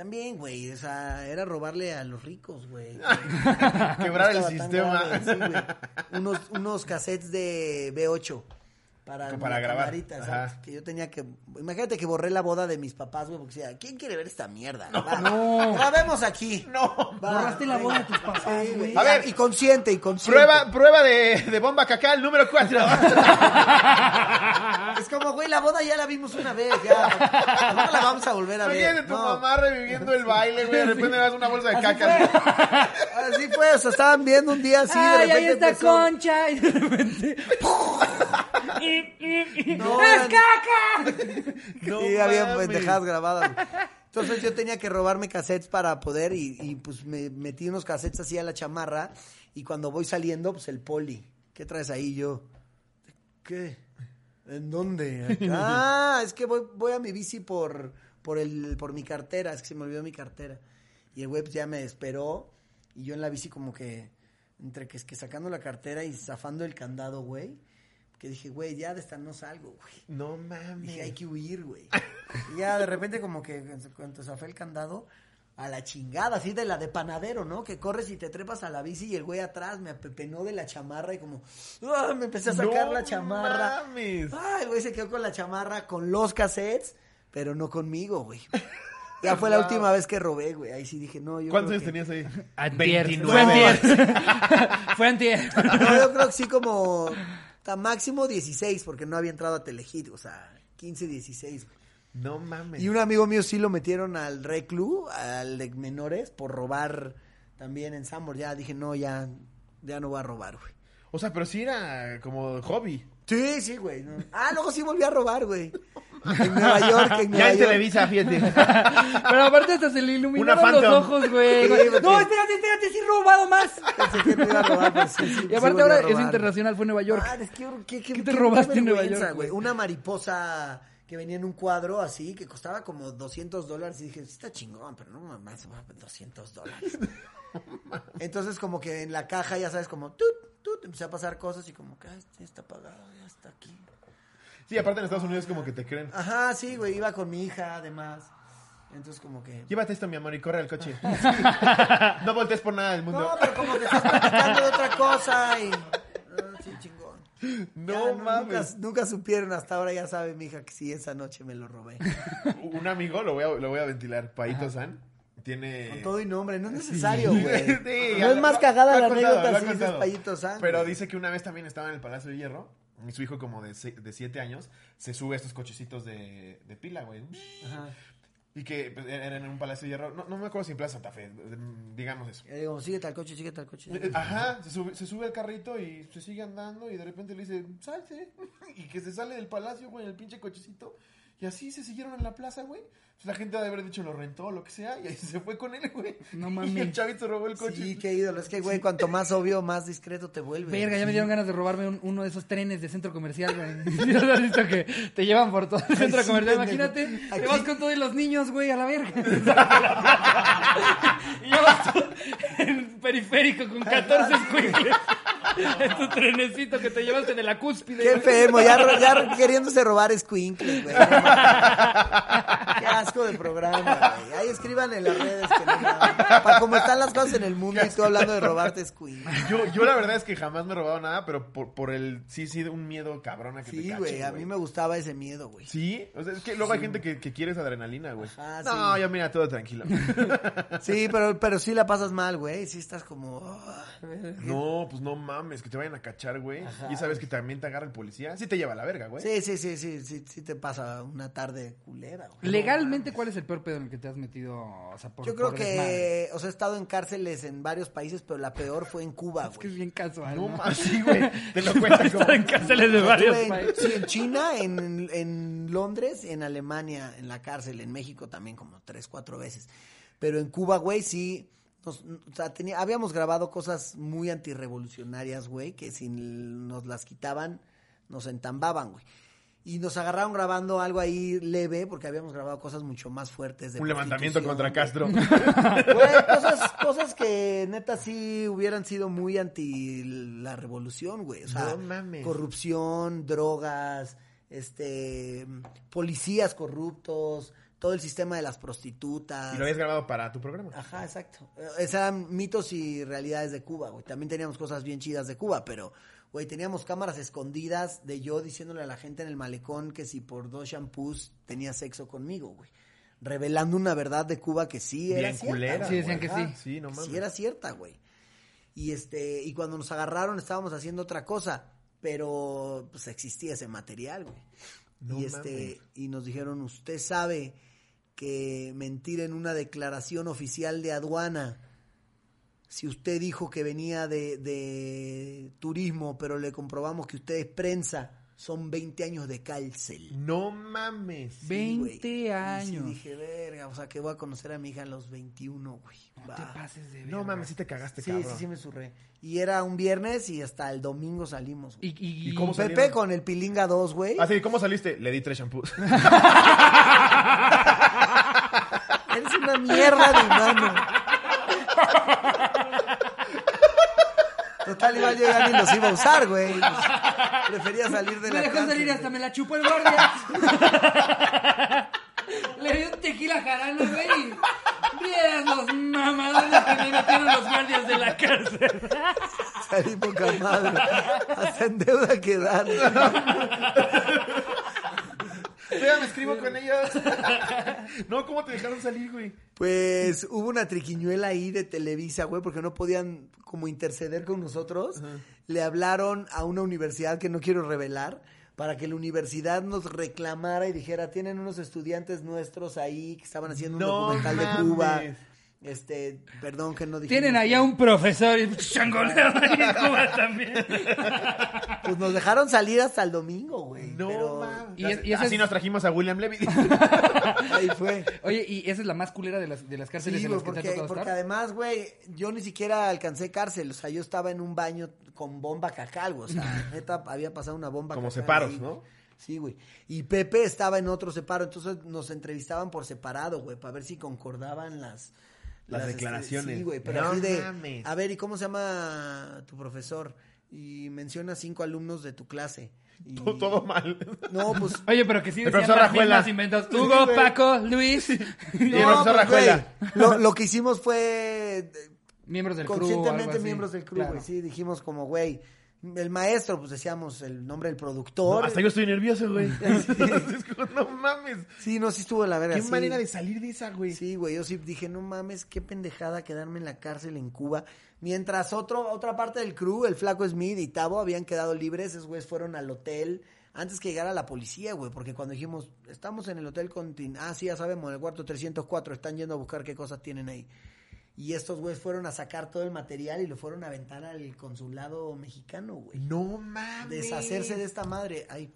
A: También, güey, o sea, era robarle a los ricos, güey.
C: Quebrar el
A: No
C: sistema.
A: grave, sí, güey. unos, unos cassettes de B8 para,
C: Para grabar.
A: camarita,
C: Ajá.
A: ¿sabes? Que yo tenía que... Imagínate que borré la boda de mis papás, güey, porque decía, ¿quién quiere ver esta mierda? Va,
B: No.
A: Grabemos aquí.
C: No.
A: Va,
B: Borraste la boda de tus papás,
A: Sí,
B: güey.
C: A ver.
A: Y consciente, y consciente.
C: Prueba, prueba de, de bomba cacal número 4.
A: Es como, güey, la boda ya la vimos una vez, ya. No la vamos a volver a ver.
C: Imagínate tu
A: no.
C: mamá reviviendo el baile, güey. De repente le das una bolsa de caca.
A: Así fue, o sea, estaban viendo un día así, de
B: Ay,
A: repente
B: ahí está
A: empezó-
B: Concha. Y de repente.
A: No,
B: ¡Es caca!
C: No
A: sí, había pendejadas grabadas. Entonces yo tenía que robarme cassettes para poder y, y, pues me metí unos cassettes así a la chamarra y cuando voy saliendo, pues el poli. ¿Qué traes ahí yo? ¿Qué? ¿En dónde? Ah, es que voy, voy a mi bici por, por, el, por mi cartera, es que se me olvidó mi cartera. Y el güey pues, ya me esperó y yo en la bici como que, entre que es que sacando la cartera y zafando el candado, güey, que dije, güey, ya de esta no salgo, güey.
C: No
A: Dije, hay
C: mames.
A: que huir, güey. Y ya de repente como que cuando zafé el candado, a la chingada, así de la de panadero, ¿no? Que corres y te trepas a la bici y el güey atrás me apepenó de la chamarra y como, ¡ah! me empecé a sacar
C: No
A: la chamarra.
C: mames.
A: Ah, el güey se quedó con la chamarra, con los cassettes, pero no conmigo, güey. Ya fue la última vez que robé, güey. Ahí sí dije, no, yo
C: ¿Cuántos años
A: que...
C: tenías ahí?
B: Antier.
C: 29.
B: Fue antier. Fue antier.
A: No, yo creo que sí como... hasta máximo 16, porque no había entrado a Telehit, o sea, 15, 16, güey.
C: No mames.
A: Y un amigo mío sí lo metieron al reclu, al de menores, por robar también en Sambor. Ya dije, no, ya, ya no voy a robar, güey.
C: O sea, pero sí era como hobby.
A: Sí, sí, güey. no. Ah, luego sí volví a robar, güey. En Nueva York, en Nueva
C: Ya en
A: York.
C: Televisa, fíjate.
B: Pero aparte hasta se le iluminaron
C: Una
B: los ojos, güey.
A: Sí,
B: no, espérate, espérate, sí he robado más.
A: Pensé que no iba a robar, pero sí, sí, sí
B: Y aparte ahora es internacional, fue en Nueva York.
A: Ah, es que, ¿qué, qué,
B: ¿Qué te
A: qué
B: robaste en Nueva York, güey?
A: Una mariposa que venía en un cuadro así, que costaba como 200 dólares. Y dije, sí está chingón, pero no más, 200 dólares. Entonces, como que en la caja, ya sabes, como, tut, tut, empecé a pasar cosas y como que, ay, este está apagado, ya está aquí.
C: Sí, aparte en Estados Unidos como que te creen.
A: Ajá, sí, güey, iba con mi hija, además. Entonces, como que...
C: Llévate esto, mi amor, y corre al coche. no voltees por nada del mundo.
A: No, pero como que estás platicando de otra cosa y... Ah, sí, chingón.
C: No
A: Ya,
C: mames.
A: Nunca, nunca supieron, hasta ahora ya sabe mi hija que sí, esa noche me lo robé.
C: Un amigo, lo voy a, lo voy a ventilar, Paito San, tiene...
A: Con todo y nombre, no es necesario, güey.
C: Sí,
A: no es más cagada la anécdota si dices. Payito San.
C: Pero dice que una vez también estaba en el Palacio de Hierro y su hijo como de, de siete años se sube a estos cochecitos de, de pila, güey.
A: Ajá.
C: Y que pues, era en un Palacio de Hierro, no, no me acuerdo si en Plaza Santa Fe, digamos eso.
A: Le digo, síguete al coche, síguete al coche.
C: Eh, Ajá, se sube, se sube al carrito y se sigue andando y de repente le dice, salte. Y que se sale del palacio, güey, en el pinche cochecito. Y así se siguieron en la plaza, güey. La gente ha de haber dicho lo rentó o lo que sea. Y ahí se fue con él, güey.
B: No
C: Y
B: mames.
C: el chavito robó el coche.
A: Sí, qué ídolo. Es que, güey, cuanto más obvio, más discreto te vuelve.
B: Verga, ya me dieron ganas de robarme un- uno de esos trenes de centro comercial, güey. ¿Sí ¿Lo has visto que te llevan por todo el centro
A: sí,
B: comercial?
A: pendejo.
B: Imagínate,
A: Aquí-
B: te vas con todos los niños, güey, a la verga. y ya vas tú en periférico con 14 escuincles. En tu trenecito que te llevaste de la cúspide.
A: Qué
B: güey.
A: enfermo, ya, ro- ya queriéndose robar squinkles, güey. No mames. Qué asco de programa, güey. Ahí escriban en las redes que no mames. Para cómo están las cosas en el mundo y tú hablando de robarte squinkles.
C: Yo, yo la verdad es que jamás me he robado nada, pero por, por el, sí, sí, un miedo cabrón a que te
A: Sí,
C: cachen,
A: güey, a mí me gustaba ese miedo, güey.
C: Sí, o sea, es que luego hay gente que, que quiere esa adrenalina, güey.
A: Ajá,
C: no,
A: sí.
C: ya mira, todo tranquilo.
A: Sí, pero, pero sí la pasas mal, güey. Sí estás como... ah,
C: no, pues no mames, que te vayan a cachar, güey. Y sabes que también te agarra el policía. Sí te lleva a la verga, güey.
A: Sí, sí, sí, sí, sí, sí te pasa una tarde culera, güey.
B: ¿Cuál es el peor pedo en el que te has metido? O sea, por,
A: Yo creo
B: por
A: que, o sea, he estado en cárceles en varios países, pero la peor fue en Cuba,
B: Es que es
A: güey.
B: bien casual.
C: No
B: ¿no?
C: sí, güey. Te lo cuentan como...
B: En cárceles de varios
A: en,
B: países.
A: sí, en China, en, en Londres, en Alemania, en la cárcel, en México también como tres, cuatro veces. Pero en Cuba, güey, sí, nos- o sea, tenía, habíamos grabado cosas muy antirrevolucionarias, güey, que si nos las quitaban, nos entambaban, güey. Y nos agarraron grabando algo ahí leve, porque habíamos grabado cosas mucho más fuertes. De
C: Un levantamiento contra Castro.
A: Güey, cosas, cosas que neta sí hubieran sido muy anti la revolución, güey. O sea,
C: No mames.
A: corrupción, drogas, este, policías corruptos, todo el sistema de las prostitutas.
C: Y lo habías grabado para tu programa.
A: Ajá, exacto. Esos eran mitos y realidades de Cuba, güey. También teníamos cosas bien chidas de Cuba, pero, güey, teníamos cámaras escondidas de yo diciéndole a la gente en el malecón que si por dos shampoos tenía sexo conmigo, güey. Revelando una verdad de Cuba que sí era
C: Bien
A: cierta.
C: culera.
B: Sí, decían que sí.
C: Sí, no mames.
A: Sí era cierta, güey. Y este, y cuando nos agarraron estábamos haciendo otra cosa, pero pues existía ese material, güey.
C: No
A: y este,
C: mames.
A: y nos dijeron, "Usted sabe que mentir en una declaración oficial de aduana si usted dijo que venía de, de turismo, pero le comprobamos que usted es prensa, son 20 años de cárcel.
C: No mames.
A: Sí,
B: 20
A: güey. Y
B: años.
A: sí dije, verga, o sea, que voy a conocer a mi hija a los 21, güey.
B: No te pases de
C: No
B: verga.
C: mames, sí te cagaste,
A: Sí,
C: cabrón.
A: sí, sí me surré. Y era un viernes y hasta el domingo salimos.
B: Y, y,
C: ¿Y cómo
A: Pepe
C: salieron?
A: con el Pilinga 2, güey.
C: Ah, sí, ¿cómo saliste? Le di tres shampoos.
A: Eres una mierda de humano. Total, igual yo ya ni los iba a usar, güey. Prefería salir de
B: Me
A: la
B: dejó
A: cárcel,
B: salir
A: güey.
B: hasta me la chupó el guardia. Le dio un tequila jarano, güey. Vieras los mamadones que me metieron los guardias de la cárcel.
A: Salí poca madre. Hasta en deuda quedaron.
C: Vea, me escribo con ellos. no, ¿cómo te dejaron salir, güey?
A: Pues hubo una triquiñuela ahí de Televisa, güey, porque no podían como interceder con nosotros. Le hablaron a una universidad que no quiero revelar para que la universidad nos reclamara y dijera, tienen unos estudiantes nuestros ahí que estaban haciendo un documental de. Cuba. Este, perdón que no dijimos.
B: Tienen allá un profesor y changoleado ahí en Cuba también.
A: Pues nos dejaron salir hasta el domingo, güey.
C: No
A: pero.
B: Y es- y ese
C: Así
B: es-
C: nos trajimos a William Levy.
A: ahí fue.
B: Oye, y esa es la más culera de las, de las cárceles
A: Sí,
B: en las que te ha
A: porque,
B: tocado
A: porque
B: estar.
A: además, güey, yo ni siquiera alcancé cárcel. O sea, yo estaba en un baño con bomba cacal, güey. O sea, neta, había pasado una bomba
C: Como
A: cacal
C: separos,
A: ahí,
C: ¿no?
A: Sí, güey. Y Pepe estaba en otro separo. Entonces nos entrevistaban por separado, güey, para ver si concordaban las...
C: Las
A: este,
C: declaraciones.
A: sí, güey, pero
C: No
A: así de...
C: mames.
A: A ver, ¿y cómo se llama tu profesor? Y menciona cinco alumnos de tu clase. Y-
C: todo, todo mal.
A: No, pues...
B: Oye, pero que sí decían
C: profesor
B: las mismas inventos. Hugo. Paco, Luis.
C: Y el
A: No,
C: profesor
A: pues, güey,
C: Rajuela.
A: lo, lo que hicimos fue
B: miembros del crew.
A: conscientemente miembros del crew,
B: Claro.
A: güey. Sí, dijimos como, güey, el maestro, pues decíamos el nombre del productor.
C: No, hasta yo estoy nervioso, güey. Es como, no mames.
A: Sí, no, sí estuvo de la verga.
C: Qué
A: sí.
C: manera de salir de esa, güey.
A: Sí, güey, yo sí dije, no mames, qué pendejada quedarme en la cárcel en Cuba. Mientras otro, otra parte del crew, el flaco Smith y Tavo, habían quedado libres, esos güeyes fueron al hotel antes que llegara la policía, güey, porque cuando dijimos, estamos en el hotel con... Ah, sí, ya sabemos, en el cuarto 304, están yendo a buscar qué cosas tienen ahí. Y estos güeyes fueron a sacar todo el material y lo fueron a aventar al consulado mexicano, güey.
C: No mames.
A: Deshacerse de esta madre. Ahí,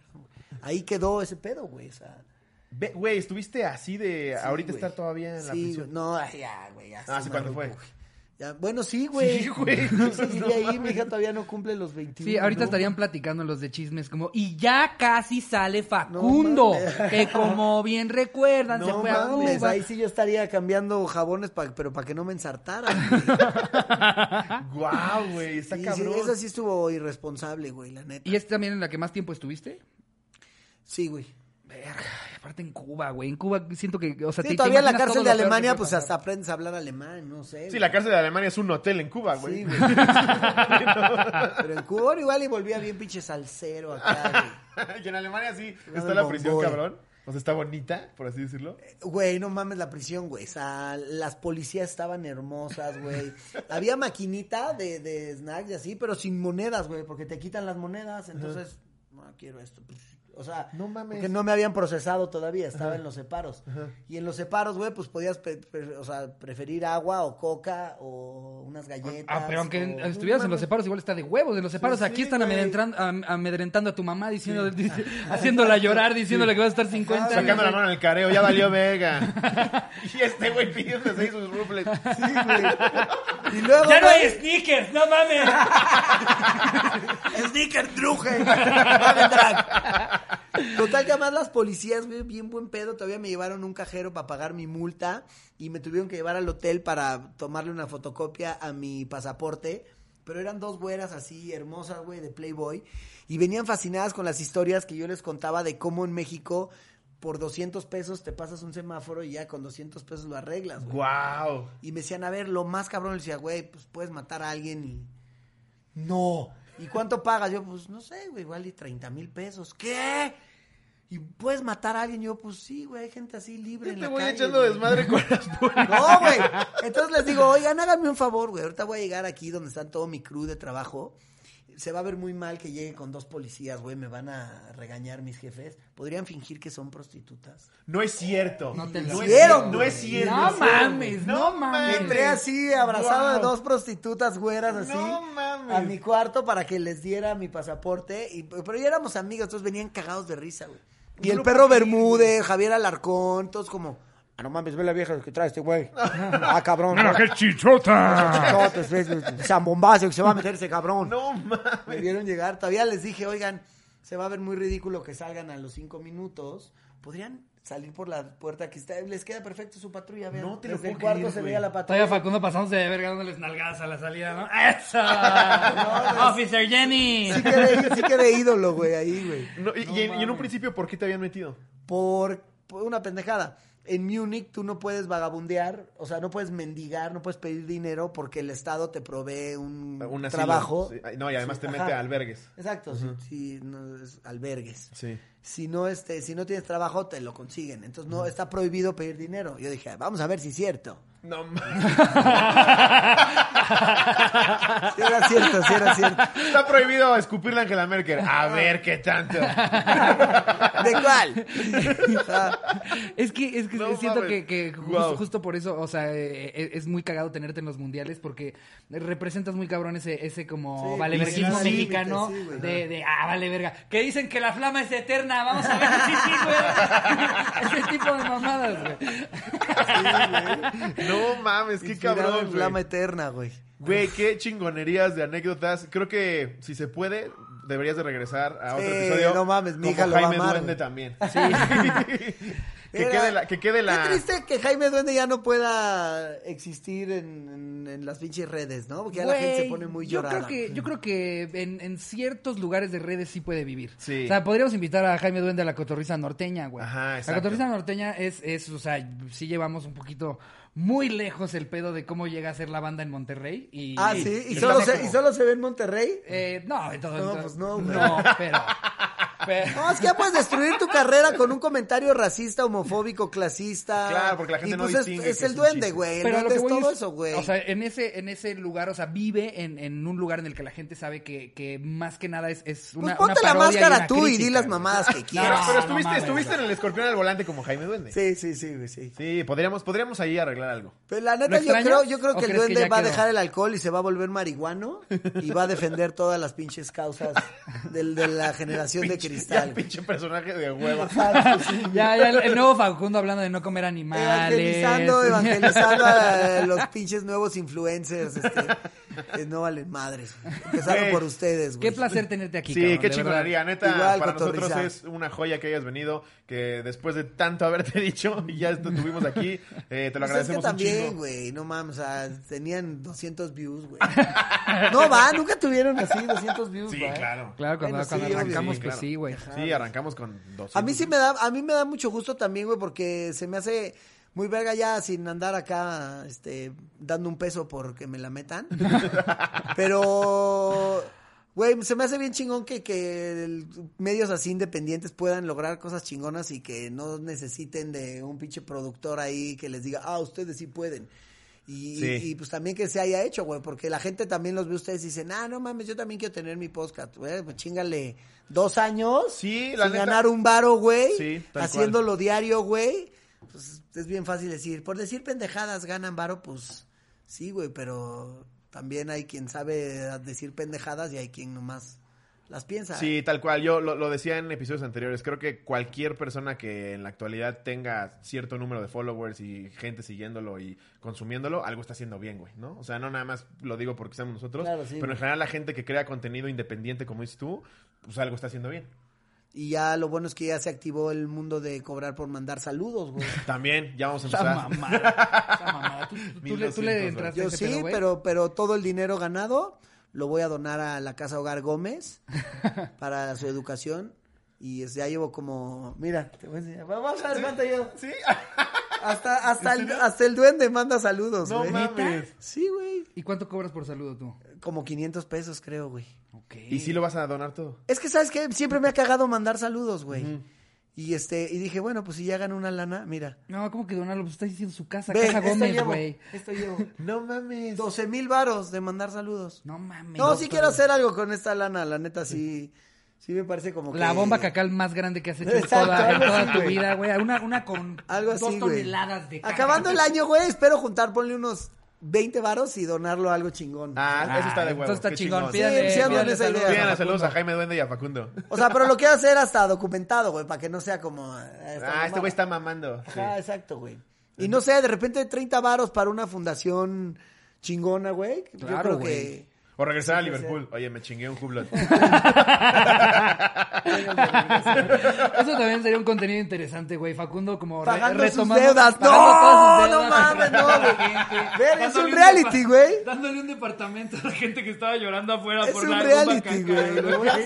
A: ahí quedó ese pedo, güey. O sea,
C: Güey, ¿estuviste así de
A: Sí,
C: ahorita
A: güey.
C: estar todavía en la
A: Sí,
C: prisión?
A: No, ya, güey. ya
C: Ah,
A: sí
C: ¿cuándo fue?
A: Ya, bueno, sí, güey.
C: Sí, güey.
A: Yo seguiría ahí, mi hija todavía no cumple los 21.
B: Sí, ahorita
A: ¿no?
B: estarían platicando los de chismes como, y ya casi sale Facundo, que como bien recuerdan, se fue a
A: mames,
B: Cuba.
A: ahí sí yo estaría cambiando jabones, pa- pero para que no me ensartaran. güey.
C: Guau, güey, está
A: Sí, sí,
C: cabrón.
A: esa sí estuvo irresponsable, güey, la neta.
B: ¿Y es también en la que más tiempo estuviste?
A: Sí, güey.
B: Verga, aparte en Cuba, güey. En Cuba siento que, o sea,
A: Sí,
B: te- te
A: todavía en la cárcel de Alemania, pues hasta aprendes a hablar alemán, no sé.
C: Sí,
A: güey.
C: la cárcel de Alemania es un hotel en Cuba, güey.
A: Sí, güey. Pero en Cuba igual y volvía bien pinche salsero acá,
C: y en Alemania sí
A: Jugando
C: está la prisión, cabrón. O sea, está bonita, por así decirlo.
A: güey. Güey, no mames la prisión, güey. O sea, las policías estaban hermosas, güey. Había maquinita de, de snacks y así, pero sin monedas, güey, porque te quitan las monedas. Entonces, no quiero esto. pues, o sea,
C: No mames.
A: porque no me habían procesado todavía, estaba en los separos. Y en los separos, güey, pues podías o sea, preferir agua o coca o unas galletas.
B: Ah, pero aunque
A: o-
B: estuvieras
A: No
B: en los separos, igual está de huevos. En los separos,
A: Sí,
B: aquí
A: sí,
B: están amedrentando, am- amedrentando a tu mamá, diciendo, dice- haciéndola llorar, diciéndole que va a estar 50 años.
C: Sacando la mano en el careo, ya valió Vega. y este güey pidiendo seis sus rufles.
A: Sí, güey. Y luego,
B: ¡Ya no hay sneakers! ¡No mames!
A: Sneaker Truje. Total que además las policías, güey, bien buen pedo, todavía me llevaron un cajero para pagar mi multa y me tuvieron que llevar al hotel para tomarle una fotocopia a mi pasaporte. Pero eran dos güeras así hermosas, güey, de Playboy. Y venían fascinadas con las historias que yo les contaba de cómo en México por 200 pesos te pasas un semáforo y ya con 200 pesos lo arreglas, güey.
C: Guau.
A: Y me decían, a ver, lo más cabrón, le decía, güey, pues puedes matar a alguien y... No. ¿Y cuánto pagas? Yo, pues, no sé, güey, igual y 30 mil pesos. ¿Qué? ¿Y puedes matar a alguien? Yo, pues sí, güey, hay gente así libre
C: Yo
A: en
C: te
A: la
C: voy
A: calle,
C: echando
A: güey.
C: desmadre con las policías.
A: No, güey. Entonces les digo, oigan, háganme un favor, güey. Ahorita voy a llegar aquí donde está todo mi crew de trabajo. Se va a ver muy mal que llegue con dos policías, güey. Me van a regañar mis jefes. ¿Podrían fingir que son prostitutas?
C: No es cierto.
B: No te
C: no
B: lo
A: hicieron.
C: No es cierto.
B: No mames, no mames.
A: Entré así, abrazado de
C: Guau.
A: dos prostitutas güeras, así.
C: No mames.
A: A mi cuarto para que les diera mi pasaporte. Y, pero ya éramos amigos, entonces venían cagados de risa, güey. Y
C: No
A: el perro Bermúdez, Javier Alarcón, todos como... Ah, no mames, ve la vieja que trae este güey. Ah, cabrón.
E: ¡Mira qué chichota!
A: Zambombazo que se va a meter ese cabrón.
C: No
A: Me
C: mames.
A: vieron llegar. Todavía les dije, oigan, se va a ver muy ridículo que salgan a los cinco minutos. ¿Podrían salir por la puerta que está? Les queda perfecto su patrulla, vean.
C: No te lo
A: Desde el cuarto
C: creer,
A: se veía la patrulla.
B: Todavía Facundo pasándose de verga dándoles nalgadas a la salida, ¿no? ¡Eso! ¡Officer Jenny!
A: Sí sí quedé ídolo, güey, ahí, güey.
C: No, y, y en, y en un principio, ¿por qué te habían metido?
A: Por, por una pendejada. En Múnich tú no puedes vagabundear, o sea, no puedes mendigar, no puedes pedir dinero porque el Estado te provee un,
C: Un asilo.
A: trabajo.
C: Sí. No, y además te
A: Ajá.
C: mete a albergues.
A: Exacto, si, si no es albergues.
C: Sí.
A: Si no, este, si no tienes trabajo, te lo consiguen. Entonces no está prohibido pedir dinero. Yo dije, vamos a ver si es cierto.
C: No mames.
A: Si era cierto, si era cierto.
C: Está prohibido escupirle a Angela Merkel. A ver qué tanto.
A: ¿De cuál?
B: Es que, es que
C: No
B: siento
C: mames.
B: que, que justo, por eso, o sea, eh, eh, es muy cagado tenerte en los mundiales porque representas muy cabrón ese, ese como
A: Sí,
B: valeverguismo
C: sí, sí.
B: mexicano
A: Sí,
B: de, de, ah, vale verga. Que dicen que la flama es eterna, vamos a ver si sí, güey. ese tipo de mamadas, güey.
C: No mames, qué
A: inspirado
C: cabrón.
A: en
C: güey.
A: flama eterna, güey.
C: Güey, qué chingonerías de anécdotas. Creo que si se puede, deberías de regresar a otro
A: Sí,
C: episodio.
A: no mames, mi
C: como
A: hija lo va a
C: Jaime
A: amar,
C: Duende
A: güey.
C: también. que,
A: Era-
C: quede la, que quede la.
A: Qué triste que Jaime Duende ya no pueda existir en, en- en las pinches redes, ¿no? Porque ya la gente se pone muy
B: yo
A: llorada.
B: creo que yo creo que en, en ciertos lugares de redes sí puede vivir.
C: Sí.
B: O sea, podríamos invitar a Jaime Duende a la cotorriza norteña, güey.
C: Ajá,
B: La
C: exacto.
B: cotorriza norteña es, es, o sea, sí llevamos un poquito muy lejos el pedo de cómo llega a ser la banda en Monterrey. Y,
A: Ah, sí, y solo, se,
C: como-
A: y solo se ve en Monterrey.
B: Eh, no, entonces.
A: No, pues no, güey.
B: No, pero. Pero-
A: No, es que ya puedes destruir tu carrera con un comentario racista, homofóbico, clasista.
C: Claro, porque la gente
A: y
C: no
A: pues es-
C: distingue
A: es,
C: que
A: el duende, güey. El
B: Pero a lo
A: duende
B: que
A: es todo
B: es-
A: eso, güey.
B: O sea, en ese, en ese lugar, o sea, vive en, en un lugar en el que la gente sabe que, que más que nada es, es
A: pues
B: una.
A: ponte
B: una
A: la
B: parodia
A: máscara tú y di las mamadas que
C: Pero,
A: quieras.
C: pero
B: no
C: estuviste,
B: mames,
C: estuviste
B: güey.
C: en el escorpión al volante como Jaime Duende.
A: Sí, sí, sí, güey, sí.
C: Sí, podríamos, podríamos ahí arreglar algo.
A: Pero la
B: ¿Lo
A: neta, yo creo, yo creo
B: ¿O
A: que el
B: que
A: duende va a dejar el alcohol y se va a volver marihuano y va a defender todas las pinches causas del- de la generación de cristal.
C: Ya, pinche personaje de hueva.
B: Ya, ya, el, el nuevo Facundo hablando de no comer animales.
A: Evangelizando, evangelizando a los pinches nuevos influencers, este, no valen madres. Empezaron por ustedes, güey.
B: Qué placer tenerte aquí,
C: Sí,
B: cabrón,
C: qué chingonería, neta.
A: Igual,
C: para
A: cotorriza.
C: nosotros es una joya que hayas venido, que después de tanto haberte dicho, y ya te tuvimos aquí, eh, te lo
A: Pues es que
C: agradecemos
A: también, güey, no mames, o sea, tenían 200 views, güey. No, va, nunca tuvieron así 200 views,
C: Sí,
A: va.
C: claro.
B: Claro, cuando,
A: Bueno,
B: cuando
A: sí,
B: arrancamos,
C: Sí,
B: pues
C: claro.
B: sí, güey.
C: Sí, arrancamos con 200.
A: A mí sí me da, a mí me da mucho gusto también, güey, porque se me hace muy verga ya sin andar acá, este, dando un peso porque me la metan. Pero, güey, se me hace bien chingón que, que medios así independientes puedan lograr cosas chingonas y que no necesiten de un pinche productor ahí que les diga, ah, ustedes sí pueden. Y,
C: Sí.
A: y, pues también que se haya hecho, güey, porque la gente también los ve a ustedes y dicen, ah, no mames, yo también quiero tener mi podcast, güey, pues chingale dos años
C: Sí, la
A: sin
C: neta.
A: ganar un varo, güey,
C: Sí,
A: haciéndolo diario, güey, pues es bien fácil decir, por decir pendejadas ganan varo, pues sí, güey, pero también hay quien sabe decir pendejadas y hay quien nomás las piensa.
C: Sí, tal cual. Yo lo, lo decía en episodios anteriores. Creo que cualquier persona que en la actualidad tenga cierto número de followers y gente siguiéndolo y consumiéndolo, algo está haciendo bien, güey, ¿no? O sea, no nada más lo digo porque estamos nosotros,
A: Claro, sí,
C: pero en general la gente que crea contenido independiente, como dices tú, pues algo está haciendo bien.
A: Y ya lo bueno es que ya se activó el mundo de cobrar por mandar saludos, güey.
C: También, ya vamos a
B: Esa
C: empezar.
B: mamada. Esa mamada. ¿Tú, tú- tú le, tú le
C: 1200,
B: entraste a
A: Yo
B: ese
A: sí, pero, pero todo el dinero ganado lo voy a donar a la Casa Hogar Gómez para su educación. Y ya llevo como, mira, te voy a enseñar. Vamos a ver cuánto llevo.
C: Sí,
A: Hasta, hasta, el, hasta el duende manda saludos,
C: no
A: güey.
C: mames.
A: Sí, güey.
B: ¿Y cuánto cobras por saludo tú?
A: Como 500 pesos, creo, güey.
B: Ok.
C: ¿Y si lo vas a donar todo?
A: Es que, ¿sabes qué? Siempre me ha cagado mandar saludos, güey. Y este, y dije, bueno, pues si ya gano una lana, mira.
B: No, ¿cómo que donarlo? Pues está diciendo su casa,
A: Ve,
B: Casa
A: esto
B: Gómez, güey.
A: Esto llevo.
C: No mames.
A: 12 mil varos de mandar saludos.
B: No mames.
A: No, sí quiero hacer algo con esta lana, la neta, sí. Sí me parece como que...
B: La bomba cacal más grande que has hecho en
A: Exacto,
B: toda, en toda
A: así,
B: tu
A: güey.
B: vida, güey. Una, una con
A: Algo así,
B: dos
A: güey.
B: toneladas de caca.
A: Acabando el año, güey, espero juntar, ponle unos 20 varos y donarlo a algo chingón.
C: Ah, eso está de huevo.
B: Entonces está
C: qué
B: chingón.
C: chingón.
B: Pídale,
A: Sí, esa
B: saludos
A: idea.
C: Pídanle
B: a
C: saludos a
B: Facundo.
C: Jaime Duende y a Facundo.
A: O sea, pero lo quiero hacer hasta documentado, güey, para que no sea como... eh,
C: Ah, este güey está mamando. Sí.
A: Ajá, exacto, güey. Y no sé, de repente 30 varos para una fundación chingona, güey. Yo
B: Claro,
A: creo
B: güey.
A: que...
C: O regresar a Liverpool. Oye, me chingué un hublot.
B: Eso también sería un contenido interesante, güey. Facundo como re-
A: Pagando sus
B: retomando-
A: deudas.
B: pagando
A: No,
B: todas sus
A: no
B: deudas,
A: mames, no,
B: contratando a
A: güey. Ver, es un reality, güey.
B: Dándole un departamento a la gente que estaba llorando afuera
A: Es
B: por
A: un
B: la bomba
A: reality, güey.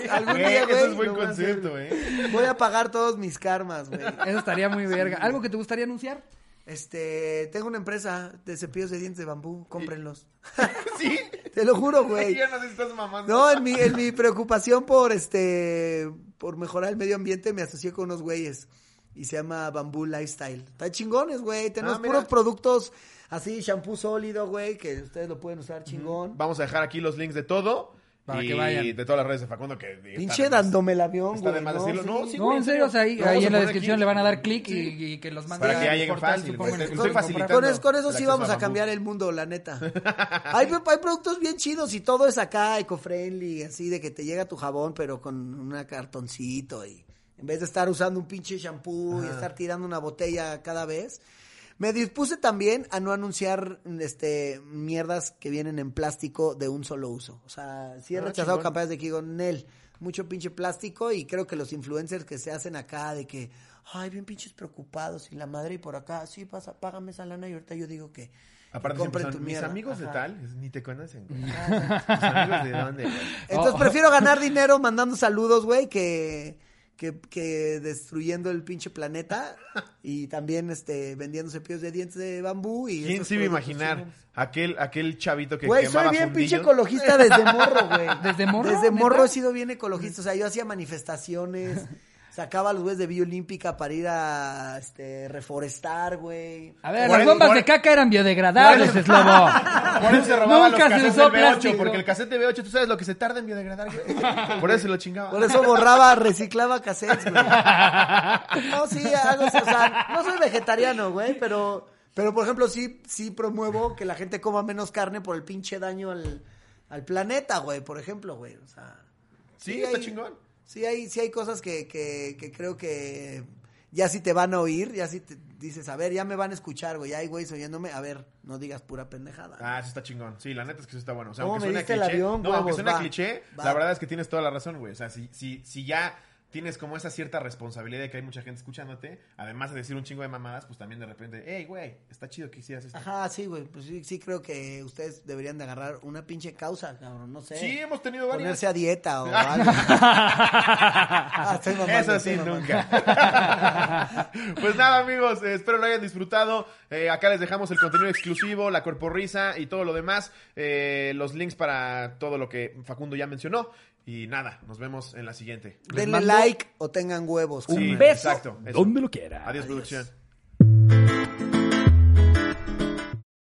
A: Algún
C: Güey,
A: día,
C: eso
A: güey.
C: es buen concepto, eh.
A: Voy a pagar todos mis karmas, güey.
B: Eso estaría muy verga. ¿Algo que te gustaría anunciar?
A: Este, tengo una empresa de cepillos de dientes de bambú, cómprenlos.
C: Sí.
A: Te lo juro, güey.
C: Ya no sé si estás mamando.
A: No, en mi, en mi preocupación por este, por mejorar el medio ambiente, me asocié con unos güeyes. Y se llama Bamboo Lifestyle. Está chingones, güey. Tenemos
C: Ah,
A: puros productos así, shampoo sólido, güey, que ustedes lo pueden usar chingón.
C: Vamos a dejar aquí los links de todo.
B: Para
C: y
B: que vayan.
C: de todas las redes de Facundo que
A: Pinche dándome el avión,
C: está de más
A: ¿no?
C: decirlo. No,
A: Sí.
B: No,
C: güey,
B: en serio, o sea, ahí, ahí en la descripción
C: aquí.
B: le van a dar clic y,
C: Sí.
B: y que los mande
C: Para que ya lleguen
B: portal,
C: fácil,
B: que
C: Estoy
B: compra.
C: facilitando.
A: Con, es- con eso sí vamos
C: a
A: a cambiar el mundo, la neta. hay, hay productos bien chidos y todo es acá eco-friendly, así de que te llega tu jabón, pero con un cartoncito y en vez de estar usando un pinche shampoo y estar tirando una botella cada vez. Me dispuse también a no anunciar este mierdas que vienen en plástico de un solo uso. O sea, sí he
C: Ah,
A: rechazado campañas de que digo, Nel, mucho pinche plástico y creo que los influencers que se hacen acá de que, ay, bien pinches preocupados y la madre y por acá, sí, pasa, págame esa lana y ahorita yo digo que,
C: Aparte,
A: compren
C: siempre
A: tu
C: mis
A: mierda".
C: amigos de tal ni te conocen. güey. Mis amigos de dónde, güey.
A: Entonces
B: Oh.
A: prefiero ganar dinero mandando saludos, güey, que, que, que destruyendo el pinche planeta y también este vendiendo cepillos de dientes de bambú y
C: ¿Quién se iba a imaginar aquel, aquel chavito que
A: Güey, soy bien pinche ecologista desde morro, güey.
B: ¿Desde morro,
A: Desde morro
B: neta?
A: he sido bien ecologista. O sea, yo hacía manifestaciones, sacaba a los güeyes de Villa Olímpica para ir a este, reforestar, güey.
B: A ver,
C: Por
B: las
C: eso-
B: bombas
C: por-
B: de caca eran biodegradables,
C: por-
B: Slobo.
C: Por eso se robaban
B: Nunca
C: los
B: se
C: cassettes
B: usó
C: del B8,
B: plástico.
C: porque el cassette de B8, tú sabes lo que se tarda en biodegradar, güey. Por eso se lo chingaba.
A: Por eso borraba, reciclaba cassettes, güey. No, sí, algo así, o sea, no soy vegetariano, güey, pero, pero por ejemplo, sí, sí promuevo que la gente coma menos carne por el pinche daño al, al planeta, güey, por ejemplo, güey, o sea.
C: Sí, está
A: hay-
C: chingón.
A: Sí hay, sí hay cosas que, que, que creo que ya si te van a oír, ya si te dices, a ver, ya me van a escuchar, güey, hay güeyes oyéndome, a ver, no digas pura pendejada.
C: Ah, eso está chingón. Sí, la neta es que eso está bueno. O sea,
A: ¿Cómo
C: aunque
A: el
C: cliché.
A: avión,
C: no, aunque
A: Va,
C: cliché,
A: va.
C: la verdad es que tienes toda la razón, güey. O sea, si, si, si ya tienes como esa cierta responsabilidad de que hay mucha gente escuchándote, además de decir un chingo de mamadas, pues también de repente, hey, güey, está chido que hicieras esto.
A: Ajá, sí, güey, pues sí, sí creo que ustedes deberían de agarrar una pinche causa, cabrón, no sé.
C: Sí, hemos tenido varias.
A: Ponerse a dieta o algo. Ah, estoy mamando,
C: Eso sí, nunca. pues nada, amigos, eh, espero lo hayan disfrutado. Eh, acá les dejamos el contenido exclusivo, la corporrisa y todo lo demás. eh, los links para todo lo que Facundo ya mencionó. Y nada, nos vemos en la siguiente.
A: Denle
B: mando
A: like o tengan huevos.
B: Un
C: Sí,
B: beso
C: exacto, eso.
B: donde lo quiera.
C: Adiós, producción.